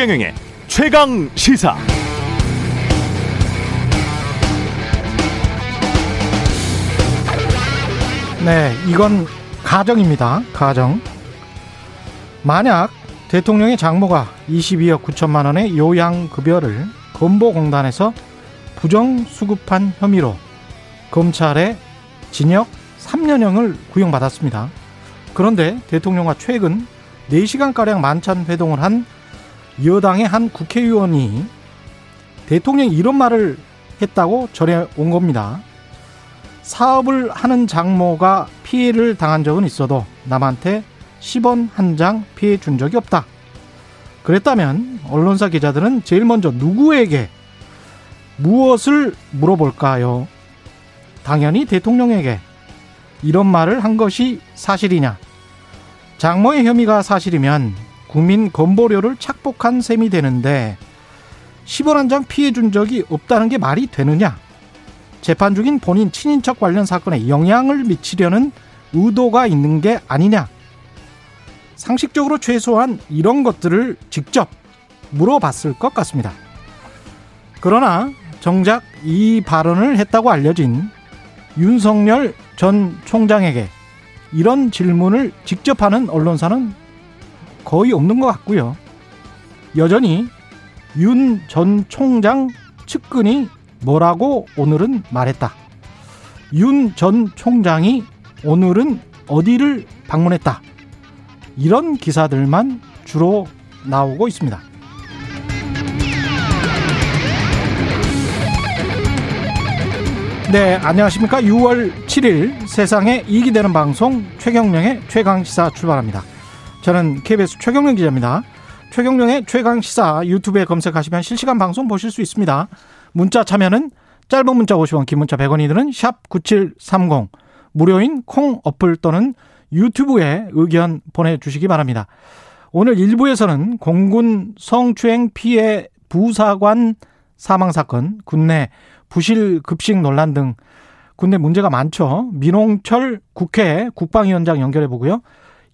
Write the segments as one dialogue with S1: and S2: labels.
S1: 최경영의 최강 시사.
S2: 네, 이건 가정입니다. 가정. 만약 대통령의 장모가 22억 9천만 원의 요양급여를 건보공단에서 부정 수급한 혐의로 검찰에 징역 3년형을 구형받았습니다. 그런데 대통령과 최근 4시간가량 만찬 회동을 한 여당의 한 국회의원이 대통령이 이런 말을 했다고 전해 온 겁니다. 사업을 하는 장모가 피해를 당한 적은 있어도 남한테 10원 한 장 피해 준 적이 없다. 그랬다면 언론사 기자들은 제일 먼저 누구에게 무엇을 물어볼까요? 당연히 대통령에게 이런 말을 한 것이 사실이냐? 장모의 혐의가 사실이면 국민 건보료를 착복한 셈이 되는데 10원 한 장 피해 준 적이 없다는 게 말이 되느냐? 재판 중인 본인 친인척 관련 사건에 영향을 미치려는 의도가 있는 게 아니냐? 상식적으로 최소한 이런 것들을 직접 물어봤을 것 같습니다. 그러나 정작 이 발언을 했다고 알려진 윤석열 전 총장에게 이런 질문을 직접 하는 언론사는 거의 없는 것 같고요. 여전히 윤 전 총장 측근이 뭐라고 오늘은 말했다. 윤 전 총장이 오늘은 어디를 방문했다. 이런 기사들만 주로 나오고 있습니다. 네, 안녕하십니까. 6월 7일 세상에 이익이 되는 방송 최경령의 최강시사 출발합니다. 저는 KBS 최경령 기자입니다. 최경령의 최강 시사 유튜브에 검색하시면 실시간 방송 보실 수 있습니다. 문자 참여는 짧은 문자 50원, 긴 문자 100원이 드는 샵 9730, 무료인 콩 어플 또는 유튜브에 의견 보내주시기 바랍니다. 오늘 1부에서는 공군 성추행 피해 부사관 사망 사건, 군내 부실 급식 논란 등 군내 문제가 많죠. 민홍철 국회 국방위원장 연결해 보고요.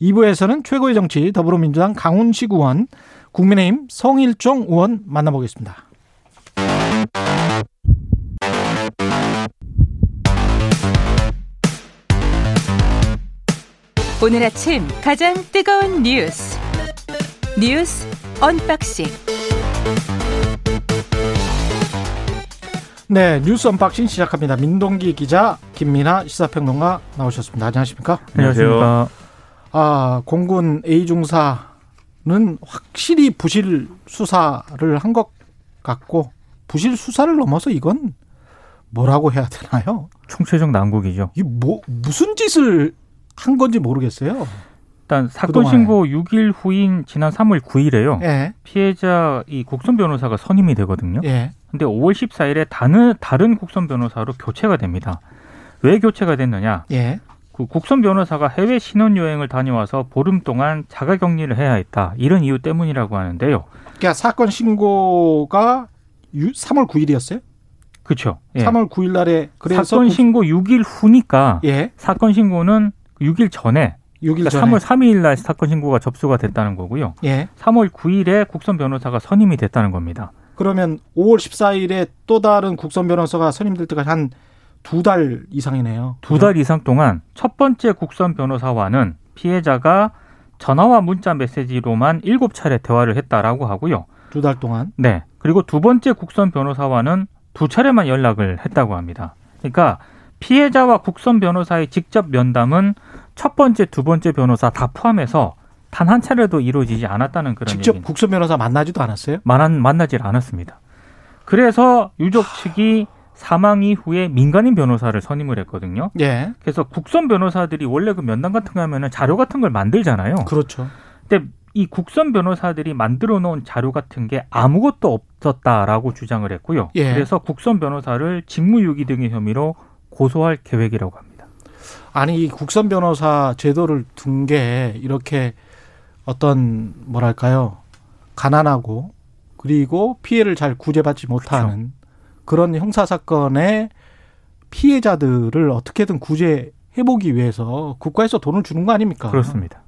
S2: 2부에서는 최고의 정치 더불어민주당 강훈식 의원, 국민의힘 성일종 의원 만나보겠습니다.
S3: 오늘 아침 가장 뜨거운 뉴스 뉴스 언박싱
S2: 네, 뉴스 언박싱 시작합니다. 민동기 기자, 김민아 시사평론가 나오셨습니다. 안녕하십니까?
S4: 안녕하십니까?
S2: 아, 공군 A 중사는 확실히 부실 수사를 한 것 같고 부실 수사를 넘어서 이건 뭐라고 해야 되나요?
S4: 총체적 난국이죠.
S2: 이 뭐 무슨 짓을 한 건지 모르겠어요.
S4: 일단 사건
S2: 그동안에.
S4: 신고 6일 후인 지난 3월 9일에요.
S2: 예,
S4: 피해자 이 국선 변호사가 선임이 되거든요.
S2: 예,
S4: 근데 5월 14일에 다른 다른 국선 변호사로 교체가 됩니다. 왜 교체가 됐느냐?
S2: 예.
S4: 그 국선 변호사가 해외 신혼여행을 다녀와서 보름 동안 자가 격리를 해야 했다. 이런 이유 때문이라고 하는데요.
S2: 그러니까 사건 신고가 3월 9일이었어요?
S4: 그렇죠. 예.
S2: 3월 9일 날에 그래서
S4: 사건
S2: 국-
S4: 신고 6일 후니까
S2: 예,
S4: 사건 신고는 6일 전에
S2: 6일
S4: 그러니까
S2: 전에
S4: 3월 3일 날 사건 신고가 접수가 됐다는 거고요.
S2: 예.
S4: 3월 9일에 국선 변호사가 선임이 됐다는 겁니다.
S2: 그러면 5월 14일에 또 다른 국선 변호사가 선임될 때까지 한 두 달 이상이네요.
S4: 두달 이상 동안 첫 번째 국선 변호사와는 피해자가 전화와 문자 메시지로만 일곱 차례 대화를 했다라고 하고요.
S2: 두 달 동안.
S4: 네. 그리고 두 번째 국선 변호사와는 두 차례만 연락을 했다고 합니다. 그러니까 피해자와 국선 변호사의 직접 면담은 첫 번째, 두 번째 변호사 다 포함해서 단 한 차례도 이루어지지 않았다는 그런
S2: 직접
S4: 얘기입니다.
S2: 국선 변호사 만나지도 않았어요?
S4: 만난 만나질 않았습니다. 그래서 유족 측이 사망 이후에 민간인 변호사를 선임을 했거든요.
S2: 예.
S4: 그래서 국선 변호사들이 원래 그 면담 같은 거 하면은 자료 같은 걸 만들잖아요.
S2: 그렇죠.
S4: 근데 이 국선 변호사들이 만들어 놓은 자료 같은 게 아무것도 없었다라고 주장을 했고요.
S2: 예.
S4: 그래서 국선 변호사를 직무유기 등의 혐의로 고소할 계획이라고 합니다.
S2: 아니 이 국선 변호사 제도를 둔 게 이렇게 어떤 뭐랄까요 가난하고 그리고 피해를 잘 구제받지 못하는 그런 형사 사건의 피해자들을 어떻게든 구제해 보기 위해서 국가에서 돈을 주는 거 아닙니까?
S4: 그렇습니다.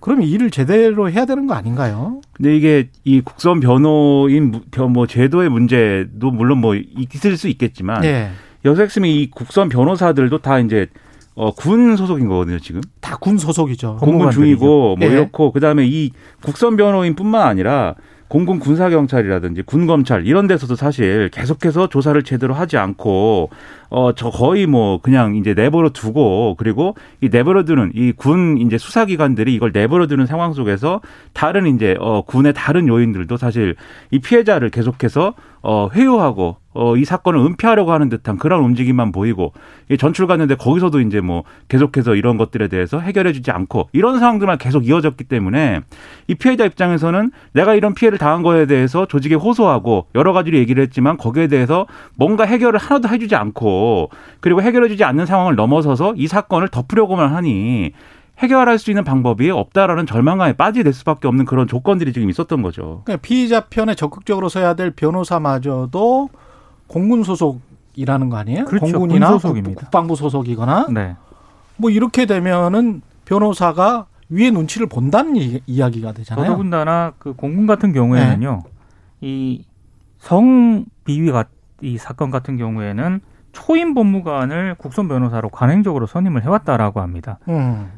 S2: 그러면 일을 제대로 해야 되는 거 아닌가요?
S5: 근데 이게 이 국선 변호인 뭐 제도의 문제도 물론 뭐 있을 수 있겠지만
S2: 네.
S5: 여기서 핵심이 이 국선 변호사들도 다 이제 어, 군 소속인 거거든요, 지금.
S2: 다 군 소속이죠.
S5: 공군 중이고, 뭐
S2: 예.
S5: 이렇고, 그 다음에 이 국선 변호인 뿐만 아니라 공군 군사경찰이라든지 군검찰 이런 데서도 사실 계속해서 조사를 제대로 하지 않고, 어, 저 거의 뭐 그냥 이제 내버려 두고, 그리고 이 내버려 두는 이 군 이제 수사기관들이 이걸 내버려 두는 상황 속에서 다른 이제, 어, 군의 다른 요인들도 사실 이 피해자를 계속해서 어, 회유하고 어, 이 사건을 은폐하려고 하는 듯한 그런 움직임만 보이고 이 전출 갔는데 거기서도 이제 뭐 계속해서 이런 것들에 대해서 해결해주지 않고 이런 상황들만 계속 이어졌기 때문에 이 피해자 입장에서는 내가 이런 피해를 당한 거에 대해서 조직에 호소하고 여러 가지로 얘기를 했지만 거기에 대해서 뭔가 해결을 하나도 해주지 않고 그리고 해결해 주지 않는 상황을 넘어서서 이 사건을 덮으려고만 하니 해결할 수 있는 방법이 없다라는 절망감에 빠지게 될 수밖에 없는 그런 조건들이 지금 있었던 거죠.
S2: 그러니까 피의자 편에 적극적으로 서야 될 변호사마저도 공군 소속이라는 거 아니에요?
S4: 그렇죠.
S2: 공군이나
S4: 군 소속입니다.
S2: 국- 국방부 소속이거나
S4: 네.
S2: 뭐 이렇게 되면은 변호사가 위에 눈치를 본다는 이, 이야기가 되잖아요.
S4: 더더군다나 그 공군 같은 경우에는요, 이 성비위 같- 이 사건 같은 경우에는 초임 법무관을 국선 변호사로 관행적으로 선임을 해왔다라고 합니다.
S2: 음.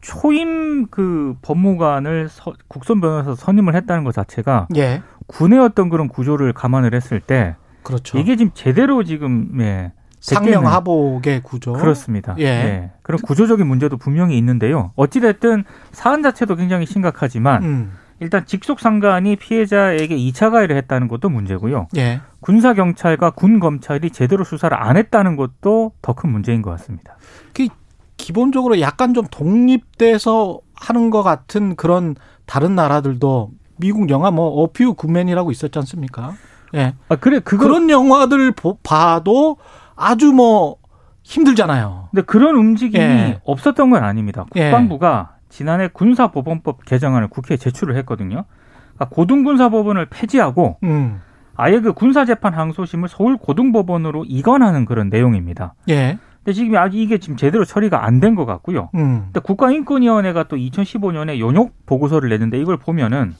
S4: 초임 그 법무관을 서- 국선 변호사 선임을 했다는 것 자체가
S2: 예.
S4: 군의 어떤 그런 구조를 감안을 했을 때
S2: 그렇죠.
S4: 이게 지금 제대로 지금 예,
S2: 상명하복의 구조.
S4: 그렇습니다.
S2: 예.
S4: 예. 그런 구조적인 문제도 분명히 있는데요. 어찌 됐든 사안 자체도 굉장히 심각하지만
S2: 음.
S4: 일단 직속 상관이 피해자에게 2차 가해를 했다는 것도 문제고요.
S2: 예.
S4: 군사 경찰과 군 검찰이 제대로 수사를 안 했다는 것도 더 큰 문제인 것 같습니다.
S2: 기본적으로 약간 좀 독립돼서 하는 것 같은 그런 다른 나라들도 미국 영화 뭐 어퓨 굿맨이라고 있었지 않습니까? 예.
S4: 아 그래 그거
S2: 그런 영화들 보- 봐도 아주 뭐 힘들잖아요.
S4: 근데 그런 움직임이
S2: 예.
S4: 없었던 건 아닙니다.
S2: 예.
S4: 국방부가 지난해 군사법원법 개정안을 국회에 제출을 했거든요. 그러니까 고등군사법원을 폐지하고
S2: 음.
S4: 아예 그 군사재판 항소심을 서울 고등법원으로 이관하는 그런 내용입니다.
S2: 예.
S4: 근데 지금 아직 이게 지금 제대로 처리가 안 된 것 같고요.
S2: 음.
S4: 근데 국가인권위원회가 또 2015년에 연욕 보고서를 냈는데 이걸 보면은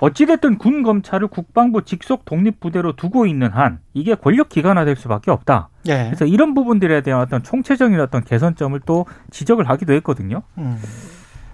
S4: 어찌됐든 군 검찰을 국방부 직속 독립부대로 두고 있는 한 이게 권력 기관화될 수밖에 없다.
S2: 예.
S4: 그래서 이런 부분들에 대한 어떤 총체적인 어떤 개선점을 또 지적을 하기도 했거든요.
S2: 음.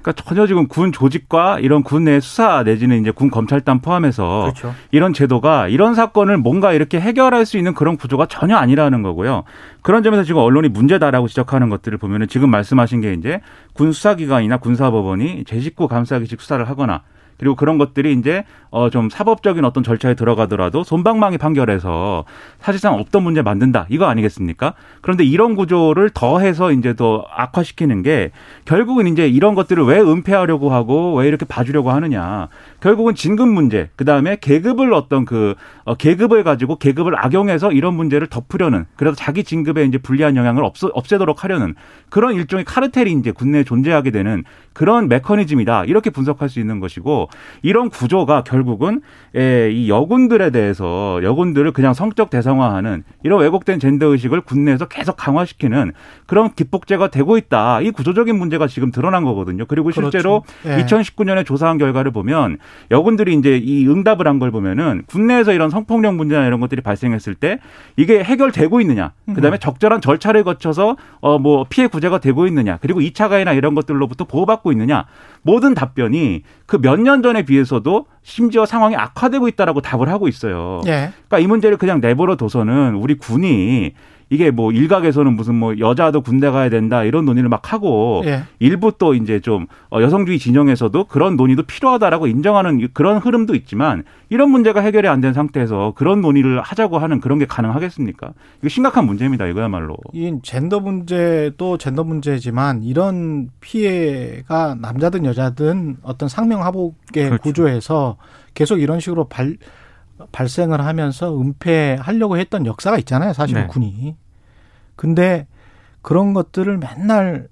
S5: 그러니까 전혀 지금 군 조직과 이런 군 내 수사 내지는 이제 군 검찰단 포함해서
S4: 그렇죠.
S5: 이런 제도가 이런 사건을 뭔가 이렇게 해결할 수 있는 그런 구조가 전혀 아니라는 거고요. 그런 점에서 지금 언론이 문제다라고 지적하는 것들을 보면은 지금 말씀하신 게 이제 군 수사기관이나 군사법원이 제 식구 감싸기식 수사를 하거나 그리고 그런 것들이 이제 어 좀 사법적인 어떤 절차에 들어가더라도 손방망이 판결해서 사실상 없던 문제 만든다. 이거 아니겠습니까? 그런데 이런 구조를 더해서 이제 더 악화시키는 게 결국은 이제 이런 것들을 왜 은폐하려고 하고 왜 이렇게 봐주려고 하느냐. 결국은 진급 문제 그 다음에 계급을 어떤 그 어, 계급을 가지고 계급을 악용해서 이런 문제를 덮으려는 그래서 자기 진급에 이제 불리한 영향을 없애, 없애도록 하려는 그런 일종의 카르텔이 이제 군내에 존재하게 되는 그런 메커니즘이다. 이렇게 분석할 수 있는 것이고 이런 구조가 결국은 에, 이 여군들에 대해서 여군들을 그냥 성적 대상화하는 이런 왜곡된 젠더 의식을 군내에서 계속 강화시키는 그런 기폭제가 되고 있다 이 구조적인 문제가 지금 드러난 거거든요 그리고 실제로
S2: 그렇죠. 예.
S5: 2019년에 조사한 결과를 보면 여군들이 이제 이 응답을 한 걸 보면은 군내에서 이런 성폭력 문제나 이런 것들이 발생했을 때 이게 해결되고 있느냐, 그다음에
S2: 음.
S5: 적절한 절차를 거쳐서 어 뭐 피해 구제가 되고 있느냐, 그리고 2차 가해나 이런 것들로부터 보호받고 있느냐, 모든 답변이 그 몇 년 전에 비해서도 심지어 상황이 악화되고 있다라고 답을 하고 있어요.
S2: 예.
S5: 그러니까 이 문제를 그냥 내버려 둬서는 우리 군이 이게 뭐 일각에서는 무슨 뭐 여자도 군대 가야 된다 이런 논의를 막 하고
S2: 예.
S5: 일부 또 이제 좀 어, 여성주의 진영에서도 그런 논의도 필요하다라고 인정하는 이- 그런 흐름도 있지만 이런 문제가 해결이 안 된 상태에서 그런 논의를 하자고 하는 그런 게 가능하겠습니까? 이거 심각한 문제입니다. 이거야말로.
S2: 이 젠더 문제도 젠더 문제지만 이런 피해가 남자든 여자든 어떤 상명하복의
S4: 그렇죠.
S2: 구조에서 계속 이런 식으로 발 발생을 하면서 은폐하려고 했던 역사가 있잖아요. 사실은
S4: 네.
S2: 군이. 근데 그런 것들을 맨날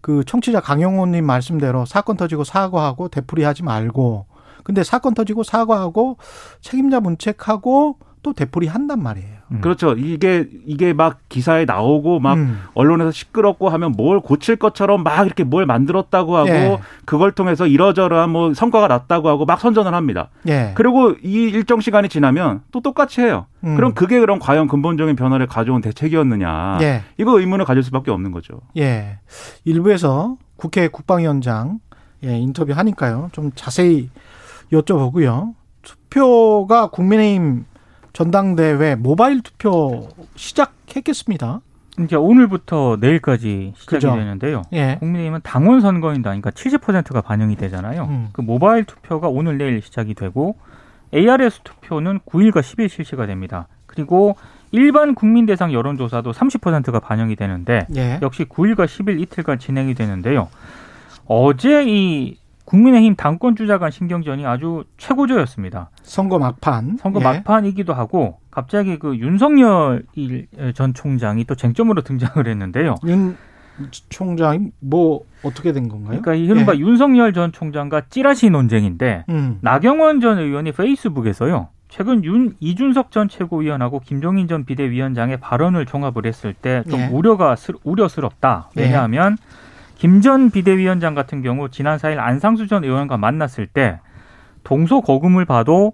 S2: 그 청취자 강용호님 말씀대로 사건 터지고 사과하고 되풀이하지 말고 근데 사건 터지고 사과하고 책임자 문책하고 또 되풀이 한단 말이에요.
S4: 음.
S5: 그렇죠. 이게 이게 막 기사에 나오고 막
S2: 음.
S5: 언론에서 시끄럽고 하면 뭘 고칠 것처럼 막 이렇게 뭘 만들었다고 하고
S2: 예.
S5: 그걸 통해서 이러저러한 뭐 성과가 났다고 하고 막 선전을 합니다.
S2: 예.
S5: 그리고 이 일정 시간이 지나면 또 똑같이 해요.
S2: 음.
S5: 그럼 그게 그럼 과연 근본적인 변화를 가져온 대책이었느냐?
S2: 예.
S5: 이거 의문을 가질 수밖에 없는 거죠.
S2: 예. 일부에서 국회 국방위원장 예, 인터뷰 하니까요. 좀 자세히 여쭤보고요. 투표가 국민의힘 전당대회 모바일 투표 시작했겠습니다.
S4: 이제 오늘부터 내일까지 시작이
S2: 그죠.
S4: 되는데요.
S2: 예.
S4: 국민의힘은 당원 선거인다. 그러니까 70%가 반영이 되잖아요.
S2: 음.
S4: 그 모바일 투표가 오늘 내일 시작이 되고 ARS 투표는 9일과 10일 실시가 됩니다. 그리고 일반 국민 대상 여론조사도 30%가 반영이 되는데
S2: 예.
S4: 역시 9일과 10일 이틀간 진행이 되는데요. 어제 이 국민의힘 당권 주자 간 신경전이 아주 최고조였습니다.
S2: 선거 막판.
S4: 선거
S2: 예.
S4: 막판이기도 하고 갑자기 그 윤석열 일- 전 총장이 또 쟁점으로 등장을 했는데요.
S2: 윤 총장이 뭐 어떻게 된 건가요?
S4: 그러니까 이른바
S2: 예.
S4: 윤석열 전 총장과 찌라시 논쟁인데
S2: 음.
S4: 나경원 전 의원이 페이스북에서요. 최근 윤 이준석 전 최고위원하고 김종인 전 비대위원장의 발언을 종합을 했을 때좀
S2: 예.
S4: 우려가 우려스럽다.
S2: 예.
S4: 왜냐하면 김 전 비대위원장 같은 경우 지난 4일 안상수 전 의원과 만났을 때 동서고금을 봐도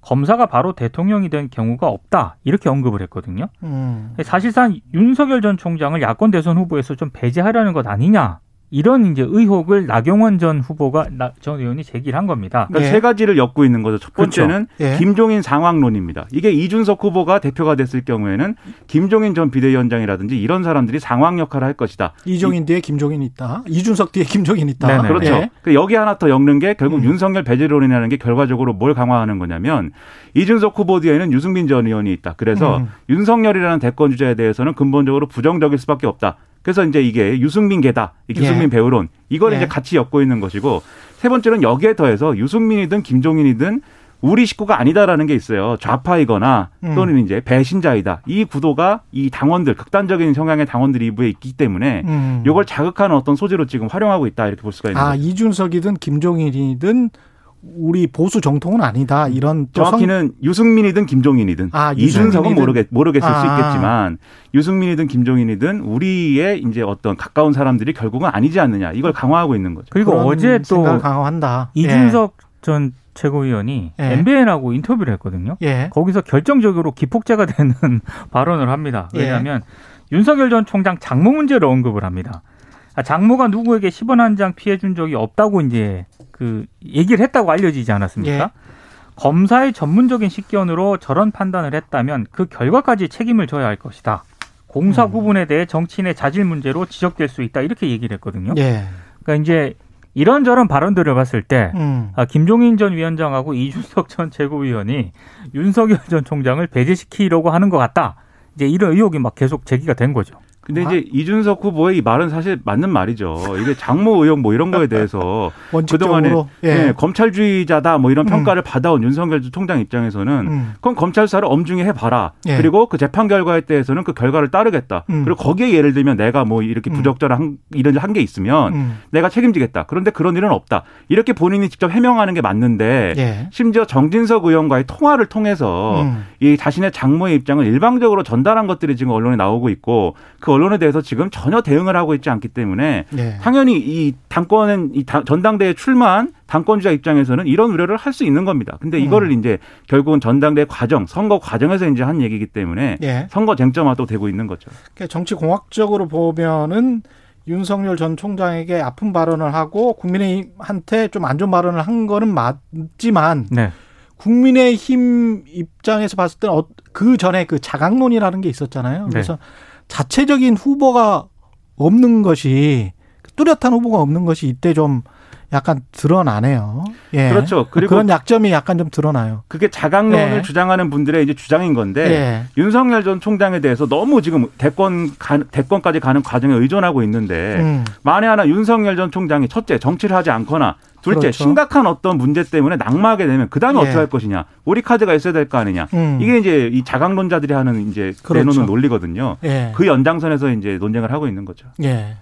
S4: 검사가 바로 대통령이 된 경우가 없다. 이렇게 언급을 했거든요.
S2: 음.
S4: 사실상 윤석열 전 총장을 야권 대선 후보에서 좀 배제하려는 것 아니냐. 이런 이제 의혹을 나경원 전 후보가 나- 전 의원이 제기를 한 겁니다.
S5: 그러니까
S2: 예.
S5: 세 가지를 엮고 있는 거죠. 첫 번째는
S2: 예.
S5: 김종인 상황론입니다. 이게 이준석 후보가 대표가 됐을 경우에는 김종인 전 비대위원장이라든지 이런 사람들이 상황 역할을 할 것이다.
S2: 이종인 뒤에 김종인 있다. 이준석 뒤에 김종인 있다.
S4: 네네.
S5: 그렇죠.
S2: 예.
S5: 그 여기 하나 더 엮는 게 결국
S2: 음.
S5: 윤석열 배제론이라는 게 결과적으로 뭘 강화하는 거냐면 이준석 후보 뒤에는 유승민 전 의원이 있다. 그래서
S2: 음.
S5: 윤석열이라는 대권 주자에 대해서는 근본적으로 부정적일 수밖에 없다. 그래서 이제 이게 유승민 계다, 이 유승민
S2: 예.
S5: 배우론 이걸
S2: 예.
S5: 이제 같이 엮고 있는 것이고 세 번째는 여기에 더해서 유승민이든 김종인이든 우리 식구가 아니다라는 게 있어요. 좌파이거나
S2: 음.
S5: 또는 이제 배신자이다. 이 구도가 이 당원들 극단적인 성향의 당원들 일부에 있기 때문에
S2: 음.
S5: 이걸 자극하는 어떤 소재로 지금 활용하고 있다 이렇게 볼 수가 있는
S2: 아
S5: 거죠.
S2: 이준석이든 김종인이든 우리 보수 정통은 아니다. 이런 또 성-
S5: 정확히는 유승민이든 김종인이든
S2: 아,
S5: 이준석은
S2: 유승민이든-
S5: 모르겠 모르겠을 수
S2: 아.
S5: 있겠지만 유승민이든 김종인이든 우리의 이제 어떤 가까운 사람들이 결국은 아니지 않느냐 이걸 강화하고 있는 거죠.
S4: 그리고 어제 또
S2: 강화한다.
S4: 이준석 전 최고위원이
S2: 예.
S4: MBN하고 인터뷰를 했거든요.
S2: 예. 예.
S4: 거기서 결정적으로 기폭제가 되는 발언을 합니다.
S2: 예.
S4: 왜냐하면 윤석열 전 총장 장모 문제를 언급을 합니다. 아, 장모가 누구에게 10원 한 장 피해 준 적이 없다고 이제 그 얘기를 했다고 알려지지 않았습니까?
S2: 예.
S4: 검사의 전문적인 식견으로 저런 판단을 했다면 그 결과까지 책임을 져야 할 것이다. 공사
S2: 음.
S4: 구분에 대해 정치인의 자질 문제로 지적될 수 있다. 이렇게 얘기를 했거든요.
S2: 예.
S4: 그러니까 이제 이런저런 발언들을 봤을 때
S2: 음.
S4: 아, 김종인 전 위원장하고 이준석 전 최고위원이 윤석열 전 총장을 배제시키려고 하는 것 같다. 이제 이런 의혹이 막 계속 제기가 된 거죠.
S5: 근데
S2: 아.
S5: 이제 이준석 후보의 이 말은 사실 맞는 말이죠. 이게 장모 의혹 뭐 이런 거에 대해서 그동안에 예,
S2: 예.
S5: 검찰주의자다 뭐 이런
S2: 음.
S5: 평가를 받아온 윤석열 총장 입장에서는
S2: 음.
S5: 그럼 검찰 수사를 엄중히 해봐라.
S2: 예.
S5: 그리고 그 재판 결과에 대해서는 그 결과를 따르겠다.
S2: 음.
S5: 그리고 거기에 예를 들면 내가 뭐 이렇게
S2: 음.
S5: 부적절한 이런 한 게 있으면
S2: 음.
S5: 내가 책임지겠다. 그런데 그런 일은 없다. 이렇게 본인이 직접 해명하는 게 맞는데
S2: 예.
S5: 심지어 정진석 의원과의 통화를 통해서
S2: 음.
S5: 이 자신의 장모의 입장을 일방적으로 전달한 것들이 지금 언론에 나오고 있고 그 언론에 대해서 지금 전혀 대응을 하고 있지 않기 때문에
S2: 예.
S5: 당연히 이 당권은 이 당- 전당대에 출마한 당권주자 입장에서는 이런 우려를 할 수 있는 겁니다. 근데 이거를
S2: 음.
S5: 이제 결국은 전당대 과정, 선거 과정에서 이제 한 얘기이기 때문에
S2: 예.
S5: 선거 쟁점화도 되고 있는 거죠.
S2: 그러니까 정치 공학적으로 보면은 윤석열 전 총장에게 아픈 발언을 하고 국민의힘한테 좀 안 좋은 발언을 한 거는 맞지만
S4: 네.
S2: 국민의힘 입장에서 봤을 때는 어, 그 전에 그 자강론이라는 게 있었잖아요.
S4: 네.
S2: 그래서 자체적인 후보가 없는 것이 뚜렷한 후보가 없는 것이 이때 좀 약간 드러나네요. 예.
S5: 그렇죠. 그리고
S2: 그런 약점이 약간 좀 드러나요.
S5: 그게 자강론을
S2: 예.
S5: 주장하는 분들의 이제 주장인 건데
S2: 예.
S5: 윤석열 전 총장에 대해서 너무 지금 대권 가, 대권까지 가는 과정에 의존하고 있는데
S2: 음.
S5: 만에 하나 윤석열 전 총장이 첫째 정치를 하지 않거나 둘째
S2: 그렇죠.
S5: 심각한 어떤 문제 때문에 낙마하게 되면 그 다음에
S2: 예.
S5: 어떻게 할 것이냐 우리 카드가 있어야 될 거 아니냐
S2: 음.
S5: 이게 이제 이 자강론자들이 하는 이제
S2: 그렇죠.
S5: 내놓는 논리거든요.
S2: 예.
S5: 그 연장선에서 이제 논쟁을 하고 있는 거죠.
S2: 예.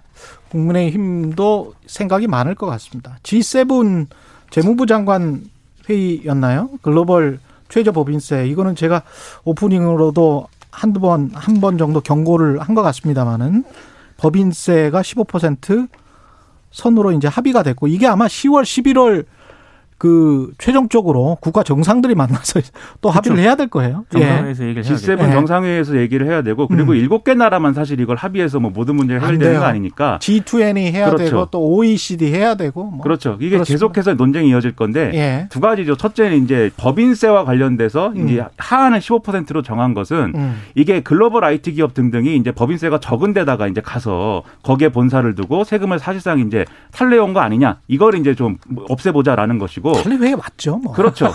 S2: 국민의힘도 생각이 많을 것 같습니다. G7 재무부 장관 회의였나요? 글로벌 최저 법인세 이거는 제가 오프닝으로도 한두 번 한 번 정도 경고를 한 것 같습니다만은 법인세가 15% 선으로 이제 합의가 됐고 이게 아마 10월 11월 그 최종적으로 국가 정상들이 만나서 또 합의를 해야 될 거예요. 예.
S4: 정상회에서 얘기를 해야
S5: G7
S4: 돼요.
S2: 예.
S5: 정상회의에서 얘기를 해야 되고 그리고
S2: 음.
S5: 일곱 개 나라만 사실 이걸 합의해서 뭐 모든 문제가
S2: 안
S5: 해결되는. 거 아니니까
S2: G20 해야
S5: 그렇죠.
S2: 되고 또 OECD 해야 되고 뭐.
S5: 그렇죠. 이게
S2: 그렇습니다.
S5: 계속해서 논쟁이 이어질 건데
S2: 예.
S5: 두 가지죠. 첫째는 이제 법인세와 관련돼서
S2: 음.
S5: 이제 하한을 15%로 정한 것은
S2: 음.
S5: 이게 글로벌 IT 기업 등등이 이제 법인세가 적은 데다가 이제 가서 거기에 본사를 두고 세금을 사실상 이제 탈루해온 거 아니냐. 이걸 이제 좀 없애보자라는 것이고
S2: 탈루 행위 맞죠. 뭐.
S5: 그렇죠.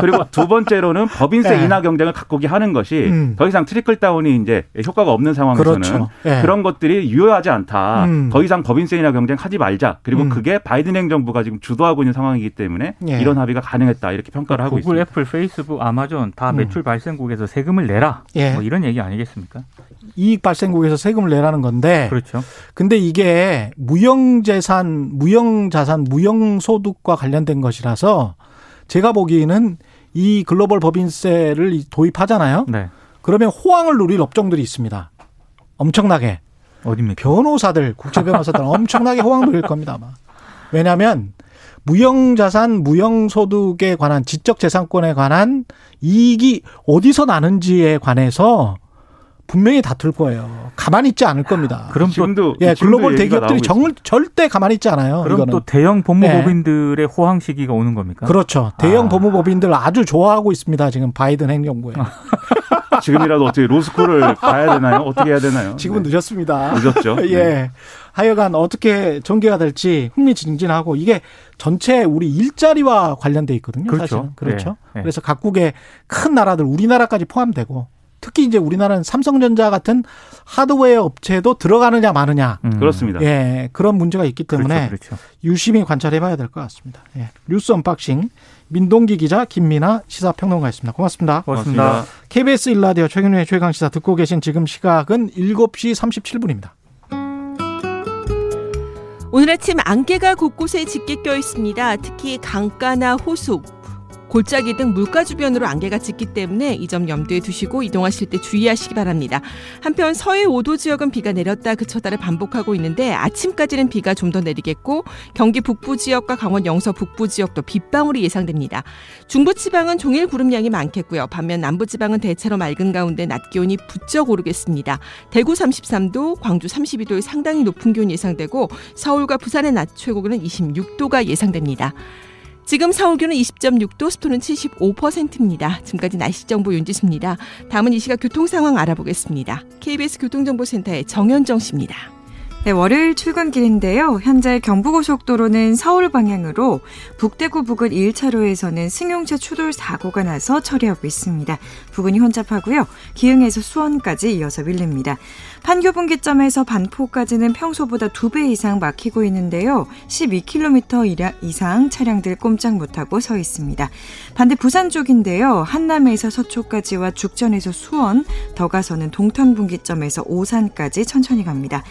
S5: 그리고 두 번째로는 법인세
S2: 네.
S5: 인하 경쟁을 갖고기 하는 것이
S2: 음.
S5: 더 이상 trickle down이 이제 효과가 없는 상황에서는
S2: 그렇죠. 예.
S5: 그런 것들이 유효하지 않다.
S2: 음.
S5: 더 이상 법인세 인하 경쟁 하지 말자. 그리고
S2: 음.
S5: 그게 바이든 행정부가 지금 주도하고 있는 상황이기 때문에
S2: 예.
S5: 이런 합의가 가능했다. 이렇게 평가를 하고
S4: 구글,
S5: 있습니다.
S4: 애플, 페이스북, 아마존 다
S2: 음.
S4: 매출 발생국에서 세금을 내라.
S2: 예.
S4: 뭐 이런 얘기 아니겠습니까?
S2: 이익 발생국에서 세금을 내라는 건데
S4: 그렇죠.
S2: 근데 이게 무형 재산, 무형 자산, 무형 소득과 관련된 것이라 서 제가 보기에는 이 글로벌 법인세를 도입하잖아요.
S4: 네.
S2: 그러면 호황을 누릴 업종들이 있습니다. 엄청나게.
S4: 어딥니까?
S2: 변호사들, 국제 변호사들 엄청나게 호황 누릴 겁니다, 아마. 왜냐하면 무형자산, 무형소득에 관한 지적재산권에 관한 이익이 어디서 나는지에 관해서 분명히 다툴 거예요. 가만히 있지 않을 겁니다.
S4: 그럼 또
S5: 지금도
S2: 예,
S5: 지금도
S2: 글로벌 대기업들이
S5: 나오고
S2: 정,
S5: 있습니다.
S2: 절대 가만히 있지 않아요.
S4: 그럼
S2: 이거는.
S4: 또 대형 법무법인들의 호황 시기가 오는 겁니까?
S2: 그렇죠. 대형
S4: 아.
S2: 법무법인들 아주 좋아하고 있습니다. 지금 바이든 행정부에.
S5: 지금이라도 어떻게 로스쿨을 가야 되나요? 어떻게 해야 되나요?
S2: 지금은
S5: 네.
S2: 늦었습니다.
S5: 늦었죠.
S2: 예.
S5: 네.
S2: 하여간 어떻게 전개가 될지 흥미진진하고 이게 전체 우리 일자리와 관련돼 있거든요.
S4: 그렇죠.
S2: 사실은. 그렇죠.
S4: 예, 예.
S2: 그래서 각국의 큰 나라들 우리나라까지 포함되고 특히 이제 우리나라는 삼성전자 같은 하드웨어 업체도 들어가느냐 마느냐.
S4: 음.
S5: 그렇습니다.
S2: 예, 그런 문제가 있기 때문에
S4: 그렇죠. 그렇죠.
S2: 유심히 관찰해봐야 될 것 같습니다. 예. 뉴스 언박싱 민동기 기자 김민아 시사평론가였습니다. 고맙습니다.
S4: 고맙습니다.
S5: 고맙습니다.
S2: KBS 일라디오 최경영의 최강 시사 듣고 계신 지금 시각은 7시 37분입니다.
S6: 오늘 아침 안개가 곳곳에 짙게 껴 있습니다. 특히 강가나 호수, 골짜기 등 물가 주변으로 안개가 짙기 때문에 이 점 염두에 두시고 이동하실 때 주의하시기 바랍니다. 한편 서해 5도 지역은 비가 내렸다 그쳤다를 반복하고 있는데 아침까지는 비가 좀 더 내리겠고 경기 북부 지역과 강원 영서 북부 지역도 빗방울이 예상됩니다. 중부 지방은 종일 구름량이 많겠고요. 반면 남부 지방은 대체로 맑은 가운데 낮 기온이 부쩍 오르겠습니다. 대구 33도, 광주 32도의 상당히 높은 기온 예상되고 서울과 부산의 낮 최고기는 26도가 예상됩니다. 지금 서울 기온은 20.6도, 습도는 75%입니다. 지금까지 날씨 정보 윤지수입니다. 다음은 이 시각 교통 상황 알아보겠습니다. KBS 교통정보센터의 정현정 씨입니다.
S7: 네, 월요일 출근길인데요. 현재 경부고속도로는 서울 방향으로 북대구 부근 1차로에서는 승용차 추돌 사고가 나서 처리하고 있습니다. 부근이 혼잡하고요. 기흥에서 수원까지 이어서 밀립니다. 판교 분기점에서 반포까지는 평소보다 2배 이상 막히고 있는데요. 12km 이상 차량들 꼼짝 못하고 서 있습니다. 반대 부산 쪽인데요. 한남에서 서초까지와 죽전에서 수원, 더 가서는 동탄 분기점에서 오산까지 천천히 갑니다.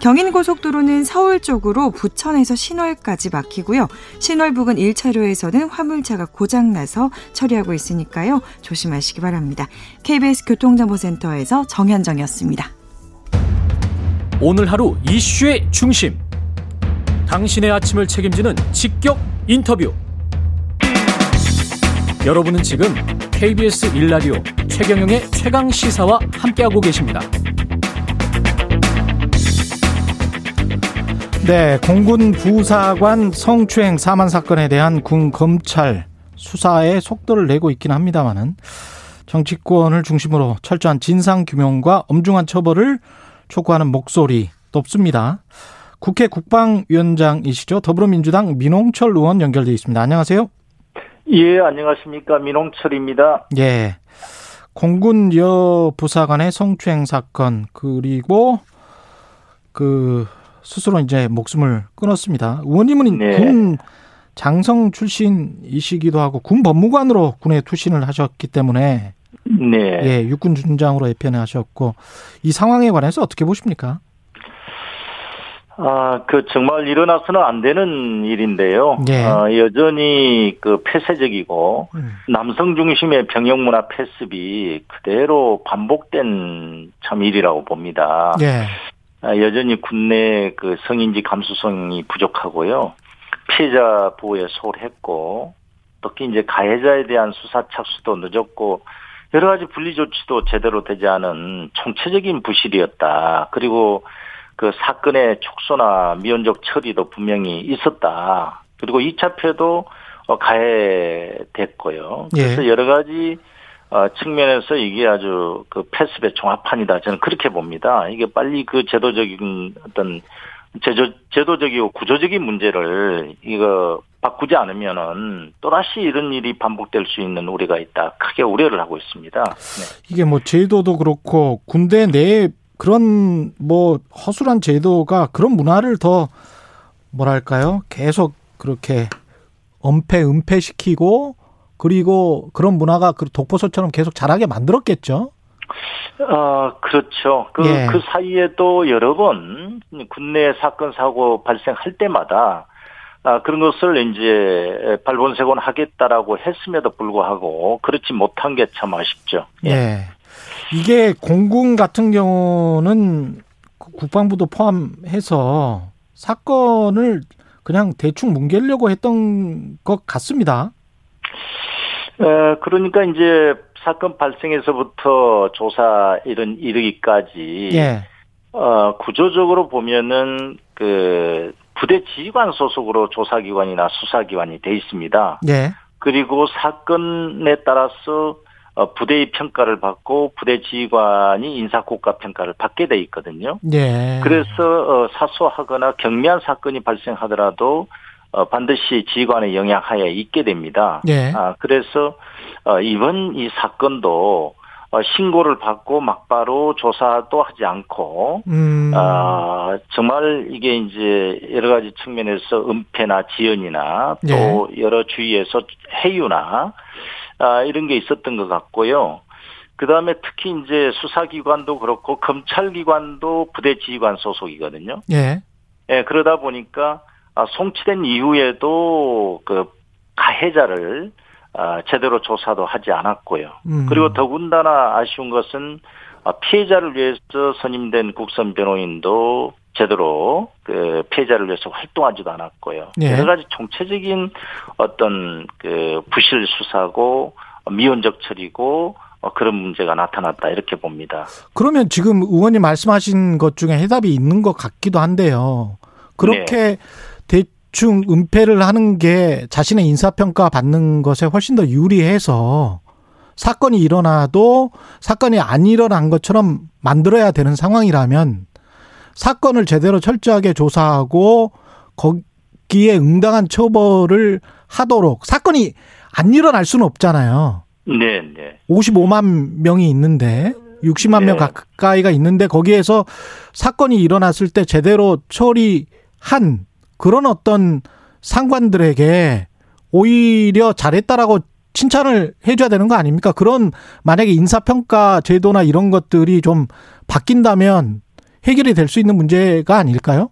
S7: 경인고속도로는 서울 쪽으로 부천에서 신월까지 막히고요. 신월 부근 1차로에서는 화물차가 고장나서 처리하고 있으니까요. 조심하시기 바랍니다. KBS 교통정보센터에서 정현정이었습니다.
S1: 오늘 하루 이슈의 중심. 당신의 아침을 책임지는 직격 인터뷰. 여러분은 지금 KBS 일라디오 최경영의 최강 시사와 함께하고 계십니다.
S2: 네, 공군 부사관 성추행 사만 사건에 대한 군 검찰 수사에 속도를 내고 있긴 합니다만은 정치권을 중심으로 철저한 진상 규명과 엄중한 처벌을 촉구하는 목소리 높습니다. 국회 국방위원장이시죠. 더불어민주당 민홍철 의원 연결돼 있습니다. 안녕하세요.
S8: 예, 안녕하십니까. 민홍철입니다.
S2: 예. 공군 여 부사관의 성추행 사건 그리고 그 스스로 이제 목숨을 끊었습니다. 의원님은
S8: 네.
S2: 군 장성 출신이시기도 하고 군 법무관으로 군에 투신을 하셨기 때문에
S8: 네.
S2: 예, 육군 준장으로 예편을 하셨고 이 상황에 관해서 어떻게 보십니까?
S8: 아, 그 정말 일어나서는 안 되는 일인데요.
S2: 예.
S8: 어, 여전히 그 폐쇄적이고
S2: 음.
S8: 남성 중심의 병역 문화 패습이 그대로 반복된 참 일이라고 봅니다.
S2: 예.
S8: 아, 여전히 국내 그 성인지 감수성이 부족하고요. 피해자 보호에 소홀했고 특히 이제 가해자에 대한 수사 착수도 늦었고 여러 가지 분리 조치도 제대로 되지 않은 총체적인 부실이었다. 그리고 그 사건의 촉소나 미온적 처리도 분명히 있었다. 그리고 2차 피해도 어, 가해됐고요. 그래서
S2: 예.
S8: 여러 가지 어, 측면에서 이게 아주 그 패습의 종합판이다. 저는 그렇게 봅니다. 이게 빨리 그 제도적인 어떤 제도, 제도적이고 구조적인 문제를 이거 바꾸지 않으면은 또다시 이런 일이 반복될 수 있는 우려가 있다. 크게 우려를 하고 있습니다. 네.
S2: 이게 뭐 제도도 그렇고 군대 내에 그런 뭐 허술한 제도가 그런 문화를 더 뭐랄까요? 계속 그렇게 엄폐 은폐시키고 그리고 그런 문화가 그 독보소처럼 계속 자라게 만들었겠죠.
S8: 어, 그렇죠. 그,
S2: 예.
S8: 그 사이에도 여러 번 국내 사건, 사고 발생할 때마다 아, 그런 것을 이제 발본색원 하겠다라고 했음에도 불구하고 그렇지 못한 게 참 아쉽죠.
S2: 예. 이게 공군 같은 경우는 그 국방부도 포함해서 사건을 그냥 대충 뭉개려고 했던 것 같습니다.
S8: 에, 그러니까 이제 사건 발생에서부터 조사 이런 이르기까지
S2: 예.
S8: 어, 구조적으로 보면은 그 부대 지휘관 소속으로 조사기관이나 수사기관이 돼 있습니다.
S2: 예.
S8: 그리고 사건에 따라서 어, 부대의 평가를 받고 부대 지휘관이 인사국가 평가를 받게 돼 있거든요.
S2: 예.
S8: 그래서 어, 사소하거나 경미한 사건이 발생하더라도 어, 반드시 지휘관의 영향하에 있게 됩니다.
S2: 예.
S8: 아, 그래서 어, 이번 이 사건도 어, 신고를 받고 막바로 조사도 하지 않고
S2: 음.
S8: 아, 정말 이게 이제 여러 가지 측면에서 은폐나 지연이나 또 여러 주위에서 해유나 아, 이런 게 있었던 것 같고요. 그 다음에 특히 이제 수사기관도 그렇고 검찰기관도 부대 지휘관 소속이거든요.
S2: 예.
S8: 예, 그러다 보니까 아, 송치된 이후에도 그 가해자를 아, 제대로 조사도 하지 않았고요.
S2: 음.
S8: 그리고 더군다나 아쉬운 것은 아, 피해자를 위해서 선임된 국선 변호인도 제대로 그 피해자를 위해서 활동하지도 않았고요.
S2: 예.
S8: 여러 가지 총체적인 어떤 그 부실 수사고 미온적 처리고 어, 그런 문제가 나타났다 이렇게 봅니다.
S2: 그러면 지금 의원님 말씀하신 것 중에 해답이 있는 것 같기도 한데요. 그렇게 대충 은폐를 하는 게 자신의 인사평가 받는 것에 훨씬 더 유리해서 사건이 일어나도 사건이 안 일어난 것처럼 만들어야 되는 상황이라면 사건을 제대로 철저하게 조사하고 거기에 응당한 처벌을 하도록 사건이 안 일어날 수는 없잖아요.
S8: 네, 네.
S2: 55만 명이 있는데 60만 명
S8: 네.
S2: 가까이가 있는데 거기에서 사건이 일어났을 때 제대로 처리한 그런 어떤 상관들에게 오히려 잘했다라고 칭찬을 해줘야 되는 거 아닙니까? 그런 만약에 인사평가 제도나 이런 것들이 좀 바뀐다면 해결이 될 수 있는 문제가 아닐까요?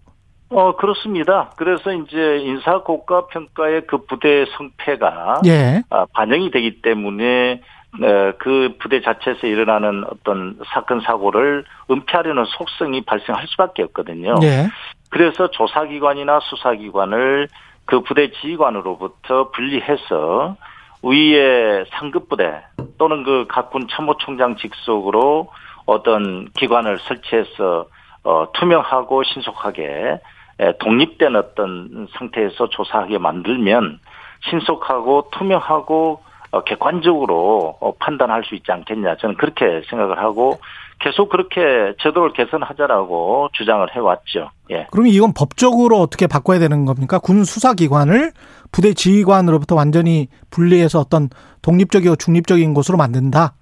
S8: 어, 그렇습니다. 그래서 이제 인사 고가 평가의 그 부대 성패가
S2: 예.
S8: 아, 반영이 되기 때문에 어, 그 부대 자체에서 일어나는 어떤 사건 사고를 은폐하려는 속성이 발생할 수밖에 없거든요.
S2: 예.
S8: 그래서 조사기관이나 수사기관을 그 부대 지휘관으로부터 분리해서 위의 상급 부대 또는 그 각 군 참모총장 직속으로 어떤 기관을 설치해서 어, 투명하고 신속하게 에, 독립된 어떤 상태에서 조사하게 만들면 신속하고 투명하고 어, 객관적으로 어, 판단할 수 있지 않겠냐. 저는 그렇게 생각을 하고 계속 그렇게 제도를 개선하자라고 주장을 해왔죠. 예.
S2: 그러면 이건 법적으로 어떻게 바꿔야 되는 겁니까? 군 수사기관을 부대 지휘관으로부터 완전히 분리해서 어떤 독립적이고 중립적인 곳으로 만든다?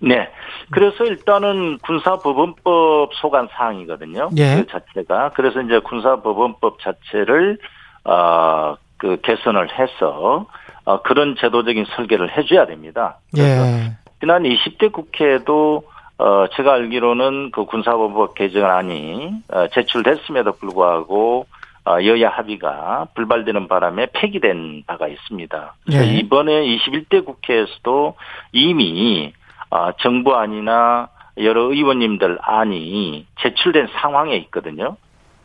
S8: 네. 그래서 일단은 군사법원법 소관 사항이거든요.
S2: 예.
S8: 그 자체가. 그래서 이제 군사법원법 자체를, 어, 그 개선을 해서, 어, 그런 제도적인 설계를 해줘야 됩니다.
S2: 예.
S8: 지난 20대 국회에도 어, 제가 알기로는 그 군사법법 개정안이 어, 제출됐음에도 불구하고 어, 여야 합의가 불발되는 바람에 폐기된 바가 있습니다. 그래서
S2: 예.
S8: 이번에 21대 국회에서도 이미 어, 정부안이나 여러 의원님들 안이 제출된 상황에 있거든요.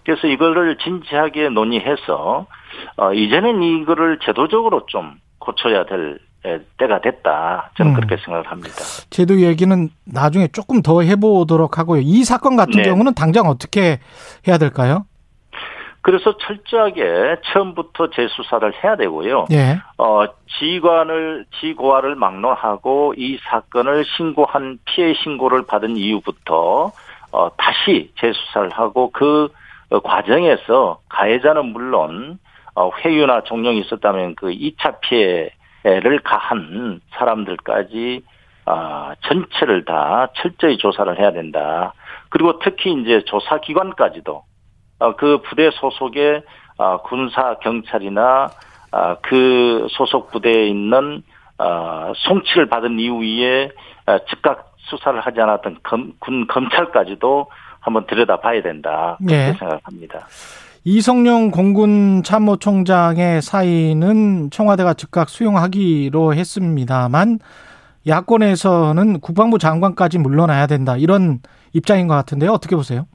S8: 그래서 이거를 진지하게 논의해서 어, 이제는 이거를 제도적으로 좀 고쳐야 될 에, 때가 됐다. 저는
S2: 음.
S8: 그렇게 생각을 합니다.
S2: 제도 얘기는 나중에 조금 더 해보도록 하고요. 이 사건 같은
S8: 네.
S2: 경우는 당장 어떻게 해야 될까요?
S8: 그래서 철저하게 처음부터 재수사를 해야 되고요.
S2: 예.
S8: 어, 지관을, 지고화를 막론하고 이 사건을 신고한 피해 신고를 받은 이후부터 어, 다시 재수사를 하고 그 어, 과정에서 가해자는 물론 어, 회유나 종용이 있었다면 그 2차 피해 를 가한 사람들까지 아, 전체를 다 철저히 조사를 해야 된다. 그리고 특히 이제 조사 기관까지도 어, 그 부대 소속의 아, 군사 경찰이나 아, 그 소속 부대에 있는 아, 송치를 받은 이후에 아, 즉각 수사를 하지 않았던 검, 군 검찰까지도 한번 들여다봐야 된다 그렇게
S2: 예.
S8: 생각합니다.
S2: 이성용 공군 참모총장의 사의는 청와대가 즉각 수용하기로 했습니다만 야권에서는 국방부 장관까지 물러나야 된다 이런 입장인 것 같은데요. 어떻게 보세요?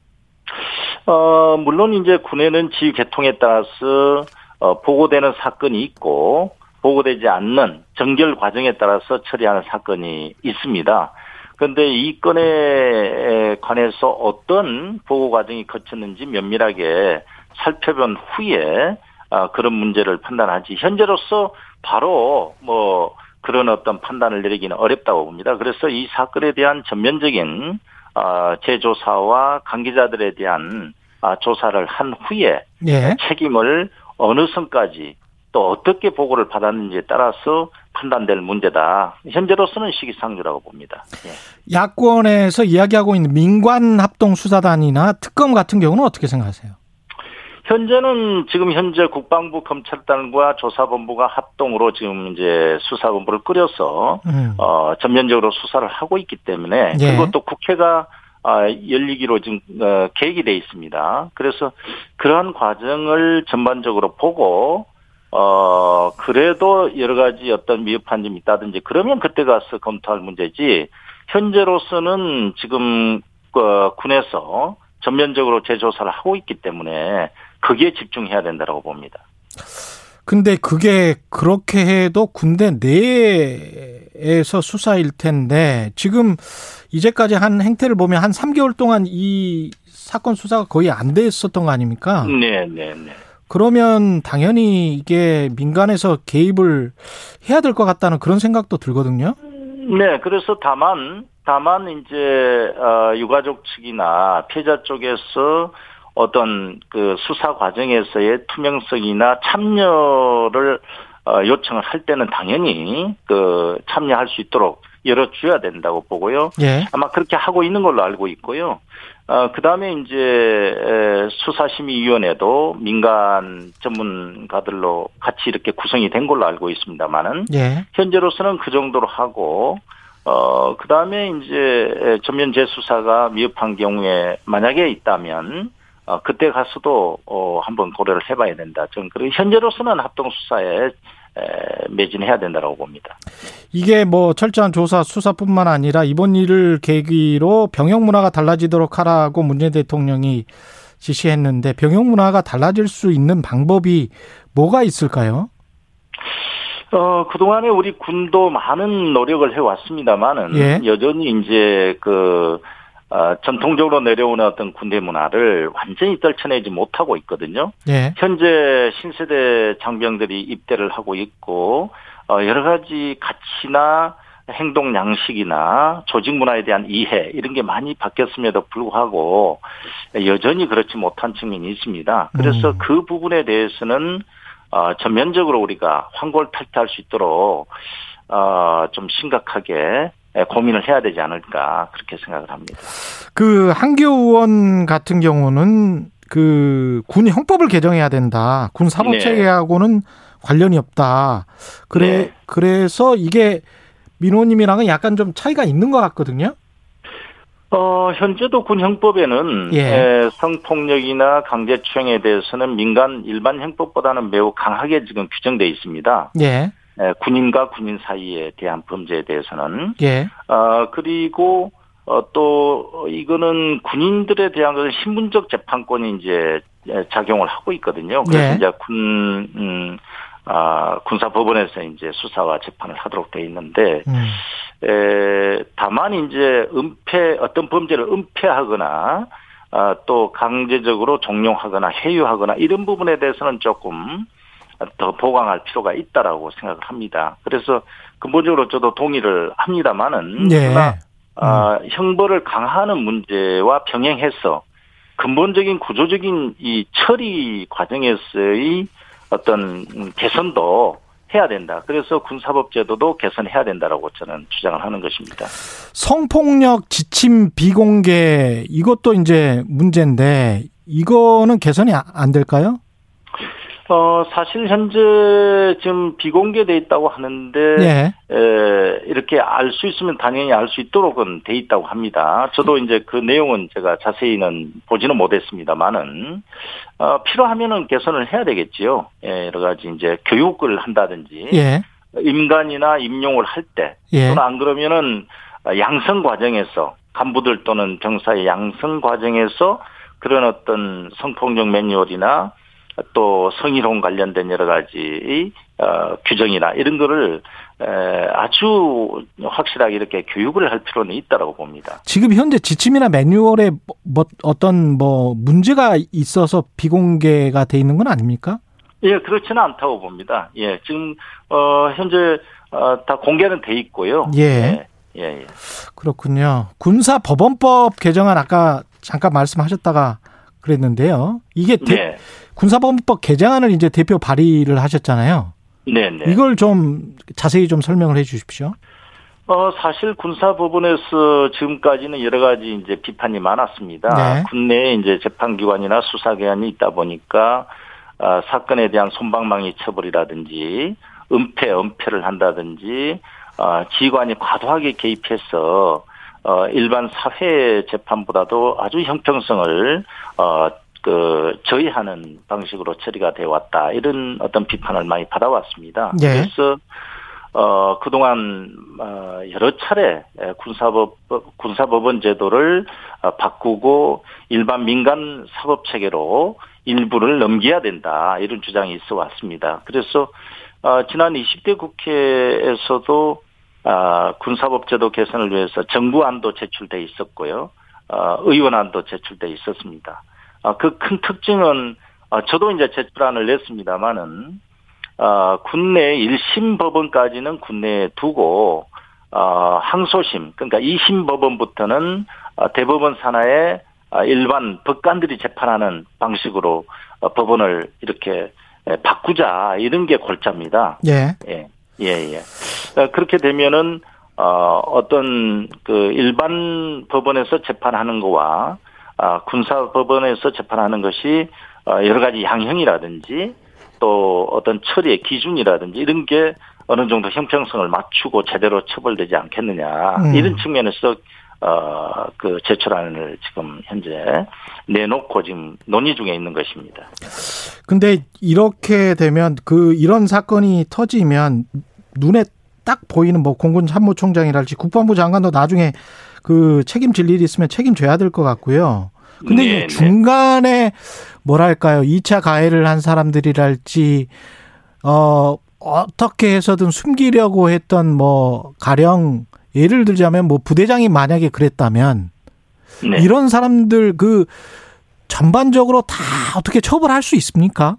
S8: 어, 물론 이제 군에는 지휘 개통에 따라서 어, 보고되는 사건이 있고 보고되지 않는 정결 과정에 따라서 처리하는 사건이 있습니다. 그런데 이 건에 관해서 어떤 보고 과정이 거쳤는지 면밀하게 살펴본 후에 아, 그런 문제를 판단하지 현재로서 바로 뭐 그런 어떤 판단을 내리기는 어렵다고 봅니다. 그래서 이 사건에 대한 전면적인 아, 재조사와 관계자들에 대한 아, 조사를 한 후에
S2: 예.
S8: 책임을 어느 선까지 또 어떻게 보고를 받았는지에 따라서 판단될 문제다. 현재로서는 시기상조라고 봅니다. 예.
S2: 야권에서 이야기하고 있는 민관 합동 수사단이나 특검 같은 경우는 어떻게 생각하세요?
S8: 현재는 지금 현재 국방부 검찰단과 조사본부가 합동으로 지금 이제 수사본부를 꾸려서
S2: 음.
S8: 어 전면적으로 수사를 하고 있기 때문에
S2: 예.
S8: 그리고 또 국회가 아, 열리기로 지금 어, 계획이 돼 있습니다. 그래서 그러한 과정을 전반적으로 보고 어 그래도 여러 가지 어떤 미흡한 점이 있다든지 그러면 그때 가서 검토할 문제지 현재로서는 지금 어, 군에서 전면적으로 재조사를 하고 있기 때문에 거기에 집중해야 된다고 봅니다.
S2: 근데 그게 그렇게 해도 군대 내에서 수사일 텐데 지금 이제까지 한 행태를 보면 한 3개월 동안 이 사건 수사가 거의 안 됐었던 거 아닙니까?
S8: 네, 네, 네.
S2: 그러면 당연히 이게 민간에서 개입을 해야 될 것 같다는 그런 생각도 들거든요.
S8: 네, 그래서 다만 다만 이제 어, 유가족 측이나 피해자 쪽에서 어떤 그 수사 과정에서의 투명성이나 참여를 어, 요청을 할 때는 당연히 그 참여할 수 있도록 열어줘야 된다고 보고요.
S2: 예.
S8: 아마 그렇게 하고 있는 걸로 알고 있고요. 어, 그 다음에 이제 에, 수사심의위원회도 민간 전문가들로 같이 이렇게 구성이 된 걸로 알고 있습니다만은
S2: 예.
S8: 현재로서는 그 정도로 하고 어, 그 다음에 이제 전면 재수사가 미흡한 경우에 만약에 있다면 어, 그때 가서도 어, 한번 고려를 해봐야 된다. 저는 그리고 현재로서는 합동 수사에 에, 매진해야 된다고 봅니다.
S2: 이게 뭐 철저한 조사 수사뿐만 아니라 이번 일을 계기로 병역 문화가 달라지도록 하라고 문재인 대통령이 지시했는데 병역 문화가 달라질 수 있는 방법이 뭐가 있을까요?
S8: 어, 그동안에 우리 군도 많은 노력을 해왔습니다만은
S2: 예.
S8: 여전히 이제 그, 어, 전통적으로 내려오는 어떤 군대 문화를 완전히 떨쳐내지 못하고 있거든요.
S2: 예.
S8: 현재 신세대 장병들이 입대를 하고 있고, 어, 여러 가지 가치나 행동 양식이나 조직 문화에 대한 이해 이런 게 많이 바뀌었음에도 불구하고 여전히 그렇지 못한 측면이 있습니다. 그래서
S2: 음.
S8: 그 부분에 대해서는 어, 전면적으로 우리가 환골탈퇴할 수 있도록 어, 좀 심각하게 고민을 해야 되지 않을까 그렇게 생각을 합니다.
S2: 그 한교 의원 같은 경우는 그 군 형법을 개정해야 된다. 군 사법
S8: 네.
S2: 체계하고는 관련이 없다. 그래
S8: 네.
S2: 그래서 이게 민호님이랑은 약간 좀 차이가 있는 것 같거든요.
S8: 어, 현재도 군 형법에는
S2: 예.
S8: 에, 성폭력이나 강제추행에 대해서는 민간 일반 형법보다는 매우 강하게 지금 규정돼 있습니다.
S2: 예.
S8: 에, 군인과 군인 사이에 대한 범죄에 대해서는
S2: 예.
S8: 어, 그리고 어, 또 이거는 군인들에 대한 것은 신분적 재판권이 이제 에, 작용을 하고 있거든요. 그래서
S2: 예.
S8: 이제 군 음, 아, 군사법원에서 이제 수사와 재판을 하도록 돼 있는데
S2: 음.
S8: 에, 다만 이제 은폐 어떤 범죄를 은폐하거나 아, 또 강제적으로 종용하거나 해유하거나 이런 부분에 대해서는 조금 더 보강할 필요가 있다라고 생각을 합니다. 그래서 근본적으로 저도 동의를 합니다만은
S2: 예.
S8: 그러나 아, 형벌을 강화하는 문제와 병행해서 근본적인 구조적인 이 처리 과정에서의 어떤 음, 개선도 해야 된다. 그래서 군사법 제도도 개선해야 된다라고 저는 주장을 하는 것입니다.
S2: 성폭력 지침 비공개 이것도 이제 문제인데 이거는 개선이 아- 안 될까요?
S8: 어, 사실 현재 지금 비공개돼 있다고 하는데
S2: 예.
S8: 에, 이렇게 알 수 있으면 당연히 알 수 있도록은 돼 있다고 합니다. 저도 이제 그 내용은 제가 자세히는 보지는 못했습니다만은 어, 필요하면은 개선을 해야 되겠지요. 예, 여러 가지 이제 교육을 한다든지
S2: 예.
S8: 임관이나 임용을 할때
S2: 예.
S8: 또는 안 그러면은 양성 과정에서 간부들 또는 병사의 양성 과정에서 그런 어떤 성폭력 매뉴얼이나 또 성희롱 관련된 여러 가지 어, 규정이나 이런 거를 에, 아주 확실하게 이렇게 교육을 할 필요는 있다라고 봅니다.
S2: 지금 현재 지침이나 매뉴얼에 뭐, 뭐 어떤 뭐 문제가 있어서 비공개가 돼 있는 건 아닙니까?
S8: 예, 그렇지는 않다고 봅니다. 예, 지금 어, 현재 어, 다 공개는 돼 있고요.
S2: 예.
S8: 예, 예. 예.
S2: 그렇군요. 군사 법원법 개정안 아까 잠깐 말씀하셨다가 그랬는데요. 이게 대-
S8: 네,
S2: 군사법원법 개정안을 이제 대표 발의를 하셨잖아요.
S8: 네, 네.
S2: 이걸 좀 자세히 좀 설명을 해 주십시오.
S8: 어, 사실 군사법원에서 지금까지는 여러 가지 이제 비판이 많았습니다.
S2: 네.
S8: 국내에 이제 재판기관이나 수사기관이 있다 보니까, 아, 사건에 대한 손방망이 처벌이라든지, 은폐, 은폐를 한다든지, 아, 지휘관이 과도하게 개입해서, 어, 일반 사회 재판보다도 아주 형평성을, 어, 그, 저해하는 방식으로 처리가 되어 왔다. 이런 어떤 비판을 많이 받아왔습니다.
S2: 네.
S8: 그래서, 어, 그동안, 어, 여러 차례 에, 군사법, 군사법원 제도를 어, 바꾸고 일반 민간 사법 체계로 일부를 넘겨야 된다. 이런 주장이 있어 왔습니다. 그래서, 어, 지난 20대 국회에서도, 아, 군사법 제도 개선을 위해서 정부안도 제출돼 있었고요. 어, 의원안도 제출돼 있었습니다. 아, 그큰 특징은, 어, 저도 이제 제출안을 냈습니다만은, 어, 군내 1심 법원까지는 군내에 두고, 어, 항소심, 그러니까 2심 법원부터는 어, 대법원 산하의 어, 일반 법관들이 재판하는 방식으로 어, 법원을 이렇게 에, 바꾸자, 이런 게 골자입니다.
S2: 예.
S8: 예, 예, 예. 어, 그렇게 되면은, 어, 어떤 그 일반 법원에서 재판하는 거와, 아, 군사 법원에서 재판하는 것이, 어, 여러 가지 양형이라든지, 또 어떤 처리의 기준이라든지 이런 게 어느 정도 형평성을 맞추고 제대로 처벌되지 않겠느냐.
S2: 음.
S8: 이런 측면에서, 어, 그 제출안을 지금 현재 내놓고 지금 논의 중에 있는 것입니다.
S2: 근데 이렇게 되면 그 이런 사건이 터지면 눈에 딱 보이는 뭐 공군 참모총장이랄지 국방부 장관도 나중에 그 책임질 일이 있으면 책임져야 될 것 같고요. 근데
S8: 네,
S2: 이
S8: 네.
S2: 중간에 뭐랄까요? 2차 가해를 한 사람들이랄지 어 어떻게 해서든 숨기려고 했던 뭐 가령 예를 들자면 뭐 부대장이 만약에 그랬다면
S8: 네.
S2: 이런 사람들 그 전반적으로 다 어떻게 처벌할 수 있습니까?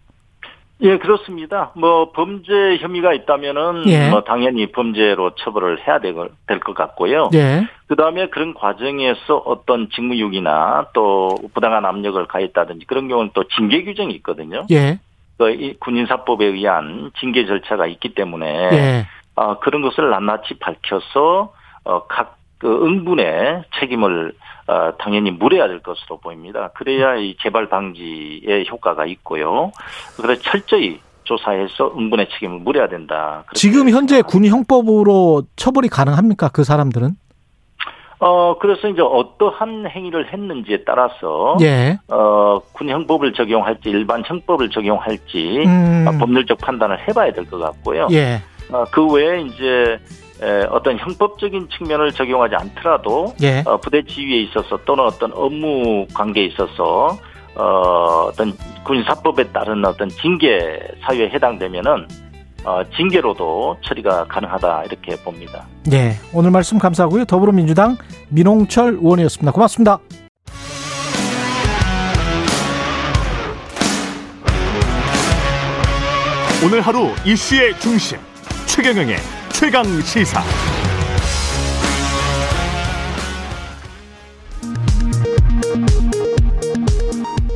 S8: 예, 그렇습니다. 뭐 범죄 혐의가 있다면은
S2: 예.
S8: 뭐 당연히 범죄로 처벌을 해야 될 것 같고요.
S2: 예.
S8: 그다음에 그런 과정에서 어떤 직무유기나 또 부당한 압력을 가했다든지 그런 경우는 또 징계 규정이 있거든요.
S2: 예.
S8: 그이 군인사법에 의한 징계 절차가 있기 때문에
S2: 예.
S8: 아, 그런 것을 낱낱이 밝혀서 어, 각 그 응분의 책임을 어, 당연히 물어야 될 것으로 보입니다. 그래야 이 재발 방지에 효과가 있고요. 그래서 철저히 조사해서 응분의 책임을 물어야 된다.
S2: 지금 현재 군 형법으로 처벌이 가능합니까? 그 사람들은?
S8: 어, 그래서 이제 어떠한 행위를 했는지에 따라서,
S2: 예.
S8: 어, 군 형법을 적용할지, 일반 형법을 적용할지,
S2: 음.
S8: 어, 법률적 판단을 해봐야 될 것 같고요.
S2: 예.
S8: 어, 그 외에 이제, 에, 어떤 형법적인 측면을 적용하지 않더라도,
S2: 예.
S8: 어, 부대 지휘에 있어서 또는 어떤 업무 관계에 있어서, 어, 어떤 군사법에 따른 어떤 징계 사유에 해당되면은, 어, 징계로도 처리가 가능하다, 이렇게 봅니다.
S2: 예. 오늘 말씀 감사하고요. 더불어민주당 민홍철 의원이었습니다. 고맙습니다.
S9: 오늘 하루 이슈의 중심 최경영의 최강 시사.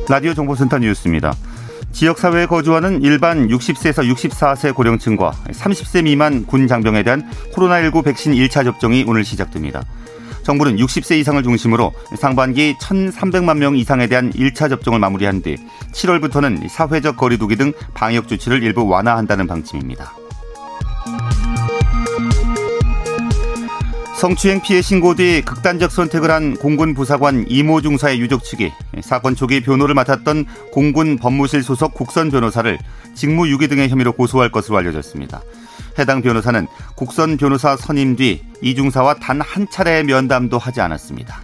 S10: 라디오 정보센터 뉴스입니다. 지역사회에 거주하는 일반 60세에서 64세 고령층과 30세 미만 군 장병에 대한 코로나19 백신 1차 접종이 오늘 시작됩니다. 정부는 60세 이상을 중심으로 상반기 1,300만 명 이상에 대한 1차 접종을 마무리한 뒤 7월부터는 사회적 거리두기 등 방역 조치를 일부 완화한다는 방침입니다. 성추행 피해 신고 뒤 극단적 선택을 한 공군 부사관 이모 중사의 유족 측이 사건 초기 변호를 맡았던 공군 법무실 소속 국선 변호사를 직무 유기 등의 혐의로 고소할 것으로 알려졌습니다. 해당 변호사는 국선 변호사 선임 뒤 이 중사와 단 한 차례의 면담도 하지 않았습니다.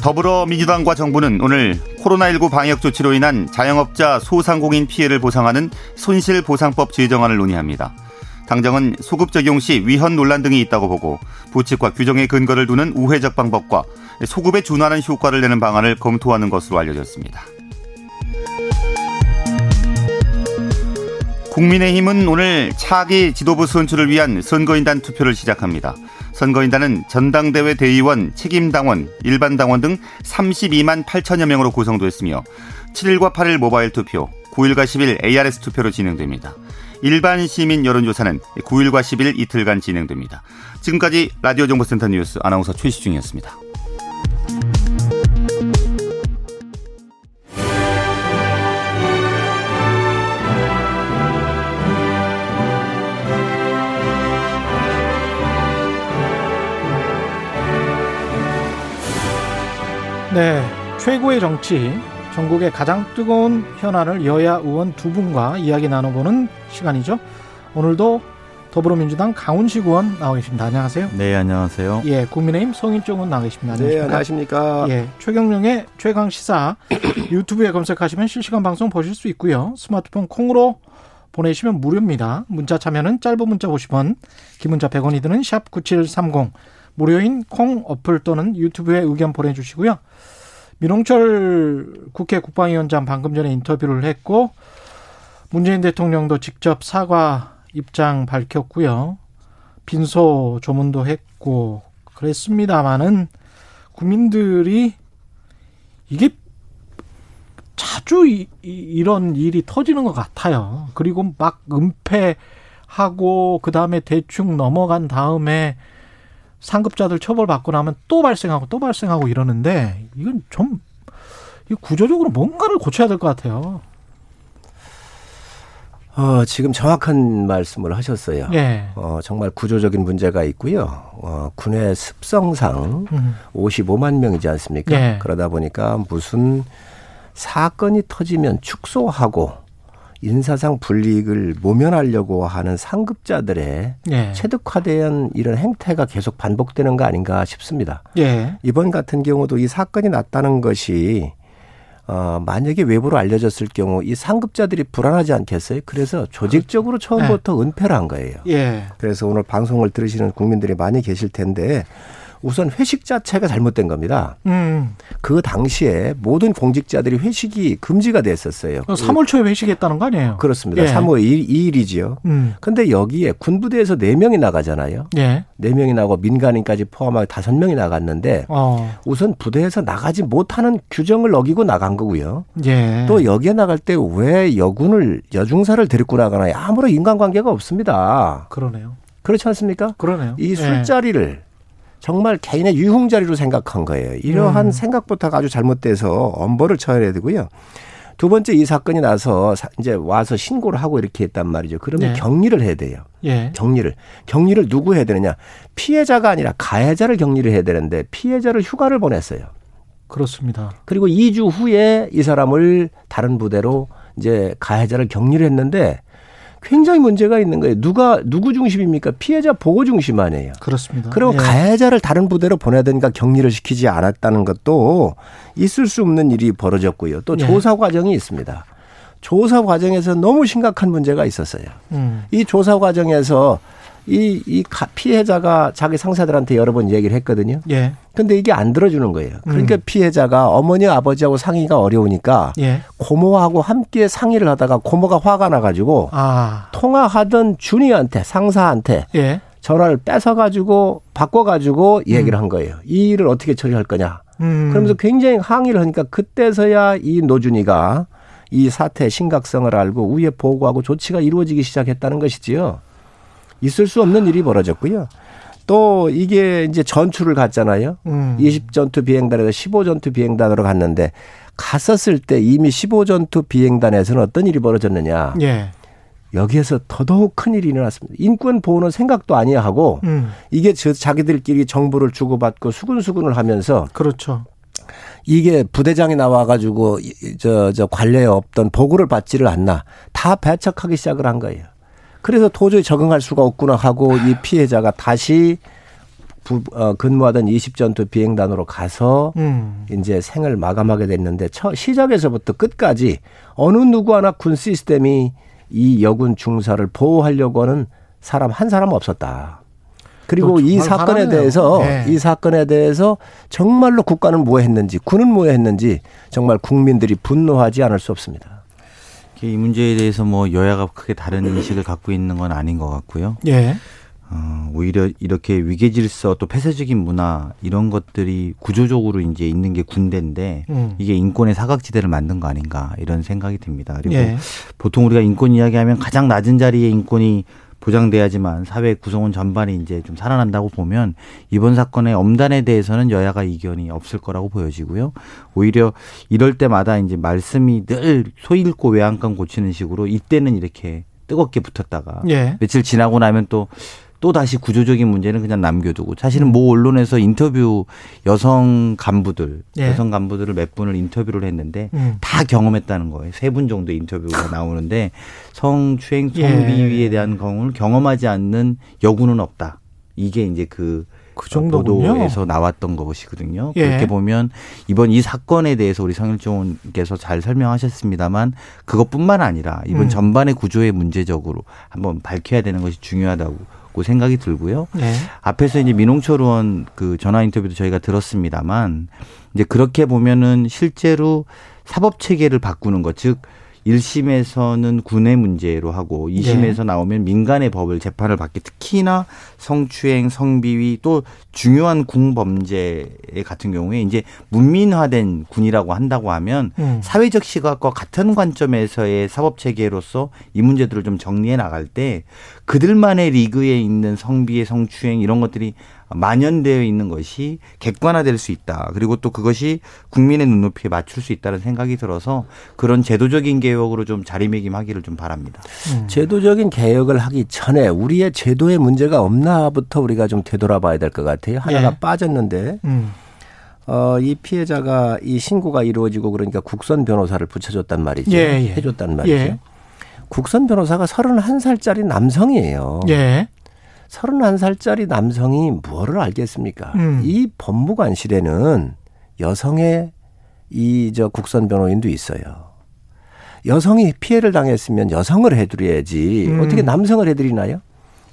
S10: 더불어민주당과 정부는 오늘 코로나19 방역 조치로 인한 자영업자 소상공인 피해를 보상하는 손실보상법 제정안을 논의합니다. 당정은 소급 적용 시 위헌 논란 등이 있다고 보고 부칙과 규정의 근거를 두는 우회적 방법과 소급에 준하는 효과를 내는 방안을 검토하는 것으로 알려졌습니다. 국민의힘은 오늘 차기 지도부 선출을 위한 선거인단 투표를 시작합니다. 선거인단은 전당대회 대의원, 책임당원, 일반당원 등 32만 8천여 명으로 구성됐으며 7일과 8일 모바일 투표, 9일과 10일 ARS 투표로 진행됩니다. 일반 시민 여론조사는 9일과 10일 이틀간 진행됩니다. 지금까지 라디오 정보센터 뉴스 아나운서 최시중이었습니다.
S2: 네. 최고의 정치, 전국의 가장 뜨거운 현안을 여야 의원 두 분과 이야기 나눠보는 시간이죠. 오늘도 더불어민주당 강훈식 의원 나와 계십니다. 안녕하세요.
S11: 네, 안녕하세요.
S2: 예, 국민의힘 송일정 의원 나와 계십니다.
S12: 네, 안녕하십니까.
S2: 예, 최경령의 최강 시사 유튜브에 검색하시면 실시간 방송 보실 수 있고요. 스마트폰 콩으로 보내시면 무료입니다. 문자 참여는 짧은 문자 50원, 긴 문자 100원이 드는 샵 9730. 무료인 콩 어플 또는 유튜브에 의견 보내주시고요. 민홍철 국회 국방위원장 방금 전에 인터뷰를 했고 문재인 대통령도 직접 사과 입장 밝혔고요. 빈소 조문도 했고 그랬습니다마는 국민들이 이게 자주 이, 런 일이 터지는 것 같아요. 그리고 막 은폐하고 그 다음에 대충 넘어간 다음에 상급자들 처벌받고 나면 또 발생하고 또 발생하고 이러는데 이건 좀 구조적으로 뭔가를 고쳐야 될 것 같아요.
S12: 어, 지금 정확한 말씀을 하셨어요.
S2: 예.
S12: 어, 정말 구조적인 문제가 있고요. 어, 군의 습성상
S2: 음.
S12: 55만 명이지 않습니까?
S2: 예.
S12: 그러다 보니까 무슨 사건이 터지면 축소하고 인사상 불이익을 모면하려고 하는 상급자들의
S2: 예.
S12: 체득화된 이런 행태가 계속 반복되는 거 아닌가 싶습니다.
S2: 예.
S12: 이번 같은 경우도 이 사건이 났다는 것이 어, 만약에 외부로 알려졌을 경우 이 상급자들이 불안하지 않겠어요? 그래서 조직적으로 처음부터 은폐를 한 거예요.
S2: 예.
S12: 그래서 오늘 방송을 들으시는 국민들이 많이 계실 텐데 우선 회식 자체가 잘못된 겁니다.
S2: 음.
S12: 그 당시에 모든 공직자들이 회식이 금지가 됐었어요.
S2: 3월 초에 회식했다는 거 아니에요?
S12: 그렇습니다.
S2: 예.
S12: 3월 2일, 2일이지요.
S2: 음.
S12: 근데 여기에 군부대에서 4명이 나가잖아요.
S2: 예.
S12: 4명이 나고 민간인까지 포함하여 5명이 나갔는데
S2: 어.
S12: 우선 부대에서 나가지 못하는 규정을 어기고 나간 거고요.
S2: 예.
S12: 또 여기에 나갈 때 왜 여군을 여중사를 데리고 나가나요? 아무런 인간관계가 없습니다.
S2: 그러네요.
S12: 그렇지 않습니까?
S2: 그러네요.
S12: 이
S2: 예.
S12: 술자리를 정말 개인의 유흥자리로 생각한 거예요. 이러한
S2: 음.
S12: 생각부터가 아주 잘못돼서 엄벌을 쳐야 되고요. 두 번째 이 사건이 나서 사- 이제 와서 신고를 하고 이렇게 했단 말이죠. 그러면
S2: 네.
S12: 격리를 해야 돼요.
S2: 예.
S12: 격리를. 격리를 누구 해야 되느냐? 피해자가 아니라 가해자를 격리를 해야 되는데 피해자를 휴가를 보냈어요.
S2: 그렇습니다.
S12: 그리고 2주 후에 이 사람을 다른 부대로 이제 가해자를 격리를 했는데 굉장히 문제가 있는 거예요. 누가 누구 중심입니까? 피해자 보호 중심 아니에요.
S2: 그렇습니다.
S12: 그리고
S2: 예.
S12: 가해자를 다른 부대로 보내든가 격리를 시키지 않았다는 것도 있을 수 없는 일이 벌어졌고요. 또
S2: 네.
S12: 조사 과정이 있습니다. 조사 과정에서 너무 심각한 문제가 있었어요.
S2: 음.
S12: 이 조사 과정에서 이, 이 가- 피해자가 자기 상사들한테 여러 번 얘기를 했거든요.
S2: 예.
S12: 근데 이게 안 들어주는 거예요. 그러니까 피해자가 어머니 아버지하고 상의가 어려우니까
S2: 예.
S12: 고모하고 함께 상의를 하다가 고모가 화가 나가지고
S2: 아.
S12: 통화하던 준이한테 상사한테
S2: 예.
S12: 전화를 뺏어가지고 바꿔가지고 얘기를 한 거예요. 이 일을 어떻게 처리할 거냐.
S2: 음.
S12: 그러면서 굉장히 항의를 하니까 그때서야 이 노준이가 이 사태의 심각성을 알고 우에 보고하고 조치가 이루어지기 시작했다는 것이지요. 있을 수 없는 일이 벌어졌고요. 또 이게 이제 전투를 갔잖아요.
S2: 음.
S12: 20전투 비행단에서 15전투 비행단으로 갔는데 갔었을 때 이미 15전투 비행단에서는 어떤 일이 벌어졌느냐.
S2: 예.
S12: 여기에서 더더욱 큰 일이 일어났습니다. 인권 보호는 생각도 아니야 하고
S2: 음.
S12: 이게 저 자기들끼리 정보를 주고받고 수근수근을 하면서
S2: 그렇죠.
S12: 이게 부대장이 나와가지고 저, 저 관례에 없던 보고를 받지를 않나 다 배척하기 시작을 한 거예요. 그래서 도저히 적응할 수가 없구나 하고 이 피해자가 다시 부, 어, 근무하던 20전투 비행단으로 가서
S2: 음.
S12: 이제 생을 마감하게 됐는데 처, 시작에서부터 끝까지 어느 누구 하나 군 시스템이 이 여군 중사를 보호하려고 하는 사람 한 사람 없었다. 그리고 또이 사건에
S2: 화나네요.
S12: 대해서
S2: 네.
S12: 이 사건에 대해서 정말로 국가는 뭐 했는지 군은 뭐 했는지 정말 국민들이 분노하지 않을 수 없습니다.
S11: 이 문제에 대해서 뭐 여야가 크게 다른 인식을 갖고 있는 건 아닌 것 같고요.
S2: 예.
S11: 어, 오히려 이렇게 위계 질서 또 폐쇄적인 문화 이런 것들이 구조적으로 이제 있는 게 군대인데
S2: 음.
S11: 이게 인권의 사각지대를 만든 거 아닌가 이런 생각이 듭니다. 그리고
S2: 예.
S11: 보통 우리가 인권 이야기하면 가장 낮은 자리에 인권이 보장돼야지만 사회 구성원 전반이 이제 좀 살아난다고 보면 이번 사건의 엄단에 대해서는 여야가 이견이 없을 거라고 보여지고요. 오히려 이럴 때마다 이제 말씀이 늘 소 잃고 외양간 고치는 식으로 이때는 이렇게 뜨겁게 붙었다가
S2: 예.
S11: 며칠 지나고 나면 또 또 다시 구조적인 문제는 그냥 남겨두고 사실은 모 언론에서 인터뷰 여성 간부들
S2: 예.
S11: 여성 간부들을 몇 분을 인터뷰를 했는데
S2: 음.
S11: 다 경험했다는 거예요. 세 분 정도 인터뷰가 나오는데 성추행,
S2: 예.
S11: 성비위에 대한 경험을 경험하지 않는 여군은 없다. 이게 이제 그,
S2: 그 정도군요.
S11: 보도에서 나왔던 것이거든요.
S2: 예.
S11: 그렇게 보면 이번 이 사건에 대해서 우리 성일종께서 잘 설명하셨습니다만 그것뿐만 아니라 이번
S2: 음.
S11: 전반의 구조의 문제적으로 한번 밝혀야 되는 것이 중요하다고 생각이 들고요.
S2: 예.
S11: 앞에서 이제 민홍철 의원 그 전화 인터뷰도 저희가 들었습니다만 이제 그렇게 보면은 실제로 사법 체계를 바꾸는 것, 즉 1심에서는 군의 문제로 하고 2심에서 나오면 민간의 법을 재판을 받게 특히나 성추행, 성비위 또 중요한 궁범죄 같은 경우에 이제 문민화된 군이라고 한다고 하면
S2: 음.
S11: 사회적 시각과 같은 관점에서의 사법 체계로서 이 문제들을 좀 정리해 나갈 때 그들만의 리그에 있는 성비의 성추행 이런 것들이 만연되어 있는 것이 객관화될 수 있다. 그리고 또 그것이 국민의 눈높이에 맞출 수 있다는 생각이 들어서 그런 제도적인 개혁으로 좀 자리매김하기를 좀 바랍니다.
S2: 음.
S12: 제도적인 개혁을 하기 전에 우리의 제도에 문제가 없나부터 우리가 좀 되돌아봐야 될 것 같아요. 하나가
S2: 예.
S12: 빠졌는데
S2: 음.
S12: 어, 이 피해자가 이 신고가 이루어지고 그러니까 국선 변호사를 붙여줬단 말이죠.
S2: 예, 예.
S12: 해줬단 말이죠.
S2: 예.
S12: 국선 변호사가 31살짜리 남성이에요.
S2: 예.
S12: 31살짜리 남성이 뭐를 알겠습니까?
S2: 음.
S12: 이 법무관실에는 여성의 이 저 국선 변호인도 있어요. 여성이 피해를 당했으면 여성을 해드려야지
S2: 음.
S12: 어떻게 남성을 해드리나요?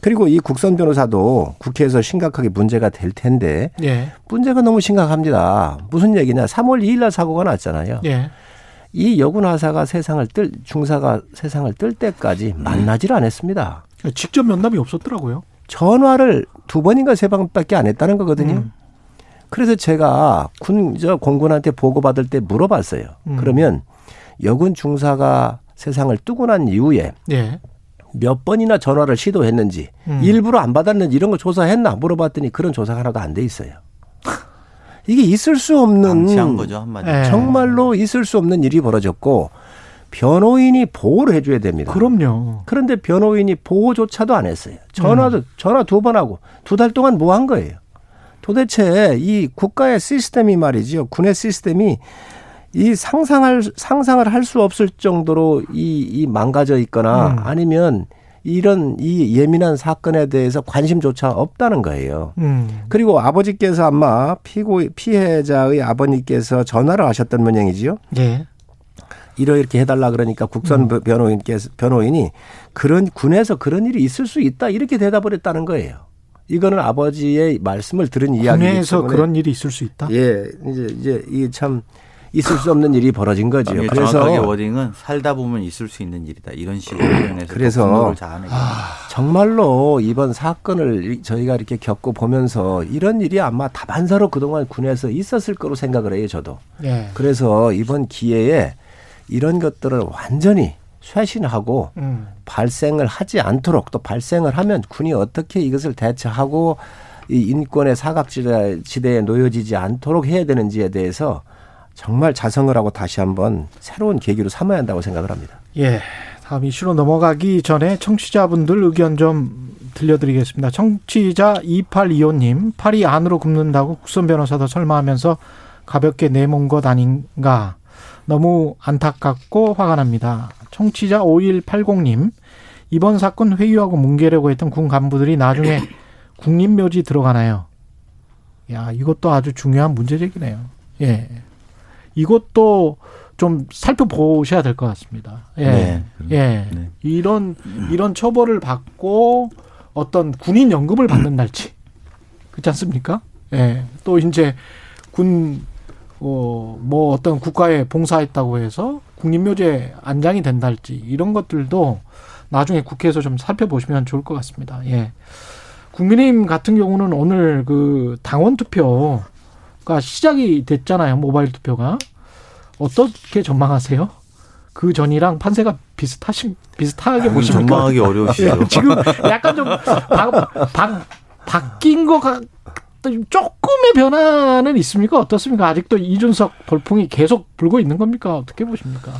S12: 그리고 이 국선 변호사도 국회에서 심각하게 문제가 될 텐데
S2: 예.
S12: 문제가 너무 심각합니다. 무슨 얘기냐? 3월 2일 날 사고가 났잖아요.
S2: 예.
S12: 이 여군 하사가 세상을 뜰 중사가 세상을 뜰 때까지 만나질 않았습니다.
S2: 직접 면담이 없었더라고요.
S12: 전화를 두 번인가 세 번밖에 안 했다는 거거든요.
S2: 음.
S12: 그래서 제가 군 저 공군한테 보고 받을 때 물어봤어요.
S2: 음.
S12: 그러면 여군 중사가 세상을 뜨고 난 이후에
S2: 예.
S12: 몇 번이나 전화를 시도했는지
S2: 음.
S12: 일부러 안 받았는지 이런 거 조사했나 물어봤더니 그런 조사가 하나도 안 돼 있어요. 이게 있을 수 없는
S11: 방치한 거죠 한마디로.
S2: 예.
S12: 정말로 있을 수 없는 일이 벌어졌고 변호인이 보호를 해줘야 됩니다.
S2: 그럼요.
S12: 그런데 변호인이 보호조차도 안 했어요. 전화도
S2: 음.
S12: 전화 두 번 하고 두 달 동안 뭐 한 거예요? 도대체 이 국가의 시스템이 말이죠. 군의 시스템이 이 상상할 상상을 할 수 없을 정도로 이, 이 망가져 있거나
S2: 음.
S12: 아니면 이런 이 예민한 사건에 대해서 관심조차 없다는 거예요.
S2: 음.
S12: 그리고 아버지께서 아마 피고 피해자의 아버님께서 전화를 하셨던 모양이지요.
S2: 예.
S12: 이렇게 해달라 그러니까 국선 변호인께서 변호인이 그런 군에서 그런 일이 있을 수 있다 이렇게 대답을 했다는 거예요. 이거는 아버지의 말씀을 들은 이야기이기
S2: 군에서 그런 일이 있을 수 있다.
S12: 예 이제 이제 이게 참 있을 수 없는 일이 벌어진 거죠.
S11: 이게
S12: 그래서
S11: 정확하게 워딩은 살다 보면 있을 수 있는 일이다. 이런 식으로 표현해서
S12: 그래서
S11: 자아내고
S12: 정말로 이번 사건을 저희가 이렇게 겪고 보면서 이런 일이 아마 다반사로 그동안 군에서 있었을 거로 생각을 해요, 저도.
S2: 예.
S12: 그래서 이번 기회에 이런 것들을 완전히 쇄신하고
S2: 음.
S12: 발생을 하지 않도록 또 발생을 하면 군이 어떻게 이것을 대처하고 이 인권의 사각지대에 놓여지지 않도록 해야 되는지에 대해서 정말 자성을 하고 다시 한번 새로운 계기로 삼아야 한다고 생각을 합니다.
S2: 예. 다음 이슈로 넘어가기 전에 청취자분들 의견 좀 들려드리겠습니다. 청취자 2825님, 팔이 안으로 굽는다고 국선 변호사도 설마 하면서 가볍게 내몬 것 아닌가. 너무 안타깝고 화가 납니다. 청취자 5180님, 이번 사건 회유하고 뭉개려고 했던 군 간부들이 나중에 국립묘지 들어가나요? 야, 이것도 아주 중요한 문제제기네요. 예. 이것도 좀 살펴보셔야 될 것 같습니다. 예.
S11: 네.
S2: 예.
S11: 네.
S2: 이런, 이런 처벌을 받고 어떤 군인 연금을 받는달지. 그렇지 않습니까? 예. 또 이제 군, 어, 뭐 어떤 국가에 봉사했다고 해서 국립묘지에 안장이 된달지 이런 것들도 나중에 국회에서 좀 살펴보시면 좋을 것 같습니다. 예. 국민의힘 같은 경우는 오늘 그 당원 투표 가 시작이 됐잖아요. 모바일 투표가. 어떻게 전망하세요? 그 전이랑 판세가 비슷하신 비슷하게
S11: 아,
S2: 보십니까?
S11: 전망하기 어려우시죠.
S2: 예, 지금 약간 좀 바, 바, 바뀐 것 같. 조금의 변화는 있습니까? 어떻습니까? 아직도 이준석 돌풍이 계속 불고 있는 겁니까? 어떻게 보십니까?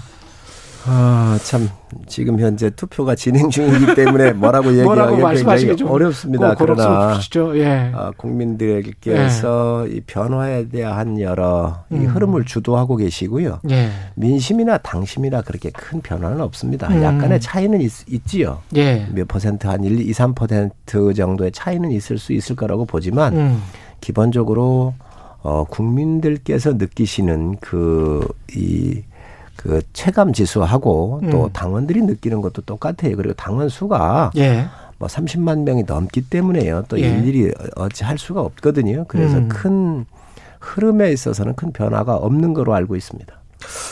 S12: 아, 참, 지금 현재 투표가 진행 중이기 때문에 뭐라고
S2: 뭐라고
S12: 얘기하기
S2: 말씀하시기
S12: 굉장히
S2: 좀
S12: 어렵습니다.
S2: 꼭
S12: 그러나.
S2: 예.
S12: 아, 국민들께서 이 변화에 대한 여러 이
S2: 음.
S12: 흐름을 주도하고 계시고요.
S2: 예.
S12: 민심이나 당심이나 그렇게 큰 변화는 없습니다.
S2: 음.
S12: 약간의 차이는 있, 지요
S2: 예.
S12: 몇 퍼센트, 한 1, 2, 3% 정도의 차이는 있을 수 있을 거라고 보지만,
S2: 음.
S12: 기본적으로, 어, 국민들께서 느끼시는 그, 이, 그 체감 지수하고 또
S2: 음.
S12: 당원들이 느끼는 것도 똑같아요. 그리고 당원 수가
S2: 예.
S12: 뭐 30만 명이 넘기 때문에요. 또
S2: 예.
S12: 일일이 어찌 할 수가 없거든요. 그래서
S2: 음.
S12: 큰 흐름에 있어서는 큰 변화가 없는 거로 알고 있습니다.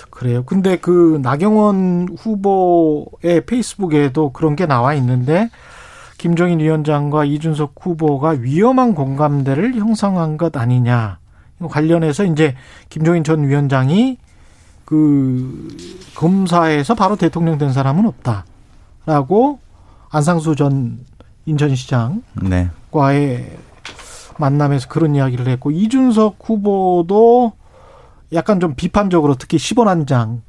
S2: 그래요. 근데 그 나경원 후보의 페이스북에도 그런 게 나와 있는데 김종인 위원장과 이준석 후보가 위험한 공감대를 형성한 것 아니냐. 관련해서 이제 김종인 전 위원장이 그 검사에서 바로 대통령 된 사람은 없다라고 안상수 전 인천시장
S11: 네.
S2: 과의 만남에서 그런 이야기를 했고 이준석 후보도 약간 좀 비판적으로 특히 10원 장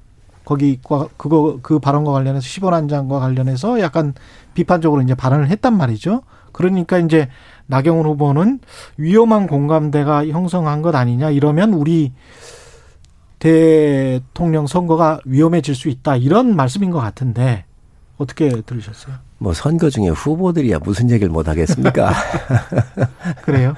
S2: 거기 과- 그거 그 발언과 관련해서 10원 장과 관련해서 약간 비판적으로 이제 발언을 했단 말이죠. 그러니까 이제 나경원 후보는 위험한 공감대가 형성한 것 아니냐 이러면 우리 대통령 선거가 위험해질 수 있다 이런 말씀인 것 같은데 어떻게 들으셨어요?
S12: 뭐 선거 중에 후보들이야 무슨 얘기를 못 하겠습니까?
S2: 그래요?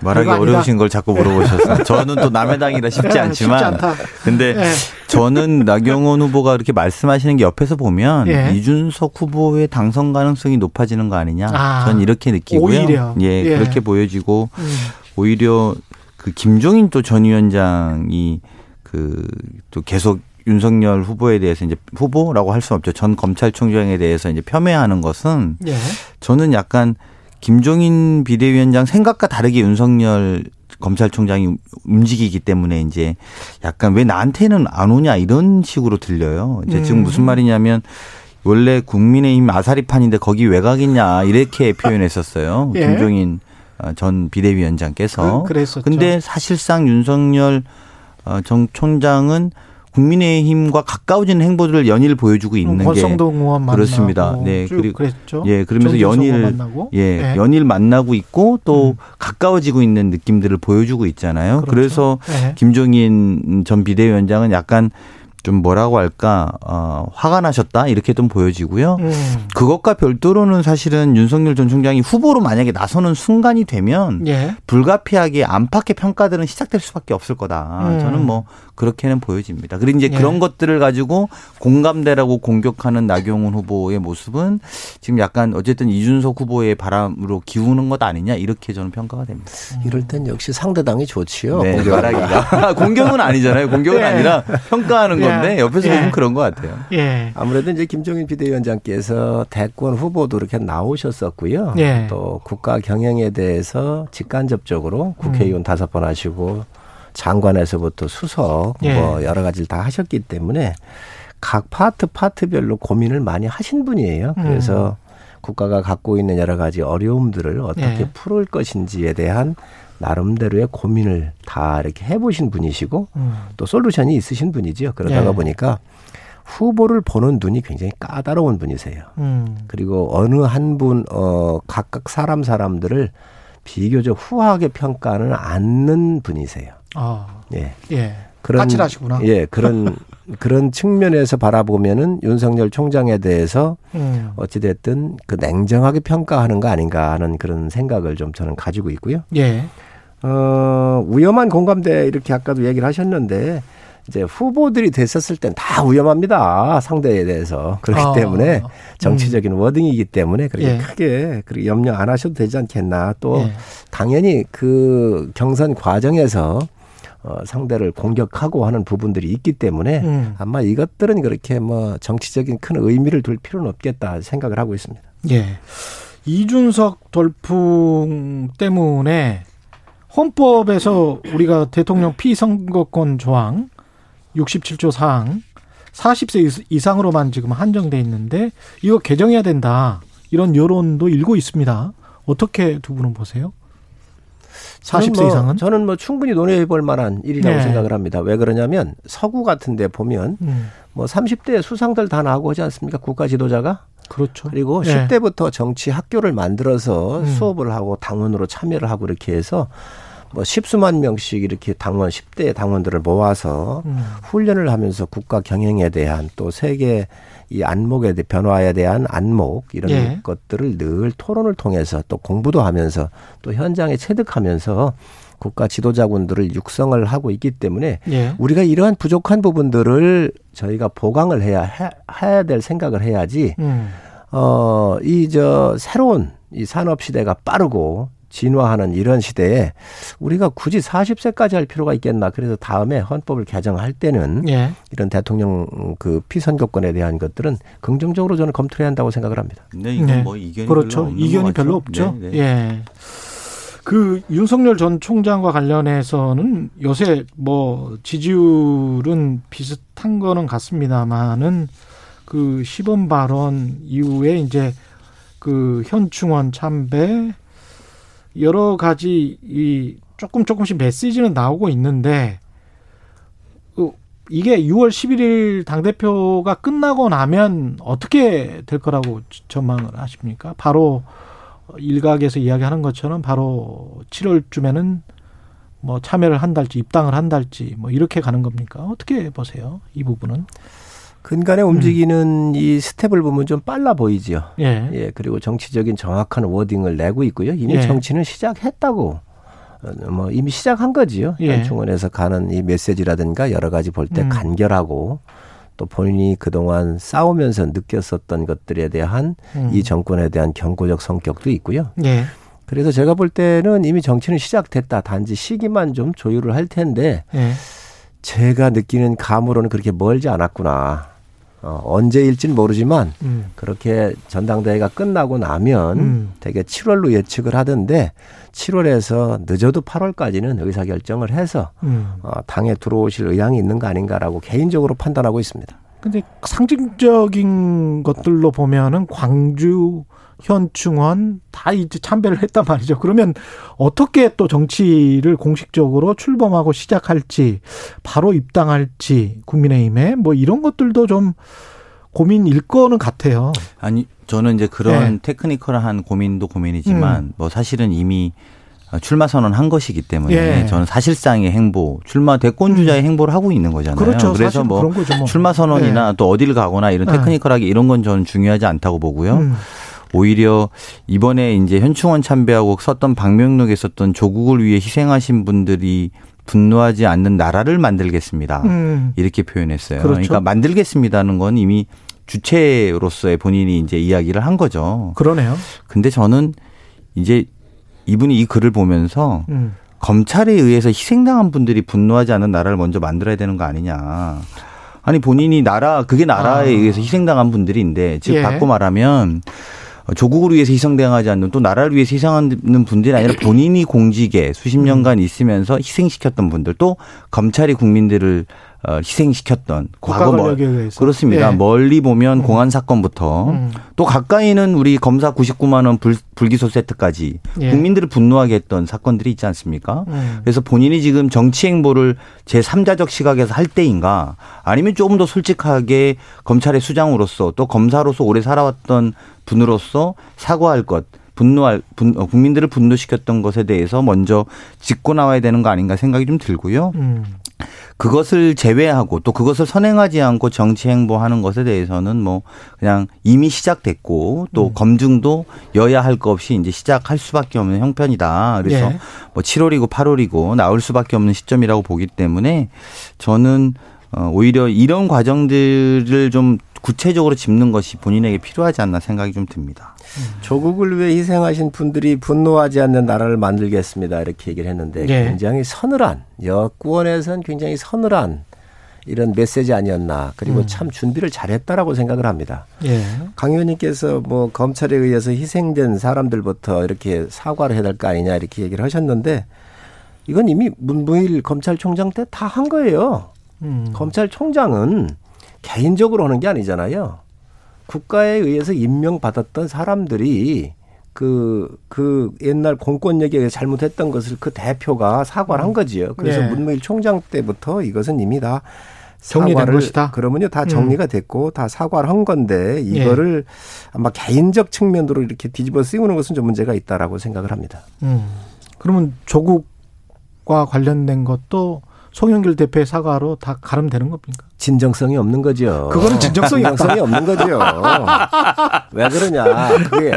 S11: 말하기
S2: 아니다.
S11: 어려우신 걸 자꾸 물어보셨어요. 저는 또 남의 당이라 쉽지
S2: 예,
S11: 않지만.
S2: 쉽지 않다.
S11: 근데
S2: 예.
S11: 저는 나경원 후보가 그렇게 말씀하시는 게 옆에서 보면
S2: 예.
S11: 이준석 후보의 당선 가능성이 높아지는 거 아니냐.
S2: 아,
S11: 전 이렇게 느끼고요.
S2: 오히려.
S11: 예,
S2: 예.
S11: 그렇게 보여지고
S2: 음.
S11: 오히려 그 김종인 또 전 위원장이 그 또 계속 윤석열 후보에 대해서 이제 후보라고 할수 없죠. 전 검찰총장에 대해서 이제 폄훼하는 것은
S2: 예.
S11: 저는 약간 김종인 비대위원장 생각과 다르게 윤석열 검찰총장이 움직이기 때문에 이제 약간 왜 나한테는 안 오냐 이런 식으로 들려요. 이제 지금
S2: 음.
S11: 무슨 말이냐면 원래 국민의힘 아사리판인데 거기 왜 가겠냐 이렇게 표현했었어요.
S2: 예.
S11: 김종인 어, 전 비대위원장께서.
S2: 그- 그랬었죠.
S11: 근데 사실상 윤석열 어, 정 총장은 국민의힘과 가까워지는 행보들을 연일 보여주고 있는 게
S2: 권성동 의원 만나고
S11: 그렇습니다. 네,
S2: 쭉
S11: 그리고
S2: 그랬죠.
S11: 예, 그러면서 연일
S2: 만나고.
S11: 예,
S2: 네.
S11: 연일 만나고 있고 또
S2: 음.
S11: 가까워지고 있는 느낌들을 보여주고 있잖아요.
S2: 그렇죠.
S11: 그래서
S2: 네.
S11: 김종인 전 비대위원장은 약간 좀 뭐라고 할까 어, 화가 나셨다 이렇게 좀 보여지고요.
S2: 음.
S11: 그것과 별도로는 사실은 윤석열 전 총장이 후보로 만약에 나서는 순간이 되면
S2: 예.
S11: 불가피하게 안팎의 평가들은 시작될 수밖에 없을 거다.
S2: 음.
S11: 저는 뭐 그렇게는 보여집니다. 그리고 이제
S2: 예.
S11: 그런 것들을 가지고 공감대라고 공격하는 나경원 후보의 모습은 지금 약간 어쨌든 이준석 후보의 바람으로 기우는 것 아니냐 이렇게 저는 평가가 됩니다.
S12: 이럴 땐 역시 상대당이 좋지요.
S11: 네,
S12: 공격하기가.
S11: 말하기가 공격은 아니잖아요. 공격은
S2: 예.
S11: 아니라 평가하는
S2: 예.
S11: 건데 옆에서
S2: 예.
S11: 보면 그런 것 같아요.
S2: 예.
S12: 아무래도 이제 김종인 비대위원장께서 대권 후보도 이렇게 나오셨었고요.
S2: 예.
S12: 또 국가 경영에 대해서 직간접적으로 국회의원 다섯 번 하시고 장관에서부터 수석
S2: 예.
S12: 뭐 여러 가지를 다 하셨기 때문에 각 파트 파트별로 고민을 많이 하신 분이에요.
S2: 음.
S12: 그래서 국가가 갖고 있는 여러 가지 어려움들을 어떻게
S2: 예.
S12: 풀을 것인지에 대한 나름대로의 고민을 다 이렇게 해보신 분이시고
S2: 음.
S12: 또 솔루션이 있으신 분이죠. 그러다가
S2: 예.
S12: 보니까 후보를 보는 눈이 굉장히 까다로운 분이세요.
S2: 음.
S12: 그리고 어느 한 분, 어, 각각 사람 사람들을 비교적 후하게 평가는 않는 분이세요.
S2: 아.
S12: 예.
S2: 예.
S12: 그런,
S2: 까칠하시구나.
S12: 예, 그런, 그런 측면에서 바라보면은 윤석열 총장에 대해서
S2: 음.
S12: 어찌 됐든 그 냉정하게 평가하는 거 아닌가 하는 그런 생각을 좀 저는 가지고 있고요.
S2: 예.
S12: 어, 위험한 공감대 이렇게 아까도 얘기를 하셨는데 이제 후보들이 됐었을 땐 다 위험합니다. 상대에 대해서. 그렇기
S2: 아,
S12: 때문에 정치적인 워딩이기 때문에 그렇게
S2: 예.
S12: 크게 그렇게 염려 안 하셔도 되지 않겠나. 또
S2: 예.
S12: 당연히 그 경선 과정에서 어, 상대를 공격하고 하는 부분들이 있기 때문에
S2: 음.
S12: 아마 이것들은 그렇게 뭐 정치적인 큰 의미를 둘 필요는 없겠다 생각을 하고 있습니다.
S2: 예. 이준석 돌풍 때문에 헌법에서 우리가 대통령 피선거권 조항 67조 사항 40세 이상으로만 지금 한정돼 있는데 이거 개정해야 된다. 이런 여론도 일고 있습니다. 어떻게 두 분은 보세요? 40세
S12: 저는 뭐,
S2: 이상은?
S12: 저는 뭐 충분히 논의해 볼 만한 일이라고
S2: 네.
S12: 생각을 합니다. 왜 그러냐면 서구 같은 데 보면
S2: 음,
S12: 뭐 30대 수상들 다 나오고 하지 않습니까? 국가 지도자가.
S2: 그렇죠.
S12: 그리고
S2: 네.
S12: 10대부터 정치 학교를 만들어서
S2: 음.
S12: 수업을 하고 당원으로 참여를 하고 이렇게 해서 뭐 십수만 명씩 이렇게 당원 10대 당원들을 모아서
S2: 음,
S12: 훈련을 하면서 국가 경영에 대한 또 세계 이 안목에 대해 변화에 대한 안목 이런
S2: 예.
S12: 것들을 늘 토론을 통해서 또 공부도 하면서 또 현장에 체득하면서 국가 지도자군들을 육성을 하고 있기 때문에
S2: 예.
S12: 우리가 이러한 부족한 부분들을 저희가 보강을 해야 해, 해야 될 생각을 해야지
S2: 음,
S12: 어, 이, 저, 새로운 이 산업 시대가 빠르고 진화하는 이런 시대에 우리가 굳이 40세까지 할 필요가 있겠나. 그래서 다음에 헌법을 개정할 때는
S2: 예.
S12: 이런 대통령 그 피선거권에 대한 것들은 긍정적으로 저는 검토해야 한다고 생각을 합니다.
S11: 근데 이건
S2: 네.
S11: 뭐 이견이
S2: 그렇죠.
S11: 별로 없는
S2: 이견이? 별로 없죠.
S11: 네, 네.
S2: 예. 그 윤석열 전 총장과 관련해서는 요새 뭐 지지율은 비슷한 거는 같습니다만은 그 시범 발언 이후에 이제 그 현충원 참배 여러 가지 이 조금 조금씩 메시지는 나오고 있는데 그 이게 6월 11일 당 대표가 끝나고 나면 어떻게 될 거라고 전망을 하십니까? 바로 일각에서 이야기하는 것처럼 바로 7월쯤에는 뭐 참여를 한달지 입당을 한달지 뭐 이렇게 가는 겁니까? 어떻게 보세요? 이 부분은?
S12: 근간에 움직이는 이 스텝을 보면 좀 빨라 보이지요.
S2: 예.
S12: 예, 그리고 정치적인 정확한 워딩을 내고 있고요. 이미
S2: 예.
S12: 정치는 시작했다고. 어, 뭐 이미 시작한 거지요.
S2: 예.
S12: 현충원에서 가는 이 메시지라든가 여러 가지 볼때
S2: 음.
S12: 간결하고 또 본인이 그동안 싸우면서 느꼈었던 것들에 대한
S2: 음.
S12: 이 정권에 대한 경고적 성격도 있고요.
S2: 예.
S12: 그래서 제가 볼 때는 이미 정치는 시작됐다. 단지 시기만 좀 조율을 할 텐데
S2: 예.
S12: 제가 느끼는 감으로는 그렇게 멀지 않았구나. 어, 언제일진 모르지만
S2: 음.
S12: 그렇게 전당대회가 끝나고 나면
S2: 음.
S12: 되게 7월로 예측을 하던데 7월에서 늦어도 8월까지는 의사결정을 해서
S2: 음.
S12: 어, 당에 들어오실 의향이 있는 거 아닌가라고 개인적으로 판단하고 있습니다.
S2: 근데 상징적인 것들로 보면은 광주, 현충원 다 이제 참배를 했단 말이죠. 그러면 어떻게 또 정치를 공식적으로 출범하고 시작할지, 바로 입당할지, 국민의힘에 뭐 이런 것들도 좀 고민일 거는 같아요.
S11: 아니 저는 이제 그런
S2: 네.
S11: 테크니컬한 고민도 고민이지만 뭐 사실은 이미 출마 선언한 것이기 때문에
S2: 예.
S11: 저는 사실상의 행보, 출마 대권 주자의 행보를 하고 있는 거잖아요.
S2: 그렇죠.
S11: 래서
S2: 사실
S11: 뭐
S2: 뭐.
S11: 출마 선언이나 또 어디를 가거나 이런
S2: 네.
S11: 테크니컬하게 이런 건 저는 중요하지 않다고 보고요.
S2: 음.
S11: 오히려 이번에 이제 현충원 참배하고 썼던 방명록에 썼던 조국을 위해 희생하신 분들이 분노하지 않는 나라를 만들겠습니다.
S2: 음.
S11: 이렇게 표현했어요.
S2: 그렇죠.
S11: 그러니까 만들겠습니다는 건 이미 주체로서의 본인이 이제 이야기를 한 거죠.
S2: 그러네요.
S11: 근데 저는 이제 이분이 이 글을 보면서
S2: 음.
S11: 검찰에 의해서 희생당한 분들이 분노하지 않는 나라를 먼저 만들어야 되는 거 아니냐. 아니 본인이 나라 그게 나라에
S2: 아.
S11: 의해서 희생당한 분들인데 즉
S2: 예.
S11: 바꿔 말하면 조국을 위해서 희생당하지 않는 또 나라를 위해서 희생하는 분들이 아니라 본인이 공직에 수십 년간 있으면서 희생시켰던 분들 또 검찰이 국민들을 어, 희생시켰던
S2: 국가
S11: 과거 뭐
S2: 권력에 의해서.
S11: 그렇습니다.
S2: 예.
S11: 멀리 보면 공안 사건부터
S2: 음.
S11: 또 가까이는 우리 검사 99만 원 불, 불기소 세트까지
S2: 예.
S11: 국민들을 분노하게 했던 사건들이 있지 않습니까?
S2: 음.
S11: 그래서 본인이 지금 정치 행보를 제 3자적 시각에서 할 때인가 아니면 조금 더 솔직하게 검찰의 수장으로서 또 검사로서 오래 살아왔던 분으로서 사과할 것 분노할 분, 어, 국민들을 분노시켰던 것에 대해서 먼저 짚고 나와야 되는 거 아닌가 생각이 좀 들고요.
S2: 음.
S11: 그것을 제외하고 또 그것을 선행하지 않고 정치 행보하는 것에 대해서는 뭐 그냥 이미 시작됐고 또 검증도 여야 할거 없이 이제 시작할 수밖에 없는 형편이다. 그래서
S2: 예.
S11: 뭐 7월이고 8월이고 나올 수밖에 없는 시점이라고 보기 때문에 저는 어 오히려 이런 과정들을 좀 구체적으로 짚는 것이 본인에게 필요하지 않나 생각이 좀 듭니다.
S12: 조국을 위해 희생하신 분들이 분노하지 않는 나라를 만들겠습니다. 이렇게 얘기를 했는데
S2: 예.
S12: 굉장히 서늘한 여권에서는 굉장히 서늘한 이런 메시지 아니었나. 그리고
S2: 음.
S12: 참 준비를 잘했다라고 생각을 합니다.
S2: 예.
S12: 강 의원님께서 뭐 검찰에 의해서 희생된 사람들부터 이렇게 사과를 해야 될 거 아니냐 이렇게 얘기를 하셨는데 이건 이미 문무일 검찰총장 때 다 한 거예요.
S2: 음.
S12: 검찰총장은 개인적으로 하는 게 아니잖아요. 국가에 의해서 임명받았던 사람들이 그, 그 옛날 공권 얘기에 잘못했던 것을 그 대표가 사과를 한 거지요. 그래서
S2: 네.
S12: 문무일 총장 때부터 이것은 이미 다
S2: 정리된 것이다?
S12: 그러면요 다
S2: 음.
S12: 정리가 됐고 다 사과를 한 건데 이거를 아마 개인적 측면으로 이렇게 뒤집어 씌우는 것은 좀 문제가 있다라고 생각을 합니다.
S2: 음. 그러면 조국과 관련된 것도 송영길 대표의 사과로 다 가름되는 겁니까?
S12: 진정성이 없는 거죠.
S2: 그거는 진정성이.
S12: 진정성이 없는 거죠. 왜 그러냐. 그게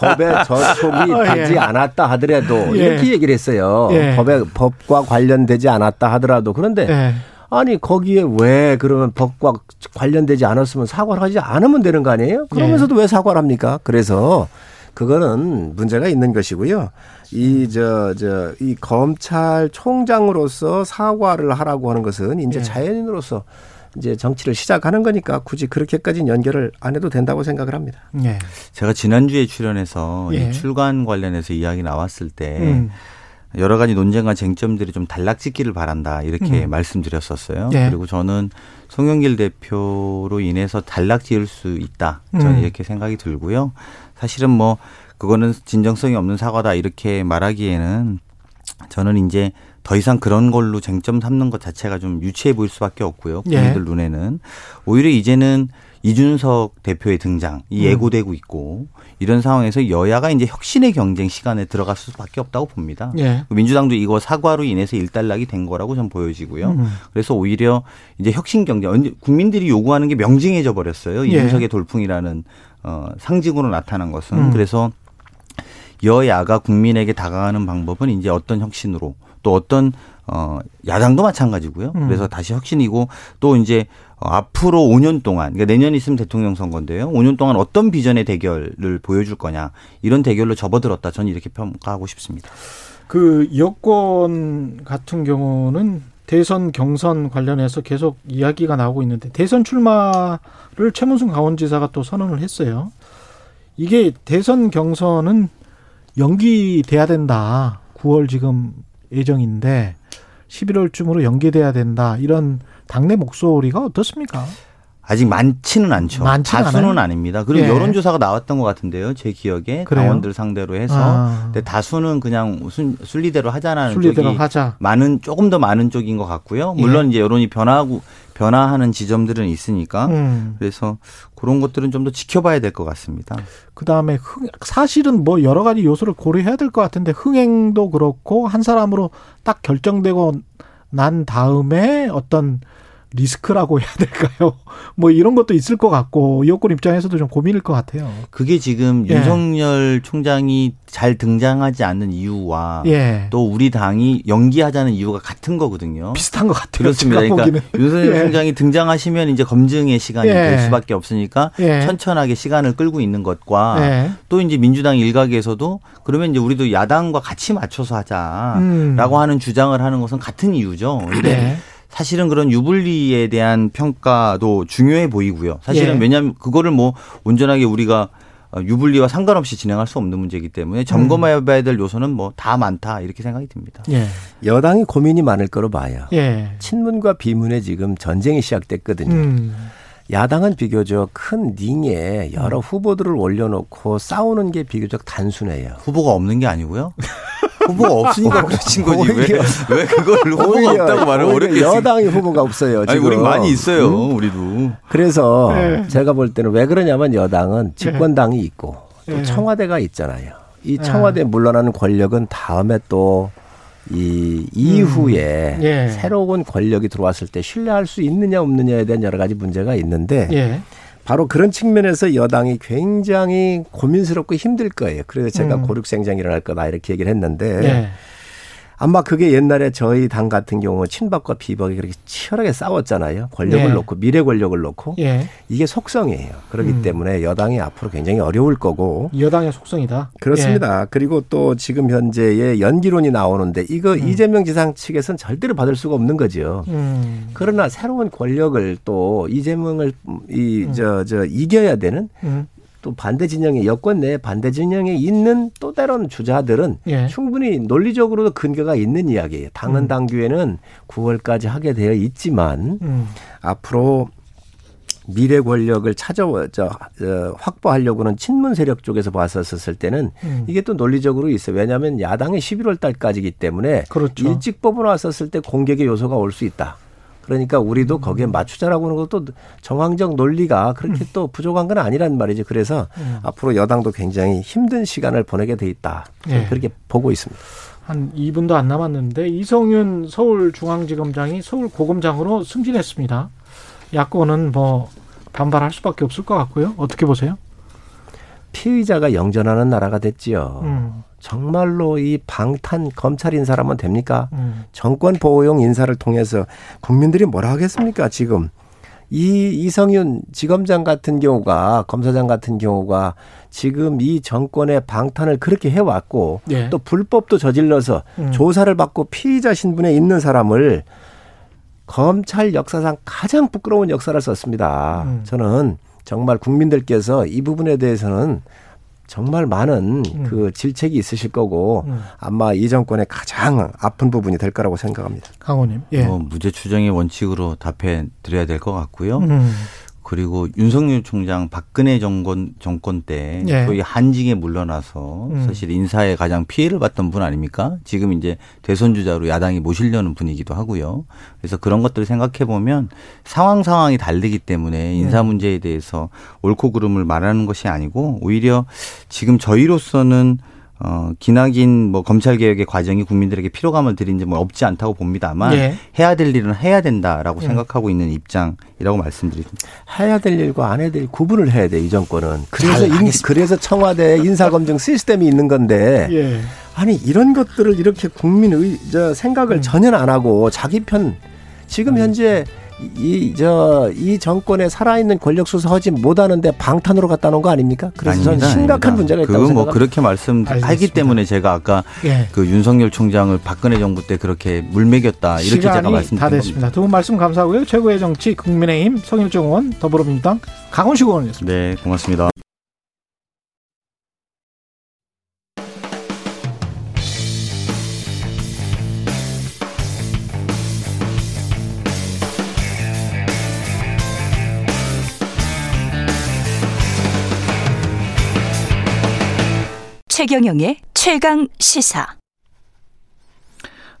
S12: 법에 저촉이
S2: 어, 예.
S12: 되지 않았다 하더라도
S2: 예.
S12: 이렇게 얘기를 했어요.
S2: 예.
S12: 법에 법과 관련되지 않았다 하더라도 그런데
S2: 예.
S12: 아니 거기에 왜 그러면 법과 관련되지 않았으면 사과를 하지 않으면 되는 거 아니에요? 그러면서도 왜 사과를 합니까? 그래서 그거는 문제가 있는 것이고요. 이 저 저 이 검찰총장으로서 사과를 하라고 하는 것은 이제
S2: 예.
S12: 자연인으로서 이제 정치를 시작하는 거니까 굳이 그렇게까지는 연결을 안 해도 된다고 생각을 합니다.
S2: 예.
S11: 제가 지난주에 출연해서
S2: 예.
S11: 이 출간 관련해서 이야기 나왔을 때
S2: 음.
S11: 여러 가지 논쟁과 쟁점들이 좀 단락짓기를 바란다 이렇게
S2: 음.
S11: 말씀드렸었어요.
S2: 예.
S11: 그리고 저는 송영길 대표로 인해서 단락지을 수 있다. 저는
S2: 음.
S11: 이렇게 생각이 들고요. 사실은 뭐 그거는 진정성이 없는 사과다 이렇게 말하기에는 저는 이제 더 이상 그런 걸로 쟁점 삼는 것 자체가 좀 유치해 보일 수밖에 없고요.
S2: 예.
S11: 국민들 눈에는 오히려 이제는 이준석 대표의 등장 이
S2: 음.
S11: 예고되고 있고 이런 상황에서 여야가 이제 혁신의 경쟁 시간에 들어갈 수밖에 없다고 봅니다.
S2: 예.
S11: 민주당도 이거 사과로 인해서 일단락이 된 거라고 전 보여지고요.
S2: 음.
S11: 그래서 오히려 이제 혁신 경쟁 국민들이 요구하는 게 명징해져 버렸어요.
S2: 예.
S11: 이준석의 돌풍이라는 어 상징으로 나타난 것은
S2: 음.
S11: 그래서 여야가 국민에게 다가가는 방법은 이제 어떤 혁신으로 또 어떤 어 야당도 마찬가지고요.
S2: 음.
S11: 그래서 다시 혁신이고 또 이제 어, 앞으로 5년 동안 그러니까 내년 있으면 대통령 선거인데요. 5년 동안 어떤 비전의 대결을 보여줄 거냐 이런 대결로 접어들었다. 저는 이렇게 평가하고 싶습니다.
S2: 그 여권 같은 경우는 대선 경선 관련해서 계속 이야기가 나오고 있는데 대선 출마를 최문순 강원지사가 또 선언을 했어요. 이게 대선 경선은 연기돼야 된다. 9월 지금 예정인데 11월쯤으로 연기돼야 된다. 이런 당내 목소리가 어떻습니까?
S11: 아직 많지는 않죠.
S2: 많지는
S11: 다수는
S2: 않아요?
S11: 아닙니다. 그리고
S2: 예.
S11: 여론조사가 나왔던 것 같은데요. 제 기억에
S2: 그래요?
S11: 당원들 상대로 해서
S2: 아.
S11: 근데 다수는 그냥 순, 순리대로 하자는
S2: 순리대로
S11: 쪽이
S2: 하자.
S11: 많은 조금 더 많은 쪽인 것 같고요.
S2: 예.
S11: 물론 이제 여론이 변화하고 변화하는 지점들은 있으니까
S2: 음.
S11: 그래서 그런 것들은 좀 더 지켜봐야 될 것 같습니다.
S2: 그 다음에 사실은 뭐 여러 가지 요소를 고려해야 될 것 같은데 흥행도 그렇고 한 사람으로 딱 결정되고 난 다음에 어떤 리스크라고 해야 될까요? 뭐 이런 것도 있을 것 같고 여권 입장에서도 좀 고민일 것 같아요.
S11: 그게 지금
S2: 예.
S11: 윤석열 총장이 잘 등장하지 않는 이유와
S2: 예.
S11: 또 우리 당이 연기하자는 이유가 같은 거거든요.
S2: 비슷한 것 같아요.
S11: 그렇습니다. 그러니까
S2: 보기에는.
S11: 윤석열
S2: 예.
S11: 총장이 등장하시면 이제 검증의 시간이
S2: 예.
S11: 될 수밖에 없으니까
S2: 예.
S11: 천천하게 시간을 끌고 있는 것과
S2: 예.
S11: 또 이제 민주당 일각에서도 그러면 이제 우리도 야당과 같이 맞춰서 하자라고
S2: 음.
S11: 하는 주장을 하는 것은 같은 이유죠. 근데
S2: 네.
S11: 사실은 그런 유불리에 대한 평가도 중요해 보이고요. 사실은
S2: 예.
S11: 왜냐하면 그거를 뭐 온전하게 우리가 어, 유불리와 상관없이 진행할 수 없는 문제이기 때문에 점검해봐야 될 요소는 뭐 다 많다 이렇게 생각이 듭니다.
S2: 예.
S12: 여당이 고민이 많을 거로 봐요.
S2: 예.
S12: 친문과 비문의 지금 전쟁이 시작됐거든요.
S2: 음.
S12: 야당은 비교적 큰 링에 여러 후보들을 올려놓고 싸우는 게 비교적 단순해요.
S11: 후보가 없는 게 아니고요. 후보가 없으니까 그러신 거지. 왜,
S12: 오히려-
S11: 왜 그걸 후보가 없다고 말을 어렵게
S12: 여당이 후보가 없어요.
S11: 아니,
S12: 지금.
S11: 우리 많이 있어요.
S12: 음?
S11: 우리도.
S12: 그래서
S2: 네.
S12: 제가 볼 때는 왜 그러냐면 여당은 집권당이 있고 또
S2: 네.
S12: 청와대가 있잖아요. 이
S2: 네.
S12: 청와대 물러나는 권력은 다음에 또 이 이후에
S2: 예.
S12: 새로운 권력이 들어왔을 때 신뢰할 수 있느냐 없느냐에 대한 여러 가지 문제가 있는데
S2: 예.
S12: 바로 그런 측면에서 여당이 굉장히 고민스럽고 힘들 거예요. 그래서 제가
S2: 음.
S12: 고륙생장이 일어날 거다 이렇게 얘기를 했는데
S2: 예.
S12: 아마 그게 옛날에 저희 당 같은 경우 친박과 비박이 그렇게 치열하게 싸웠잖아요. 권력을
S2: 네.
S12: 놓고 미래 권력을 놓고
S2: 예.
S12: 이게 속성이에요. 그렇기
S2: 음.
S12: 때문에 여당이 앞으로 굉장히 어려울 거고
S2: 여당의 속성이다.
S12: 그렇습니다. 그리고 또 지금 현재의 연기론이 나오는데 이거 이재명 지상 측에서는 절대로 받을 수가 없는 거죠.
S2: 예. 음.
S12: 그러나 새로운 권력을 또 이재명을 이 저저 이겨야 되는
S2: 음.
S12: 또 반대 진영에 여권 내 반대 진영에 있는 또 다른 주자들은
S2: 예.
S12: 충분히 논리적으로도 근거가 있는 이야기예요. 당헌 당규에는 9월까지 하게 되어 있지만
S2: 음.
S12: 앞으로 미래 권력을 찾아 저, 어, 확보하려고는 친문 세력 쪽에서 봤었을 때는
S2: 음.
S12: 이게 또 논리적으로 있어요. 왜냐하면 야당이 11월 달까지기 때문에
S2: 그렇죠.
S12: 일찍 뽑아놨었을 때 공격의 요소가 올 수 있다. 그러니까 우리도 거기에 맞추자라고 하는 것도 정황적 논리가 그렇게 또 부족한 건 아니란 말이죠. 그래서
S2: 음.
S12: 앞으로 여당도 굉장히 힘든 시간을 보내게 돼 있다.
S2: 예.
S12: 그렇게 보고 있습니다.
S2: 한 2분도 안 남았는데 이성윤 서울중앙지검장이 서울고검장으로 승진했습니다. 야권은 뭐 반발할 수밖에 없을 것 같고요. 어떻게 보세요?
S12: 피의자가 영전하는 나라가 됐지요.
S2: 음.
S12: 정말로 이 방탄 검찰 인사라면 됩니까?
S2: 음.
S12: 정권 보호용 인사를 통해서 국민들이 뭐라 하겠습니까? 지금 이 이성윤 지검장 같은 경우가 검사장 같은 경우가 지금 이 정권의 방탄을 그렇게 해왔고
S2: 예.
S12: 또 불법도 저질러서
S2: 음.
S12: 조사를 받고 피의자 신분에 있는 사람을 검찰 역사상 가장 부끄러운 역사를 썼습니다.
S2: 음.
S12: 저는 정말 국민들께서 이 부분에 대해서는 정말 많은
S2: 음.
S12: 그 질책이 있으실 거고
S2: 음.
S12: 아마 이 정권의 가장 아픈 부분이 될 거라고 생각합니다.
S2: 강호님. 예.
S11: 뭐 무죄 추정의 원칙으로 답해 드려야 될 것 같고요.
S2: 음.
S11: 그리고 윤석열 총장 박근혜 정권 정권 때
S2: 예.
S11: 거의 한직에 물러나서
S2: 음.
S11: 사실 인사에 가장 피해를 봤던 분 아닙니까? 지금 이제 대선 주자로 야당이 모시려는 분이기도 하고요. 그래서 그런 것들을 생각해 보면 상황 상황이 다르기 때문에 인사
S2: 음.
S11: 문제에 대해서 옳고 그름을 말하는 것이 아니고 오히려 지금 저희로서는 어, 기나긴 뭐 검찰 개혁의 과정이 국민들에게 피로감을 드린 점은 없지 않다고 봅니다만
S2: 예.
S11: 해야 될 일은 해야 된다라고
S2: 예.
S11: 생각하고 있는 입장이라고 말씀드립니다.
S12: 해야 될 일과 안 해야 될일 구분을 해야 돼 이 정권은. 그래서
S2: 잘
S12: 인. 그래서 청와대 인사 검증 시스템이 있는 건데
S2: 예.
S12: 아니 이런 것들을 이렇게 국민의 저
S2: 음.
S12: 생각을 전혀 안 하고 자기 편 지금 현재 이저이 정권에 살아있는 권력 수사하지 못하는데 방탄으로 갖다 놓은 거 아닙니까? 그래서 저는
S11: 아닙니다,
S12: 심각한
S11: 아닙니다.
S12: 문제가 있다고
S11: 그건 뭐
S12: 생각합니다.
S11: 그렇게 말씀하기. 때문에 제가 아까
S2: 예.
S11: 그 윤석열 총장을 박근혜 정부 때 그렇게 물먹였다 이렇게 제가 말씀드린
S2: 다. 됐습니다. 두 분 말씀 감사하고요. 최고의 정치 국민의힘 성일정 의원 더불어민주당 강원식 의원이었습니다.
S11: 네, 고맙습니다.
S3: 최경영의 최강 시사.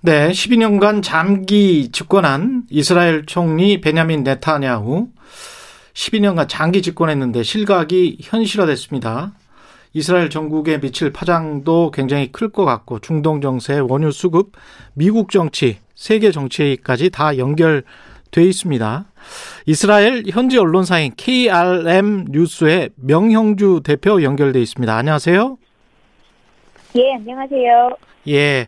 S2: 네, 12년간 장기 집권한 이스라엘 총리 베냐민 네타냐후 12년간 장기 집권했는데 실각이 현실화됐습니다. 이스라엘 전국에 미칠 파장도 굉장히 클 것 같고 중동 정세, 원유 수급, 미국 정치, 세계 정치까지 다 연결돼 있습니다. 이스라엘 현지 언론사인 KRM 뉴스의 명형주 대표 연결돼 있습니다. 안녕하세요.
S13: 예, 안녕하세요.
S2: 예.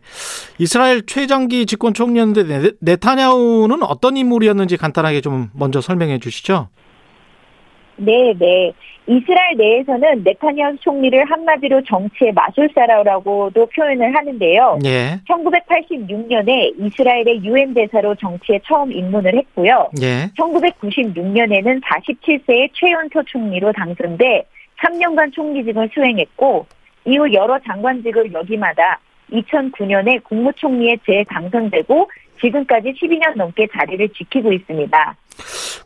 S2: 이스라엘 최장기 집권 총리였는데 네 타냐후는 어떤 인물이었는지 간단하게 좀 먼저 설명해 주시죠.
S13: 네, 네. 이스라엘 내에서는 네타냐후 총리를 한마디로 정치의 마술사라고도 표현을 하는데요.
S2: 예.
S13: 1986년에 이스라엘의 유엔 대사로 정치에 처음 입문을 했고요.
S2: 예.
S13: 1996년에는 47세의 최연소 총리로 당선돼 3년간 총리직을 수행했고 이후 여러 장관직을 역임하다 2009년에 국무총리에 재당선되고 지금까지 12년 넘게 자리를 지키고 있습니다.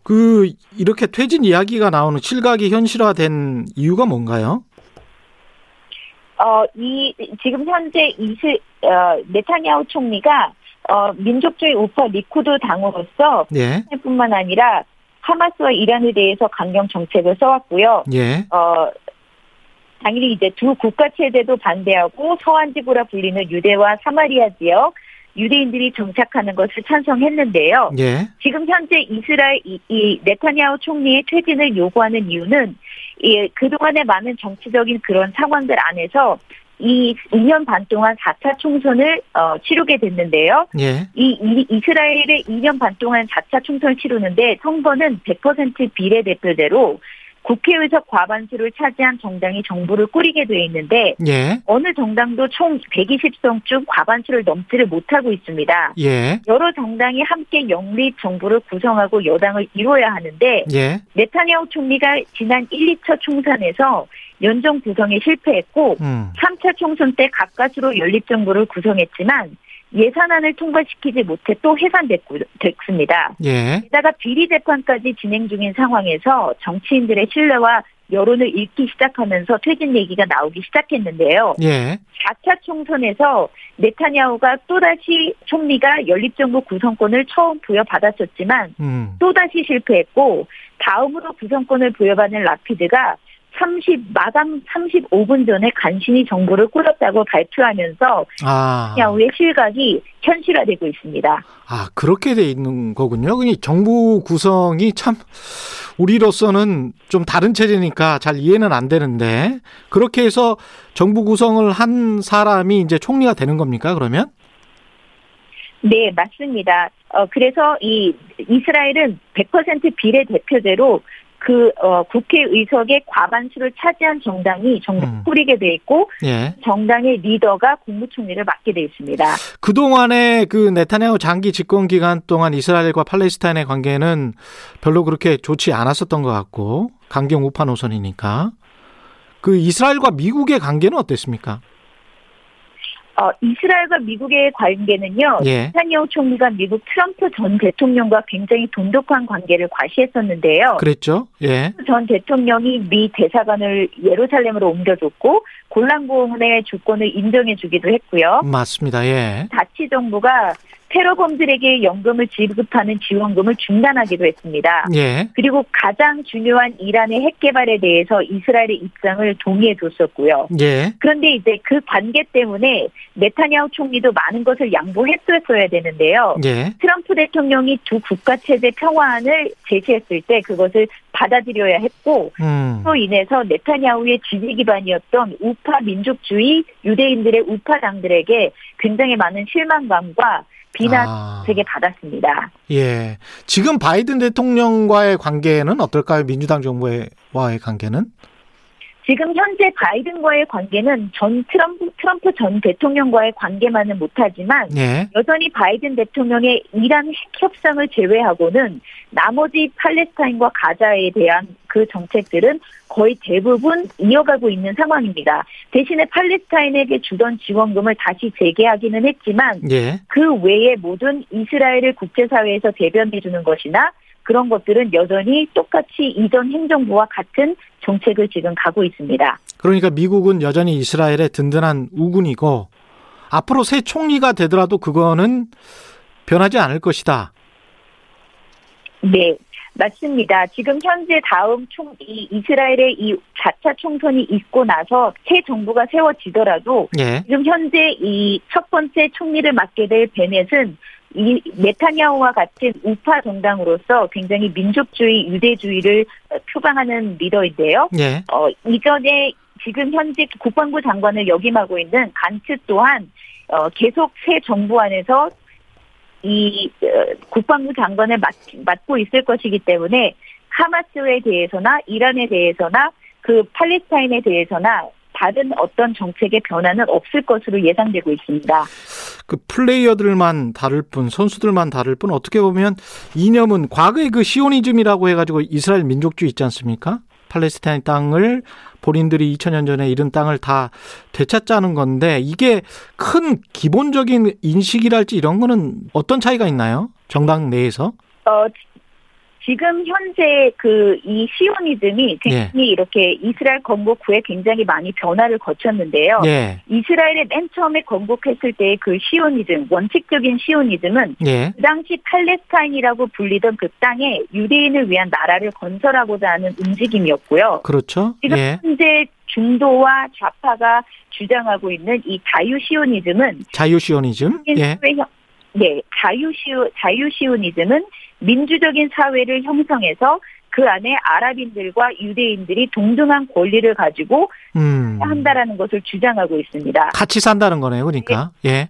S2: 그 이렇게 퇴진 이야기가 나오는 실각이 현실화된 이유가 뭔가요?
S13: 어, 이 지금 현재 이스 어, 네타냐후 총리가 어, 민족주의 우파 리쿠드 당으로서
S2: 예.
S13: 뿐만 아니라 하마스와 이란에 대해서 강경 정책을 써왔고요.
S2: 예.
S13: 어, 당연히 이제 두 국가 체제도 반대하고 서한 지구라 불리는 유대와 사마리아 지역 유대인들이 정착하는 것을 찬성했는데요.
S2: 예.
S13: 지금 현재 이스라엘 이, 이 네타냐후 총리의 퇴진을 요구하는 이유는 이 그동안의 많은 정치적인 그런 상황들 안에서 이 2년 반 동안 4차 총선을 어, 치르게 됐는데요.
S2: 예.
S13: 이, 이 이스라엘의 2년 반 동안 4차 총선을 치르는데 선거는 100% 비례대표대로 국회의석 과반수를 차지한 정당이 정부를 꾸리게 돼 있는데
S2: 예.
S13: 어느 정당도 총 120석 중 과반수를 넘지를 못하고 있습니다.
S2: 예.
S13: 여러 정당이 함께 영립 정부를 구성하고 여당을 이뤄야 하는데
S2: 예.
S13: 네타냐후 총리가 지난 1, 2차 총선에서 연정 구성에 실패했고
S2: 음.
S13: 3차 총선 때 가까스로 연립 정부를 구성했지만 예산안을 통과시키지 못해 또 해산됐습니다.
S2: 예.
S13: 게다가 비리 재판까지 진행 중인 상황에서 정치인들의 신뢰와 여론을 잃기 시작하면서 퇴진 얘기가 나오기 시작했는데요.
S2: 예.
S13: 4차 총선에서 네타냐후가 또다시 총리가 연립정부 구성권을 처음 부여받았었지만
S2: 음.
S13: 또다시 실패했고 다음으로 구성권을 부여받은 라피드가 30 마감 35분 전에 간신히 정부를 꾸렸다고 발표하면서
S2: 아.
S13: 야후의 실각이 현실화되고 있습니다.
S2: 아, 그렇게 돼 있는 거군요. 그 정부 구성이 참 우리로서는 좀 다른 체제니까 잘 이해는 안 되는데 그렇게 해서 정부 구성을 한 사람이 이제 총리가 되는 겁니까? 그러면?
S13: 네, 맞습니다. 어, 그래서 이 이스라엘은 100% 비례 대표제로 그 어, 국회의석의 과반수를 차지한 정당이 정당
S2: 음.
S13: 꾸리게 돼 있고
S2: 예.
S13: 정당의 리더가 국무총리를 맡게 돼 있습니다.
S2: 그 동안의 그 네타냐후 장기 집권 기간 동안 이스라엘과 팔레스타인의 관계는 별로 그렇게 좋지 않았었던 것 같고 강경 우파 노선이니까 그 이스라엘과 미국의 관계는 어땠습니까?
S13: 어, 이스라엘과 미국의 관계는요.
S2: 예.
S13: 네타냐후 총리가 미국 트럼프 전 대통령과 굉장히 돈독한 관계를 과시했었는데요.
S2: 그랬죠? 예.
S13: 전 대통령이 미 대사관을 예루살렘으로 옮겨줬고 골란공원의 주권을 인정해주기도 했고요.
S2: 맞습니다. 예.
S13: 자치 정부가 테러범들에게 연금을 지급하는 지원금을 중단하기도 했습니다.
S2: 예.
S13: 그리고 가장 중요한 이란의 핵 개발에 대해서 이스라엘의 입장을 동의해 줬었고요.
S2: 예.
S13: 그런데 이제 그 관계 때문에 네타냐후 총리도 많은 것을 양보했었어야 되는데요.
S2: 예.
S13: 트럼프 대통령이 두 국가 체제 평화안을 제시했을 때 그것을 받아들여야 했고
S2: 음.
S13: 또 인해서 네타냐후의 지지 기반이었던 우파 민족주의 유대인들의 우파당들에게 굉장히 많은 실망감과 비난
S2: 아.
S13: 되게 받았습니다.
S2: 예. 지금 바이든 대통령과의 관계는 어떨까요? 민주당 정부와의 관계는?
S13: 지금 현재 바이든과의 관계는 전 트럼프, 트럼프 전 대통령과의 관계만은 못하지만
S2: 예.
S13: 여전히 바이든 대통령의 이란 핵 협상을 제외하고는 나머지 팔레스타인과 가자에 대한 그 정책들은 거의 대부분 이어가고 있는 상황입니다. 대신에 팔레스타인에게 주던 지원금을 다시 재개하기는 했지만
S2: 예.
S13: 그 외에 모든 이스라엘을 국제사회에서 대변해 주는 것이나 그런 것들은 여전히 똑같이 이전 행정부와 같은 정책을 지금 가고 있습니다.
S2: 그러니까 미국은 여전히 이스라엘의 든든한 우군이고 앞으로 새 총리가 되더라도 그거는 변하지 않을 것이다.
S13: 네, 맞습니다. 지금 현재 다음 총, 이 이스라엘의 이 4차 총선이 있고 나서 새 정부가 세워지더라도
S2: 예.
S13: 지금 현재 이 첫 번째 총리를 맡게 될 베넷은 이 네타냐후와 같은 우파 정당으로서 굉장히 민족주의, 유대주의를 표방하는 리더인데요.
S2: 예.
S13: 어, 이전에 지금 현재 국방부 장관을 역임하고 있는 간츠 또한 어, 계속 새 정부 안에서 이 어, 국방부 장관을 맡, 맡고 있을 것이기 때문에 하마스에 대해서나 이란에 대해서나 그 팔레스타인에 대해서나 다른 어떤 정책의 변화는 없을 것으로 예상되고 있습니다.
S2: 그 플레이어들만 다를 뿐, 선수들만 다를 뿐, 어떻게 보면 이념은 과거의 그 시오니즘이라고 해가지고 이스라엘 민족주의 있지 않습니까? 팔레스타인 땅을 본인들이 2000년 전에 잃은 땅을 다 되찾자는 건데 이게 큰 기본적인 인식이랄지 이런 거는 어떤 차이가 있나요? 정당 내에서?
S13: 어, 지금 현재 그 이 시오니즘이 굉장히
S2: 예.
S13: 이렇게 이스라엘 건국 후에 굉장히 많이 변화를 거쳤는데요.
S2: 예.
S13: 이스라엘에 맨 처음에 건국했을 때의 그 시오니즘, 원칙적인 시오니즘은
S2: 예.
S13: 그 당시 팔레스타인이라고 불리던 그 땅에 유대인을 위한 나라를 건설하고자 하는 움직임이었고요.
S2: 그렇죠.
S13: 지금
S2: 예.
S13: 현재 중도와 좌파가 주장하고 있는 이 자유시오니즘은
S2: 자유시오니즘. 예.
S13: 네, 자유시오, 자유시오니즘은 민주적인 사회를 형성해서 그 안에 아랍인들과 유대인들이 동등한 권리를 가지고
S2: 음.
S13: 한다라는 것을 주장하고 있습니다.
S2: 같이 산다는 거네요. 그러니까. 예.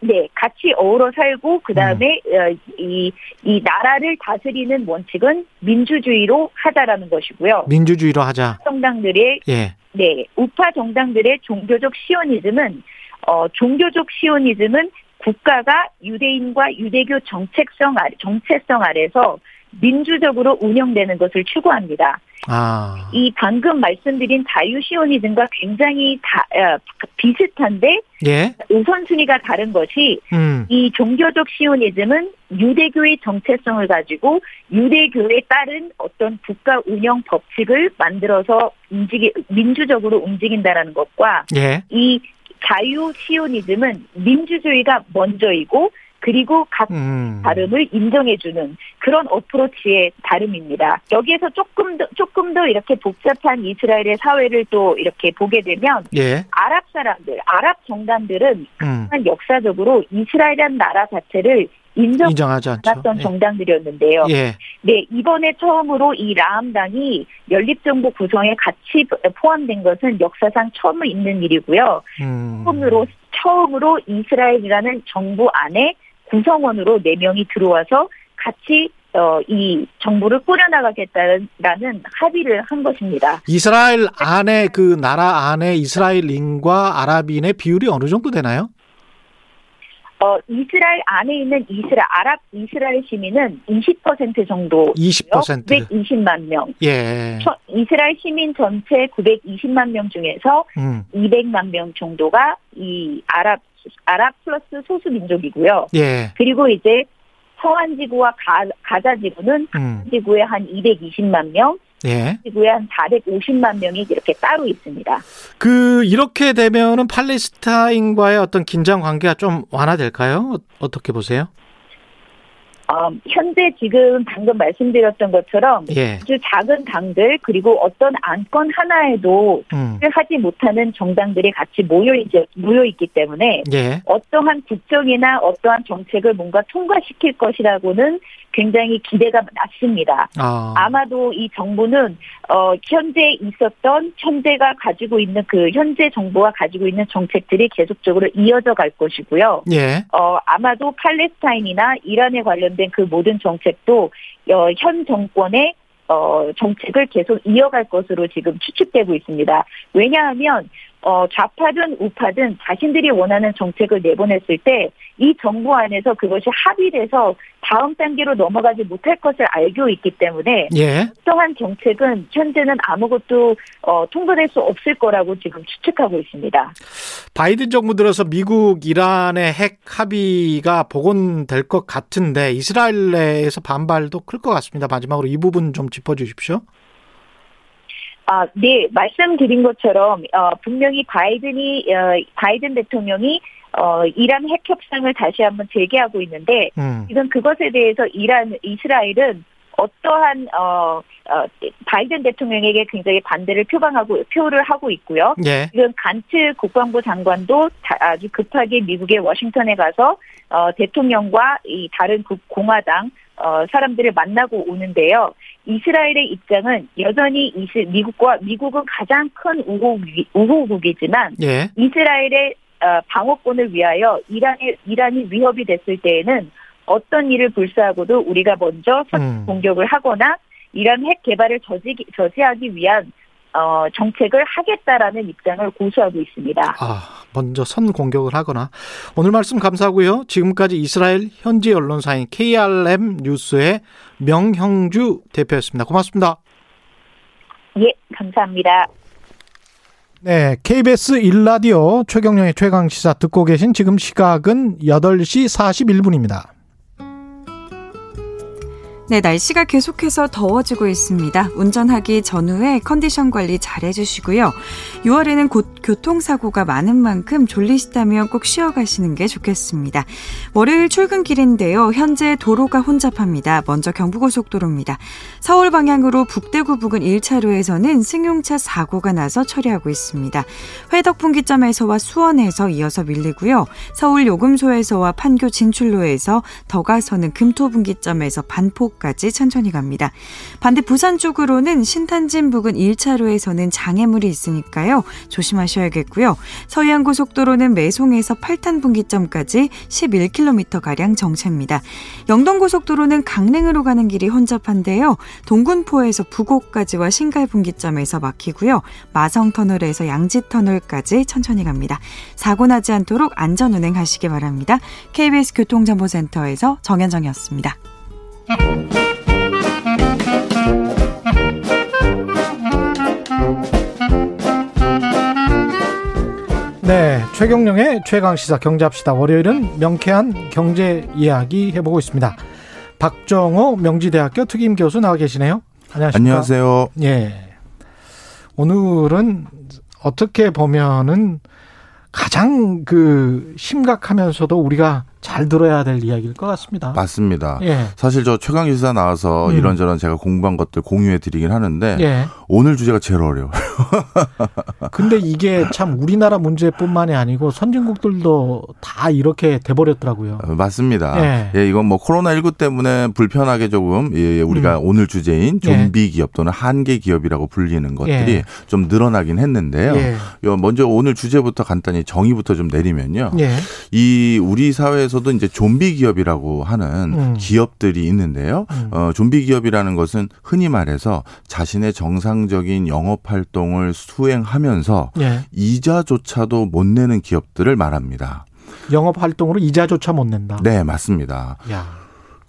S13: 네, 같이 어우러 살고 그 다음에
S2: 음.
S13: 이, 이 나라를 다스리는 원칙은 민주주의로 하자라는 것이고요.
S2: 민주주의로 하자.
S13: 정당들의
S2: 예.
S13: 네, 우파 정당들의 종교적 시오니즘은 어 종교적 시오니즘은 국가가 유대인과 유대교 정책성 아래, 정체성 아래서 민주적으로 운영되는 것을 추구합니다.
S2: 아.
S13: 이 방금 말씀드린 자유시오니즘과 굉장히 다, 어, 비슷한데
S2: 예.
S13: 우선순위가 다른 것이
S2: 음.
S13: 이 종교적 시오니즘은 유대교의 정체성을 가지고 유대교에 따른 어떤 국가 운영 법칙을 만들어서 움직이 민주적으로 움직인다라는 것과
S2: 예.
S13: 이 자유 시오니즘은 민주주의가 먼저이고 그리고 각
S2: 음.
S13: 다름을 인정해주는 그런 어프로치의 다름입니다. 여기에서 조금 더 조금 더 이렇게 복잡한 이스라엘의 사회를 또 이렇게 보게 되면
S2: 예.
S13: 아랍 사람들, 아랍 정당들은
S2: 음.
S13: 한 역사적으로 이스라엘이라는 나라 자체를 인정
S2: 인정하지.
S13: 않았던
S2: 예.
S13: 정당들이었는데요.
S2: 예.
S13: 네, 이번에 처음으로 이 라함당이 연립정부 구성에 같이 포함된 것은 역사상 처음 있는 일이고요.
S2: 음.
S13: 처음으로 처음으로 이스라엘이라는 정부 안에 구성원으로 네 명이 들어와서 같이 어, 이 정부를 꾸려나가겠다는 합의를 한 것입니다.
S2: 이스라엘 안에 그 나라 안에 이스라엘인과 아랍인의 비율이 어느 정도 되나요?
S13: 어, 이스라엘 안에 있는 이스라엘 아랍 이스라엘 시민은 20% 정도
S2: 20%.
S13: 920만 명.
S2: 예.
S13: 저- 이스라엘 시민 전체 920만 명 중에서
S2: 음.
S13: 200만 명 정도가 이 아랍 아랍 플러스 소수 민족이고요.
S2: 예.
S13: 그리고 이제 서한 지구와 가, 가자 지구는
S2: 음.
S13: 지구에 한 220만 명,
S2: 예.
S13: 지구에 한 450만 명이 이렇게 따로 있습니다.
S2: 그 이렇게 되면은 팔레스타인과의 어떤 긴장 관계가 좀 완화될까요? 어- 어떻게 보세요?
S13: 어, 현재 지금 방금 말씀드렸던 것처럼
S2: 예.
S13: 아주 작은 당들 그리고 어떤 안건 하나에도
S2: 음.
S13: 하지 못하는 정당들이 같이 모여 있 모여 있기 때문에
S2: 예.
S13: 어떠한 국정이나 어떠한 정책을 뭔가 통과시킬 것이라고는 굉장히 기대가 낮습니다.
S2: 아.
S13: 아마도 이 정부는 어 현재 있었던 현재가 가지고 있는 그 현재 정부가 가지고 있는 정책들이 계속적으로 이어져 갈 것이고요.
S2: 예.
S13: 어 아마도 팔레스타인이나 이란에 관련된 그 모든 정책도 어, 현 정권의 어, 정책을 계속 이어갈 것으로 지금 추측되고 있습니다. 왜냐하면 어, 좌파든 우파든 자신들이 원하는 정책을 내보냈을 때 이 정부 안에서 그것이 합의돼서 다음 단계로 넘어가지 못할 것을 알고 있기 때문에
S2: 예.
S13: 특정한 정책은 현재는 아무것도 어, 통과될 수 없을 거라고 지금 추측하고 있습니다.
S2: 바이든 정부 들어서 미국 이란의 핵 합의가 복원될 것 같은데 이스라엘 내에서 반발도 클 것 같습니다. 마지막으로 이 부분 좀 짚어주십시오.
S13: 아, 네, 말씀드린 것처럼 어, 분명히 바이든이 어, 바이든 대통령이 어, 이란 핵 협상을 다시 한번 재개하고 있는데
S2: 음.
S13: 지금 그것에 대해서 이란 이스라엘은 어떠한 어, 어, 바이든 대통령에게 굉장히 반대를 표방하고 표를 하고 있고요.
S2: 예.
S13: 지금 간츠 국방부 장관도 다- 아주 급하게 미국의 워싱턴에 가서 어, 대통령과 이 다른 국 공화당 어, 사람들을 만나고 오는데요. 이스라엘의 입장은 여전히 이스, 미국과 미국은 가장 큰 우호국이, 우호국이지만
S2: 예.
S13: 이스라엘의 어, 방어권을 위하여 이란이 이란이 위협이 됐을 때에는 어떤 일을 불사하고도 우리가 먼저 첫
S2: 음.
S13: 공격을 하거나 이란 핵 개발을 저지기, 저지하기 위한 어, 정책을 하겠다라는 입장을 고수하고 있습니다.
S2: 아, 먼저 선 공격을 하거나 오늘 말씀 감사하고요. 지금까지 이스라엘 현지 언론사인 KRM 뉴스의 명형주 대표였습니다. 고맙습니다.
S13: 예, 감사합니다.
S2: 네, KBS 1라디오 최경령의 최강 시사 듣고 계신 지금 시각은 8시 41분입니다.
S7: 네, 날씨가 계속해서 더워지고 있습니다. 운전하기 전후에 컨디션 관리 잘 해주시고요. 6월에는 곧 교통사고가 많은 만큼 졸리시다면 꼭 쉬어가시는 게 좋겠습니다. 월요일 출근길인데요. 현재 도로가 혼잡합니다. 먼저 경부고속도로입니다. 서울 방향으로 북대구 부근 1차로에서는 승용차 사고가 나서 처리하고 있습니다. 회덕분기점에서와 수원에서 이어서 밀리고요. 서울 요금소에서와 판교 진출로에서 더 가서는 금토분기점에서 반포 까지 천천히 갑니다. 반대 부산 쪽으로는 신탄진 부근 1차로에서는 장애물이 있으니까요. 조심하셔야겠고요. 서해안고속도로는 매송에서 8탄 분기점까지 11km가량 정체입니다. 영동고속도로는 강릉으로 가는 길이 혼잡한데요. 동군포에서 부곡까지와 신갈 분기점에서 막히고요. 마성터널에서 양지터널까지 천천히 갑니다. 사고 나지 않도록 안전운행 하시기 바랍니다. KBS 교통정보센터에서 정현정이었습니다.
S2: 네, 최경령의 최강 시사 경제합시다. 월요일은 명쾌한 경제 이야기 해보고 있습니다. 박정호 명지대학교 특임 교수 나와 계시네요. 안녕하십니까?
S14: 안녕하세요.
S2: 예. 오늘은 어떻게 보면은 가장 그 심각하면서도 우리가 잘 들어야 될 이야기일 것 같습니다.
S14: 맞습니다.
S2: 예.
S14: 사실 저 최강 기사 나와서
S2: 음.
S14: 이런저런 제가 공부한 것들 공유해 드리긴 하는데
S2: 예.
S14: 오늘 주제가 제일 어려워요.
S2: 근데 이게 참 우리나라 문제뿐만이 아니고 선진국들도 다 이렇게 돼 버렸더라고요.
S14: 어, 맞습니다.
S2: 예.
S14: 예. 이건 뭐 코로나 19 때문에 불편하게 조금 예, 우리가
S2: 음.
S14: 오늘 주제인
S2: 예.
S14: 좀비 기업 또는 한계 기업이라고 불리는 것들이
S2: 예.
S14: 좀 늘어나긴 했는데요.
S2: 예.
S14: 요 먼저 오늘 주제부터 간단히 정의부터 좀 내리면요.
S2: 예.
S14: 이 우리 사회에서 도 이제 좀비 기업이라고 하는
S2: 음.
S14: 기업들이 있는데요.
S2: 음.
S14: 어, 좀비 기업이라는 것은 흔히 말해서 자신의 정상적인 영업 활동을 수행하면서
S2: 예.
S14: 이자조차도 못 내는 기업들을 말합니다.
S2: 영업 활동으로 이자조차 못 낸다.
S14: 네, 맞습니다.
S2: 야.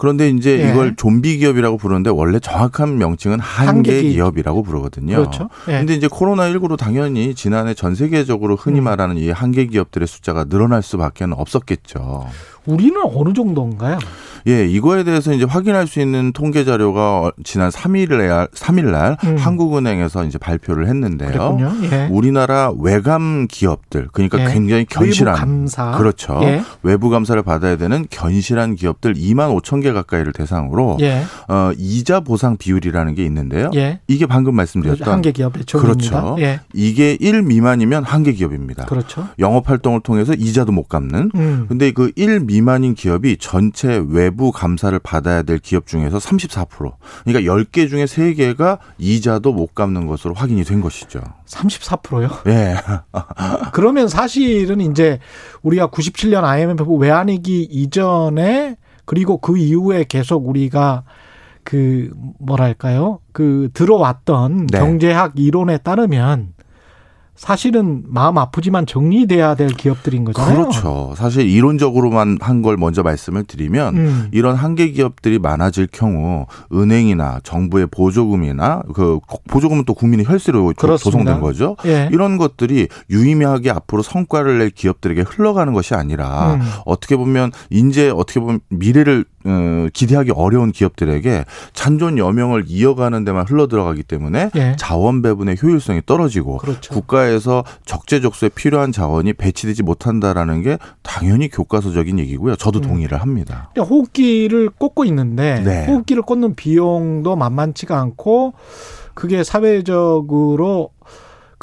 S14: 그런데 이제
S2: 예.
S14: 이걸 좀비 기업이라고 부르는데 원래 정확한 명칭은 한계
S2: 한계 기업.
S14: 기업이라고 부르거든요.
S2: 그렇죠. 예.
S14: 근데 이제 코로나19로 당연히 지난해 전 세계적으로 흔히
S2: 음.
S14: 말하는 이 한계 기업들의 숫자가 늘어날 수밖에 없었겠죠.
S2: 우리는 어느 정도인가요?
S14: 예, 이거에 대해서 이제 확인할 수 있는 통계 자료가 지난 3일에 3일 날
S2: 음.
S14: 한국은행에서 이제 발표를 했는데요.
S2: 예.
S14: 우리나라 외감 기업들 그러니까
S2: 예.
S14: 굉장히 견실한
S2: 외부 감사.
S14: 그렇죠.
S2: 예.
S14: 외부 감사를 받아야 되는 견실한 기업들 2만 5천 개 가까이를 대상으로
S2: 예.
S14: 어, 이자 보상 비율이라는 게 있는데요.
S2: 예.
S14: 이게 방금 말씀드렸던
S2: 한계 기업의.
S14: 그렇죠.
S2: 예.
S14: 이게 1 미만이면 한계 기업입니다.
S2: 그렇죠.
S14: 영업 활동을 통해서 이자도 못 갚는.
S2: 음.
S14: 근데 그 1 미만인 기업이 전체 외부 감사를 받아야 될 기업 중에서 34%. 그러니까 10개 중에 3개가 이자도 못 갚는 것으로 확인이 된 것이죠.
S2: 34%요?
S14: 예.
S2: 그러면 사실은 이제 우리가 97년 IMF 외환위기 이전에 그리고 그 이후에 계속 우리가 그 뭐랄까요? 그 들어왔던
S14: 네.
S2: 경제학 이론에 따르면 사실은 마음 아프지만 정리돼야 될 기업들인 거잖아요.
S14: 그렇죠. 사실 이론적으로만 한 걸 먼저 말씀을 드리면
S2: 음.
S14: 이런 한계 기업들이 많아질 경우 은행이나 정부의 보조금이나 그 보조금은 또 국민의 혈세로 조-
S2: 그렇습니다.
S14: 조성된 거죠.
S2: 예.
S14: 이런 것들이 유의미하게 앞으로 성과를 낼 기업들에게 흘러가는 것이 아니라
S2: 음.
S14: 어떻게 보면 인제 어떻게 보면 미래를 어, 기대하기 어려운 기업들에게 잔존 여명을 이어가는 데만 흘러 들어가기 때문에
S2: 예.
S14: 자원 배분의 효율성이 떨어지고
S2: 그렇죠.
S14: 국가에서 적재적소에 필요한 자원이 배치되지 못한다라는 게 당연히 교과서적인 얘기고요. 저도
S2: 음.
S14: 동의를 합니다.
S2: 호흡기를 꽂고 있는데
S14: 네.
S2: 호흡기를 꽂는 비용도 만만치가 않고 그게 사회적으로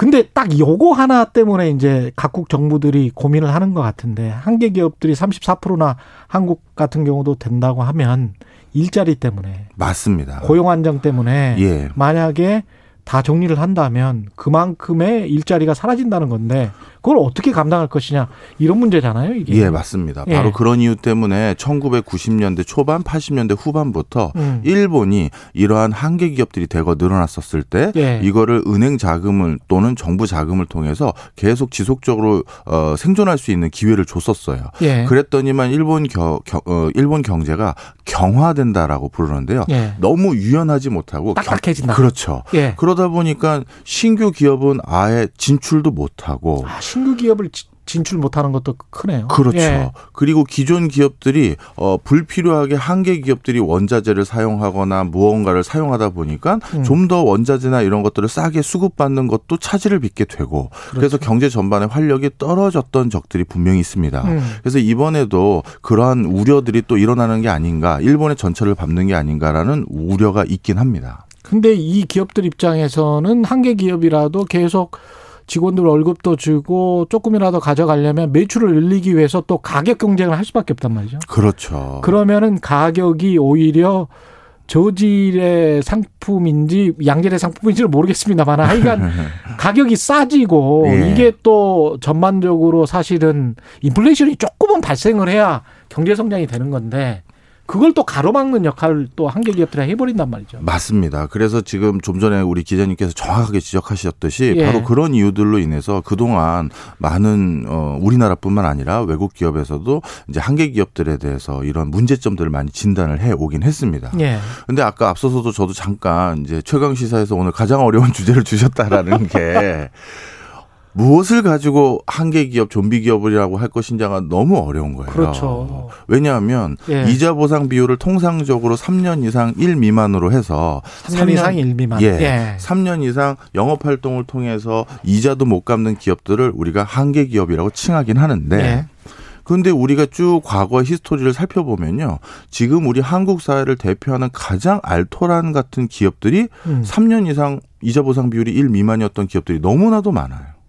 S2: 근데 딱 요거 하나 때문에 이제 각국 정부들이 고민을 하는 것 같은데 한계 기업들이 34%나 한국 같은 경우도 된다고 하면 일자리 때문에
S14: 맞습니다.
S2: 고용 안정 때문에
S14: 예.
S2: 만약에 다 정리를 한다면 그만큼의 일자리가 사라진다는 건데 그걸 어떻게 감당할 것이냐 이런 문제잖아요. 이게.
S14: 예, 맞습니다.
S2: 예.
S14: 바로 그런 이유 때문에 1990년대 초반, 80년대 후반부터
S2: 음.
S14: 일본이 이러한 한계 기업들이 대거 늘어났었을 때
S2: 예.
S14: 이거를 은행 자금을 또는 정부 자금을 통해서 계속 지속적으로 어, 생존할 수 있는 기회를 줬었어요.
S2: 예.
S14: 그랬더니만 일본 겨, 겨- 어, 일본 경제가 경화된다라고 부르는데요.
S2: 예.
S14: 너무 유연하지 못하고 경-
S2: 딱딱해진다.
S14: 그렇죠.
S2: 예.
S14: 그러 다 보니까 신규 기업은 아예 진출도 못하고
S2: 아, 신규 기업을 지- 진출 못하는 것도 크네요.
S14: 그렇죠.
S2: 예.
S14: 그리고 기존 기업들이 어 불필요하게 한계 기업들이 원자재를 사용하거나 무언가를 사용하다 보니까
S2: 음.
S14: 좀더 원자재나 이런 것들을 싸게 수급받는 것도 차질을 빚게 되고 그래서
S2: 그렇죠.
S14: 경제 전반의 활력이 떨어졌던 적들이 분명히 있습니다.
S2: 음.
S14: 그래서 이번에도 그러한 우려들이 또 일어나는 게 아닌가, 일본의 전철을 밟는 게 아닌가라는 우려가 있긴 합니다.
S2: 근데 이 기업들 입장에서는 한계 기업이라도 계속 직원들 월급도 주고 조금이라도 가져가려면 매출을 늘리기 위해서 또 가격 경쟁을 할 수밖에 없단 말이죠.
S14: 그렇죠.
S2: 그러면은 가격이 오히려 저질의 상품인지 양질의 상품인지는 모르겠습니다만 하여간 가격이 싸지고
S14: 예.
S2: 이게 또 전반적으로 사실은 인플레이션이 조금은 발생을 해야 경제 성장이 되는 건데 그걸 또 가로막는 역할을 또 한계 기업들이 해버린단 말이죠.
S14: 맞습니다. 그래서 지금 좀 전에 우리 기자님께서 정확하게 지적하셨듯이
S2: 예.
S14: 바로 그런 이유들로 인해서 그동안 많은 어 우리나라뿐만 아니라 외국 기업에서도 이제 한계 기업들에 대해서 이런 문제점들을 많이 진단을 해 오긴 했습니다.
S2: 예.
S14: 근데 아까 앞서서도 저도 잠깐 이제 최강 시사에서 오늘 가장 어려운 주제를 주셨다라는 게 무엇을 가지고 한계 기업, 좀비 기업이라고 할 것인지가 너무 어려운 거예요.
S2: 그렇죠.
S14: 왜냐하면
S2: 예.
S14: 이자 보상 비율을 통상적으로 3년 이상 1 미만으로 해서
S2: 3년 이상 1 미만.
S14: 예.
S2: 예.
S14: 3년 이상 영업 활동을 통해서 이자도 못 갚는 기업들을 우리가 한계 기업이라고 칭하긴 하는데
S2: 예.
S14: 근데 우리가 쭉 과거 히스토리를 살펴보면요. 지금 우리 한국 사회를 대표하는 가장 알토란 같은 기업들이
S2: 음.
S14: 3년 이상 이자 보상 비율이 1 미만이었던 기업들이 너무나도 많아요.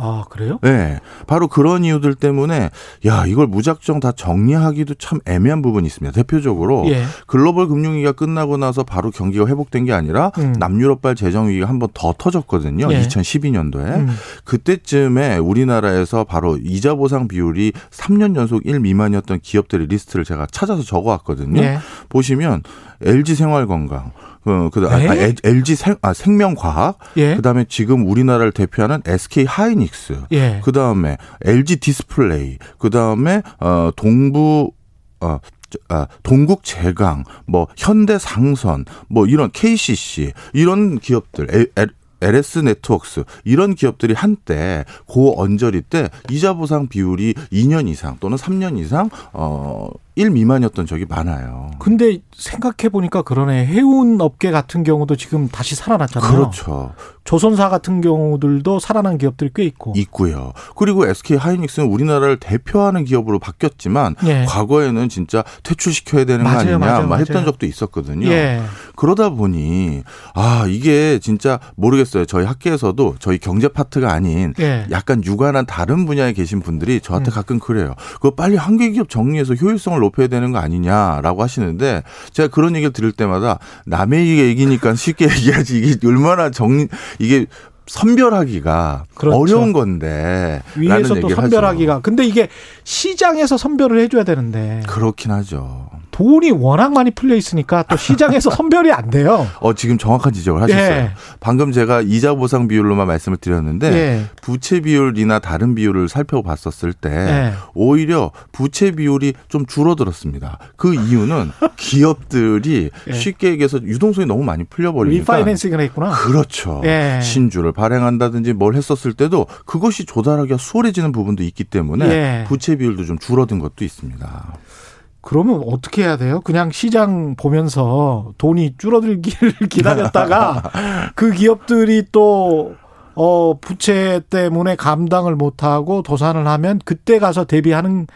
S2: 아 그래요?
S14: 네. 바로 그런 이유들 때문에 야, 이걸 무작정 다 정리하기도 참 애매한 부분이 있습니다. 대표적으로
S2: 예.
S14: 글로벌 금융 위기가 끝나고 나서 바로 경기가 회복된 게 아니라
S2: 음.
S14: 남유럽발 재정 위기가 한 번 더 터졌거든요.
S2: 예.
S14: 2012년도에.
S2: 음.
S14: 그때쯤에 우리나라에서 바로 이자 보상 비율이 3년 연속 1 미만이었던 기업들의 리스트를 제가 찾아서 적어 왔거든요.
S2: 예.
S14: 보시면 LG 생활건강, 그, 그, 아,
S2: 네?
S14: 아, 엘- LG 생, 아, 생명과학,
S2: 예.
S14: 그 다음에 지금 우리나라를 대표하는 SK 하이닉스,
S2: 예.
S14: 그 다음에 LG 디스플레이, 그 다음에 어 동부 어 저, 아, 동국 제강, 뭐 현대 상선, 뭐 이런 KCC 이런 기업들, 엘- 엘- LS 네트워크스 이런 기업들이 한때 고 언저리 때 이자 보상 비율이 2년 이상 또는 3년 이상 어 1 미만이었던 적이 많아요.
S2: 근데 생각해 보니까 그러네. 해운 업계 같은 경우도 지금 다시 살아났잖아요.
S14: 그렇죠.
S2: 조선사 같은 경우들도 살아난 기업들이 꽤 있고.
S14: 있고요. 그리고 SK 하이닉스는 우리나라를 대표하는 기업으로 바뀌었지만
S2: 예.
S14: 과거에는 진짜 퇴출시켜야 되는 거
S2: 맞아요,
S14: 아니냐
S2: 맞아요,
S14: 막 했던
S2: 맞아요.
S14: 적도 있었거든요.
S2: 예.
S14: 그러다 보니 아 이게 진짜 모르겠어요. 저희 학계에서도 저희 경제 파트가 아닌
S2: 예.
S14: 약간 유관한 다른 분야에 계신 분들이 저한테
S2: 음.
S14: 가끔 그래요. 그거 빨리 한계 기업 정리해서 효율성을 높여야 되는 거 아니냐라고 하시는데 제가 그런 얘기를 들을 때마다 남의 얘기니까 쉽게 얘기하지 이게 얼마나 정리 이게 선별하기가
S2: 그렇죠.
S14: 어려운 건데
S2: 위에서 또 선별하기가. 근데 이게 시장에서 선별을 해줘야 되는데
S14: 하죠. 그렇긴 하죠.
S2: 돈이 워낙 많이 풀려 있으니까 또 시장에서 선별이 안 돼요.
S14: 어, 지금 정확한 지적을 하셨어요.
S2: 예.
S14: 방금 제가 이자 보상 비율로만 말씀을 드렸는데
S2: 예.
S14: 부채 비율이나 다른 비율을 살펴봤었을 때
S2: 예.
S14: 오히려 부채 비율이 좀 줄어들었습니다. 그 이유는 기업들이
S2: 예.
S14: 쉽게 얘기해서 유동성이 너무 많이 풀려버리니까
S2: 리파이낸싱을 했구나.
S14: 그렇죠.
S2: 예.
S14: 신주를 발행한다든지 뭘 했었을 때도 그것이 조달하기가 수월해지는 부분도 있기 때문에
S2: 예.
S14: 부채 비율도 좀 줄어든 것도 있습니다.
S2: 그러면 어떻게 해야 돼요? 그냥 시장 보면서 돈이 줄어들기를 기다렸다가 그 기업들이 또 어, 부채 때문에 감당을 못하고 도산을 하면 그때 가서 대비하는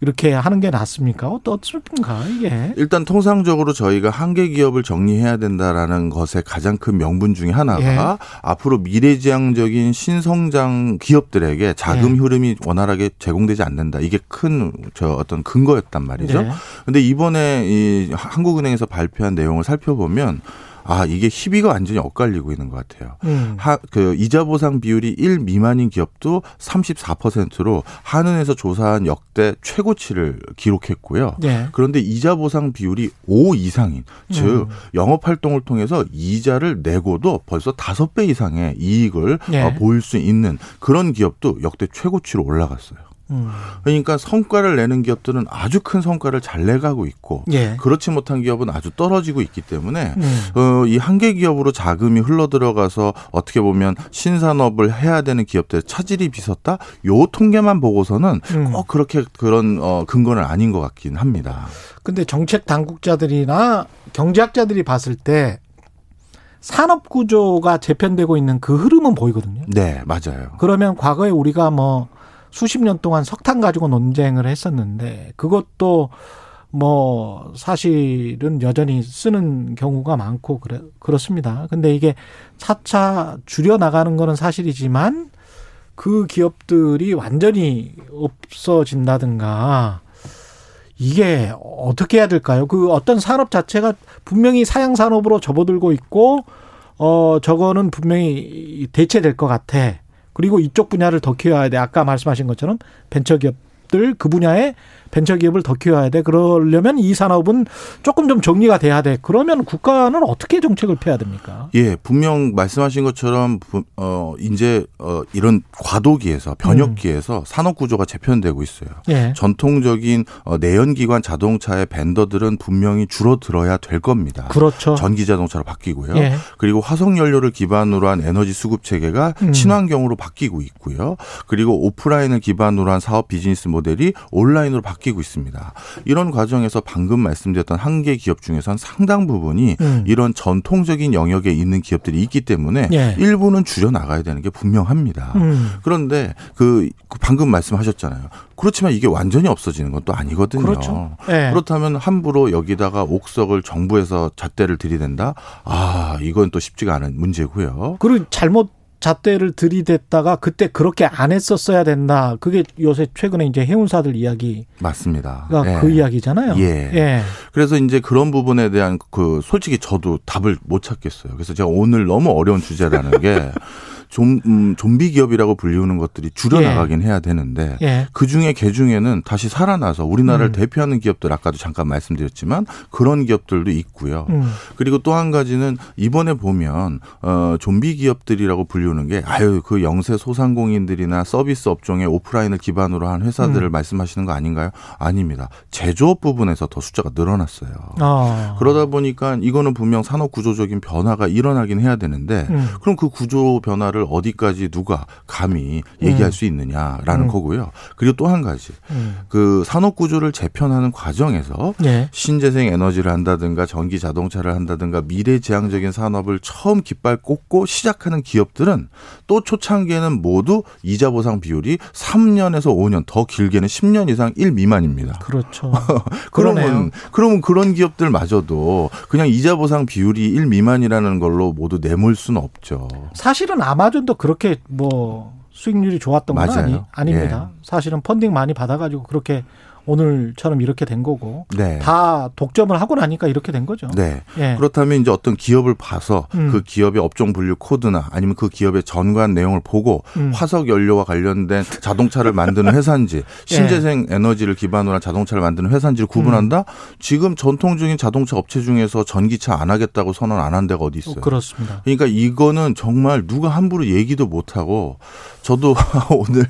S2: 이렇게 하는 게 낫습니까? 어떻습니까 이게?
S14: 일단 통상적으로 저희가 한계 기업을 정리해야 된다라는 것의 가장 큰 명분 중에 하나가
S2: 예.
S14: 앞으로 미래지향적인 신성장 기업들에게 자금
S2: 예.
S14: 흐름이 원활하게 제공되지 않는다. 이게 큰 저 어떤 근거였단 말이죠.
S2: 네.
S14: 근데 이번에 이 한국은행에서 발표한 내용을 살펴보면 아, 이게 희비가 완전히 엇갈리고 있는 것 같아요.
S2: 음.
S14: 하, 그 이자 보상 비율이 1 미만인 기업도 34%로 한은에서 조사한 역대 최고치를 기록했고요.
S2: 네.
S14: 그런데 이자 보상 비율이 5 이상인 즉
S2: 음.
S14: 영업 활동을 통해서 이자를 내고도 벌써 5배 이상의 이익을
S2: 네.
S14: 어, 보일 수 있는 그런 기업도 역대 최고치로 올라갔어요.
S2: 음.
S14: 그러니까 성과를 내는 기업들은 아주 큰 성과를 잘 내가고 있고
S2: 예.
S14: 그렇지 못한 기업은 아주 떨어지고 있기 때문에
S2: 음.
S14: 어, 이 한계 기업으로 자금이 흘러 들어가서 어떻게 보면 신산업을 해야 되는 기업들 차질이 빚었다. 요 통계만 보고서는
S2: 음.
S14: 꼭 그렇게 그런 어, 근거는 아닌 것 같긴 합니다.
S2: 근데 정책 당국자들이나 경제학자들이 봤을 때 산업 구조가 재편되고 있는 그 흐름은 보이거든요.
S14: 네, 맞아요.
S2: 그러면 과거에 우리가 뭐 수십 년 동안 석탄 가지고 논쟁을 했었는데 그것도 뭐 사실은 여전히 쓰는 경우가 많고 그래 그렇습니다. 근데 이게 차차 줄여 나가는 거는 사실이지만 그 기업들이 완전히 없어진다든가 이게 어떻게 해야 될까요? 그 어떤 산업 자체가 분명히 사양 산업으로 접어들고 있고 어 저거는 분명히 대체될 것 같아. 그리고 이쪽 분야를 더 키워야 돼. 아까 말씀하신 것처럼 벤처기업들 그 분야에 벤처기업을 더 키워야 돼. 그러려면 이 산업은 조금 좀 정리가 돼야 돼. 그러면 국가는 어떻게 정책을 펴야 됩니까?
S14: 예, 분명 말씀하신 것처럼 부- 어 이제 어 이런 과도기에서 변혁기에서 산업 구조가 재편되고 있어요.
S2: 예.
S14: 전통적인 어 내연기관 자동차의 벤더들은 분명히 줄어들어야 될 겁니다.
S2: 그렇죠.
S14: 전기 자동차로 바뀌고요.
S2: 예.
S14: 그리고 화석 연료를 기반으로 한 에너지 수급 체계가
S2: 음.
S14: 친환경으로 바뀌고 있고요. 그리고 오프라인을 기반으로 한 사업 비즈니스 모델이 온라인으로 바뀌고 있습니다. 이런 과정에서 방금 말씀드렸던 한계 기업 중에선 상당 부분이
S2: 음.
S14: 이런 전통적인 영역에 있는 기업들이 있기 때문에
S2: 예.
S14: 일부는 줄여 나가야 되는 게 분명합니다.
S2: 음.
S14: 그런데 그, 그 방금 말씀하셨잖아요. 그렇지만 이게 완전히 없어지는 건 또 아니거든요.
S2: 그렇죠. 예.
S14: 그렇다면 함부로 여기다가 옥석을 정부에서 잣대를 들이댄다? 아, 이건 또 쉽지가 않은 문제고요.
S2: 그리고 잘못 잣대를 들이댔다가 그때 그렇게 안 했었어야 된다. 그게 요새 최근에 이제 해운사들 이야기가
S14: 맞습니다.
S2: 그 이야기잖아요.
S14: 예.
S2: 예.
S14: 그래서 이제 그런 부분에 대한 그 솔직히 저도 답을 못 찾겠어요. 그래서 제가 오늘 너무 어려운 주제라는 게 좀, 음, 좀비 기업이라고 불리우는 것들이 줄여나가긴 해야 되는데
S2: 예.
S14: 그 중에 개 중에는 다시 살아나서 우리나라를
S2: 음.
S14: 대표하는 기업들 아까도 잠깐 말씀드렸지만 그런 기업들도 있고요.
S2: 음.
S14: 그리고 또 한 가지는 이번에 보면 어 좀비 기업들이라고 불리우는 게 아유 그 영세 소상공인들이나 서비스 업종의 오프라인을 기반으로 한 회사들을
S2: 음.
S14: 말씀하시는 거 아닌가요? 아닙니다. 제조업 부분에서 더 숫자가 늘어났어요.
S2: 아.
S14: 그러다 보니까 이거는 분명 산업 구조적인 변화가 일어나긴 해야 되는데
S2: 음.
S14: 그럼 그 구조 변화를 어디까지 누가 감히 얘기할
S2: 음.
S14: 수 있느냐라는
S2: 음.
S14: 거고요. 그리고 또 한 가지
S2: 음.
S14: 그 산업 구조를 재편하는 과정에서
S2: 예.
S14: 신재생 에너지를 한다든가 전기 자동차를 한다든가 미래 지향적인 산업을 처음 깃발 꽂고 시작하는 기업들은 또 초창기에는 모두 이자 보상 비율이 3년에서 5년 더 길게는 10년 이상 1 미만입니다.
S2: 그렇죠.
S14: 그러면
S2: 그러네요.
S14: 그러면 그런 기업들마저도 그냥 이자 보상 비율이 1 미만이라는 걸로 모두 내몰 수는 없죠.
S2: 사실은 아마 존도 그렇게 뭐 수익률이 좋았던 건. 아니, 아닙니다. 사실은 펀딩 많이 받아가지고 그렇게 오늘처럼 이렇게 된 거고
S14: 네.
S2: 다 독점을 하고 나니까 이렇게 된 거죠.
S14: 네.
S2: 예.
S14: 그렇다면 이제 어떤 기업을 봐서
S2: 음.
S14: 그 기업의 업종 분류 코드나 아니면 그 기업의 전관 내용을 보고
S2: 음.
S14: 화석 연료와 관련된 자동차를 만드는 회사인지 신재생 에너지를 기반으로 한 자동차를 만드는 회사인지를 구분한다. 지금 전통 중인 자동차 업체 중에서 전기차 안 하겠다고 선언 안 한 데가 어디 있어요?
S2: 그렇습니다.
S14: 그러니까 이거는 정말 누가 함부로 얘기도 못 하고 저도 오늘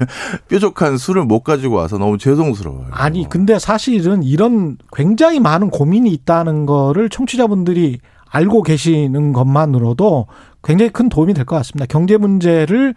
S14: 뾰족한 술을 못 가지고 와서 너무 죄송스러워요.
S2: 아니 근데 사실은 이런 굉장히 많은 고민이 있다는 거를 청취자분들이 알고 계시는 것만으로도 굉장히 큰 도움이 될 것 같습니다. 경제 문제를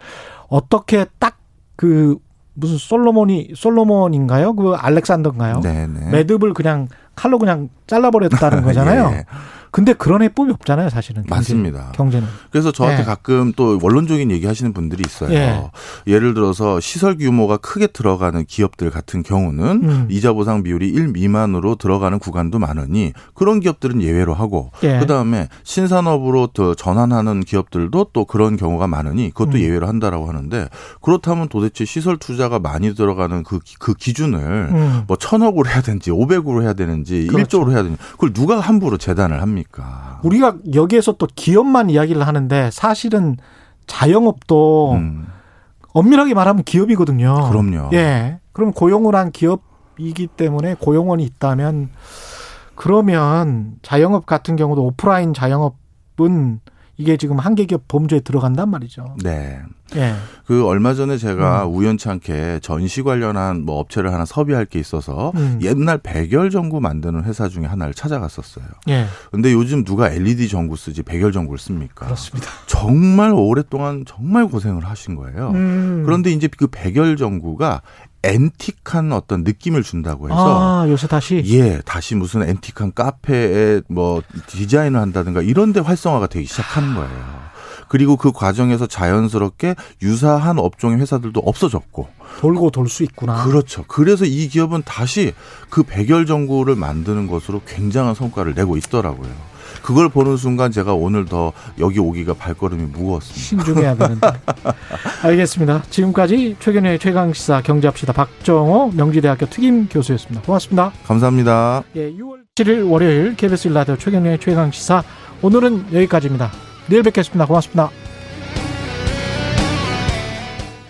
S2: 어떻게 딱 그 무슨 솔로몬이 솔로몬인가요? 그 알렉산더인가요?
S14: 네네.
S2: 매듭을 그냥 칼로 그냥 잘라버렸다는 거잖아요.
S14: 예.
S2: 근데 그런 해법이 없잖아요, 사실은. 경제,
S14: 맞습니다.
S2: 경제는.
S14: 그래서 저한테
S2: 예.
S14: 가끔 또 원론적인 얘기 하시는 분들이 있어요.
S2: 예.
S14: 예를 들어서 시설 규모가 크게 들어가는 기업들 같은 경우는
S2: 음.
S14: 이자 보상 비율이 1 미만으로 들어가는 구간도 많으니 그런 기업들은 예외로 하고
S2: 예.
S14: 그다음에 신산업으로 더 전환하는 기업들도 또 그런 경우가 많으니 그것도
S2: 음.
S14: 예외로 한다라고 하는데 그렇다면 도대체 시설 투자가 많이 들어가는 그, 기- 그 기준을
S2: 음.
S14: 뭐 천억으로 해야 되는지 500으로 해야 되는지
S2: 그렇죠.
S14: 1조로 해야 되는지 그걸 누가 함부로 재단을 합니까?
S2: 우리가 여기에서 또 기업만 이야기를 하는데 사실은 자영업도 엄밀하게 말하면 기업이거든요.
S14: 음. 그럼요.
S2: 예. 그럼 고용을 한 기업이기 때문에 고용원이 있다면 그러면 자영업 같은 경우도 오프라인 자영업은 이게 지금 한계기업 범죄에 들어간단 말이죠.
S14: 네.
S2: 예.
S14: 그 얼마 전에 제가
S2: 음.
S14: 우연찮게 전시 관련한 뭐 업체를 하나 섭외할 게 있어서
S2: 음.
S14: 옛날 백열 전구 만드는 회사 중에 하나를 찾아갔었어요.
S2: 예.
S14: 근데 요즘 누가 LED 전구 쓰지 백열 전구를 씁니까?
S2: 그렇습니다.
S14: 정말 오랫동안 정말 고생을 하신 거예요.
S2: 음.
S14: 그런데 이제 그 백열 전구가 앤틱한 어떤 느낌을 준다고 해서
S2: 아, 요새 다시
S14: 예, 다시 무슨 앤틱한 카페에 뭐 디자인을 한다든가 이런 데 활성화가 되기 시작하는 거예요. 그리고 그 과정에서 자연스럽게 유사한 업종의 회사들도 없어졌고
S2: 돌고 돌 수 있구나.
S14: 그렇죠. 그래서 이 기업은 다시 그 백열 전구를 만드는 것으로 굉장한 성과를 내고 있더라고요. 그걸 보는 순간 제가 오늘 더 여기 오기가 발걸음이 무거웠습니다.
S2: 신중해야 되는데. 알겠습니다. 지금까지 최근의 최강 시사 경제합시다 박정호 명지대학교 특임 교수였습니다. 고맙습니다.
S14: 감사합니다.
S2: 예, 6월 7일 월요일 KBS 일라디오 최경련의 최강 시사 오늘은 여기까지입니다. 내일 뵙겠습니다. 고맙습니다.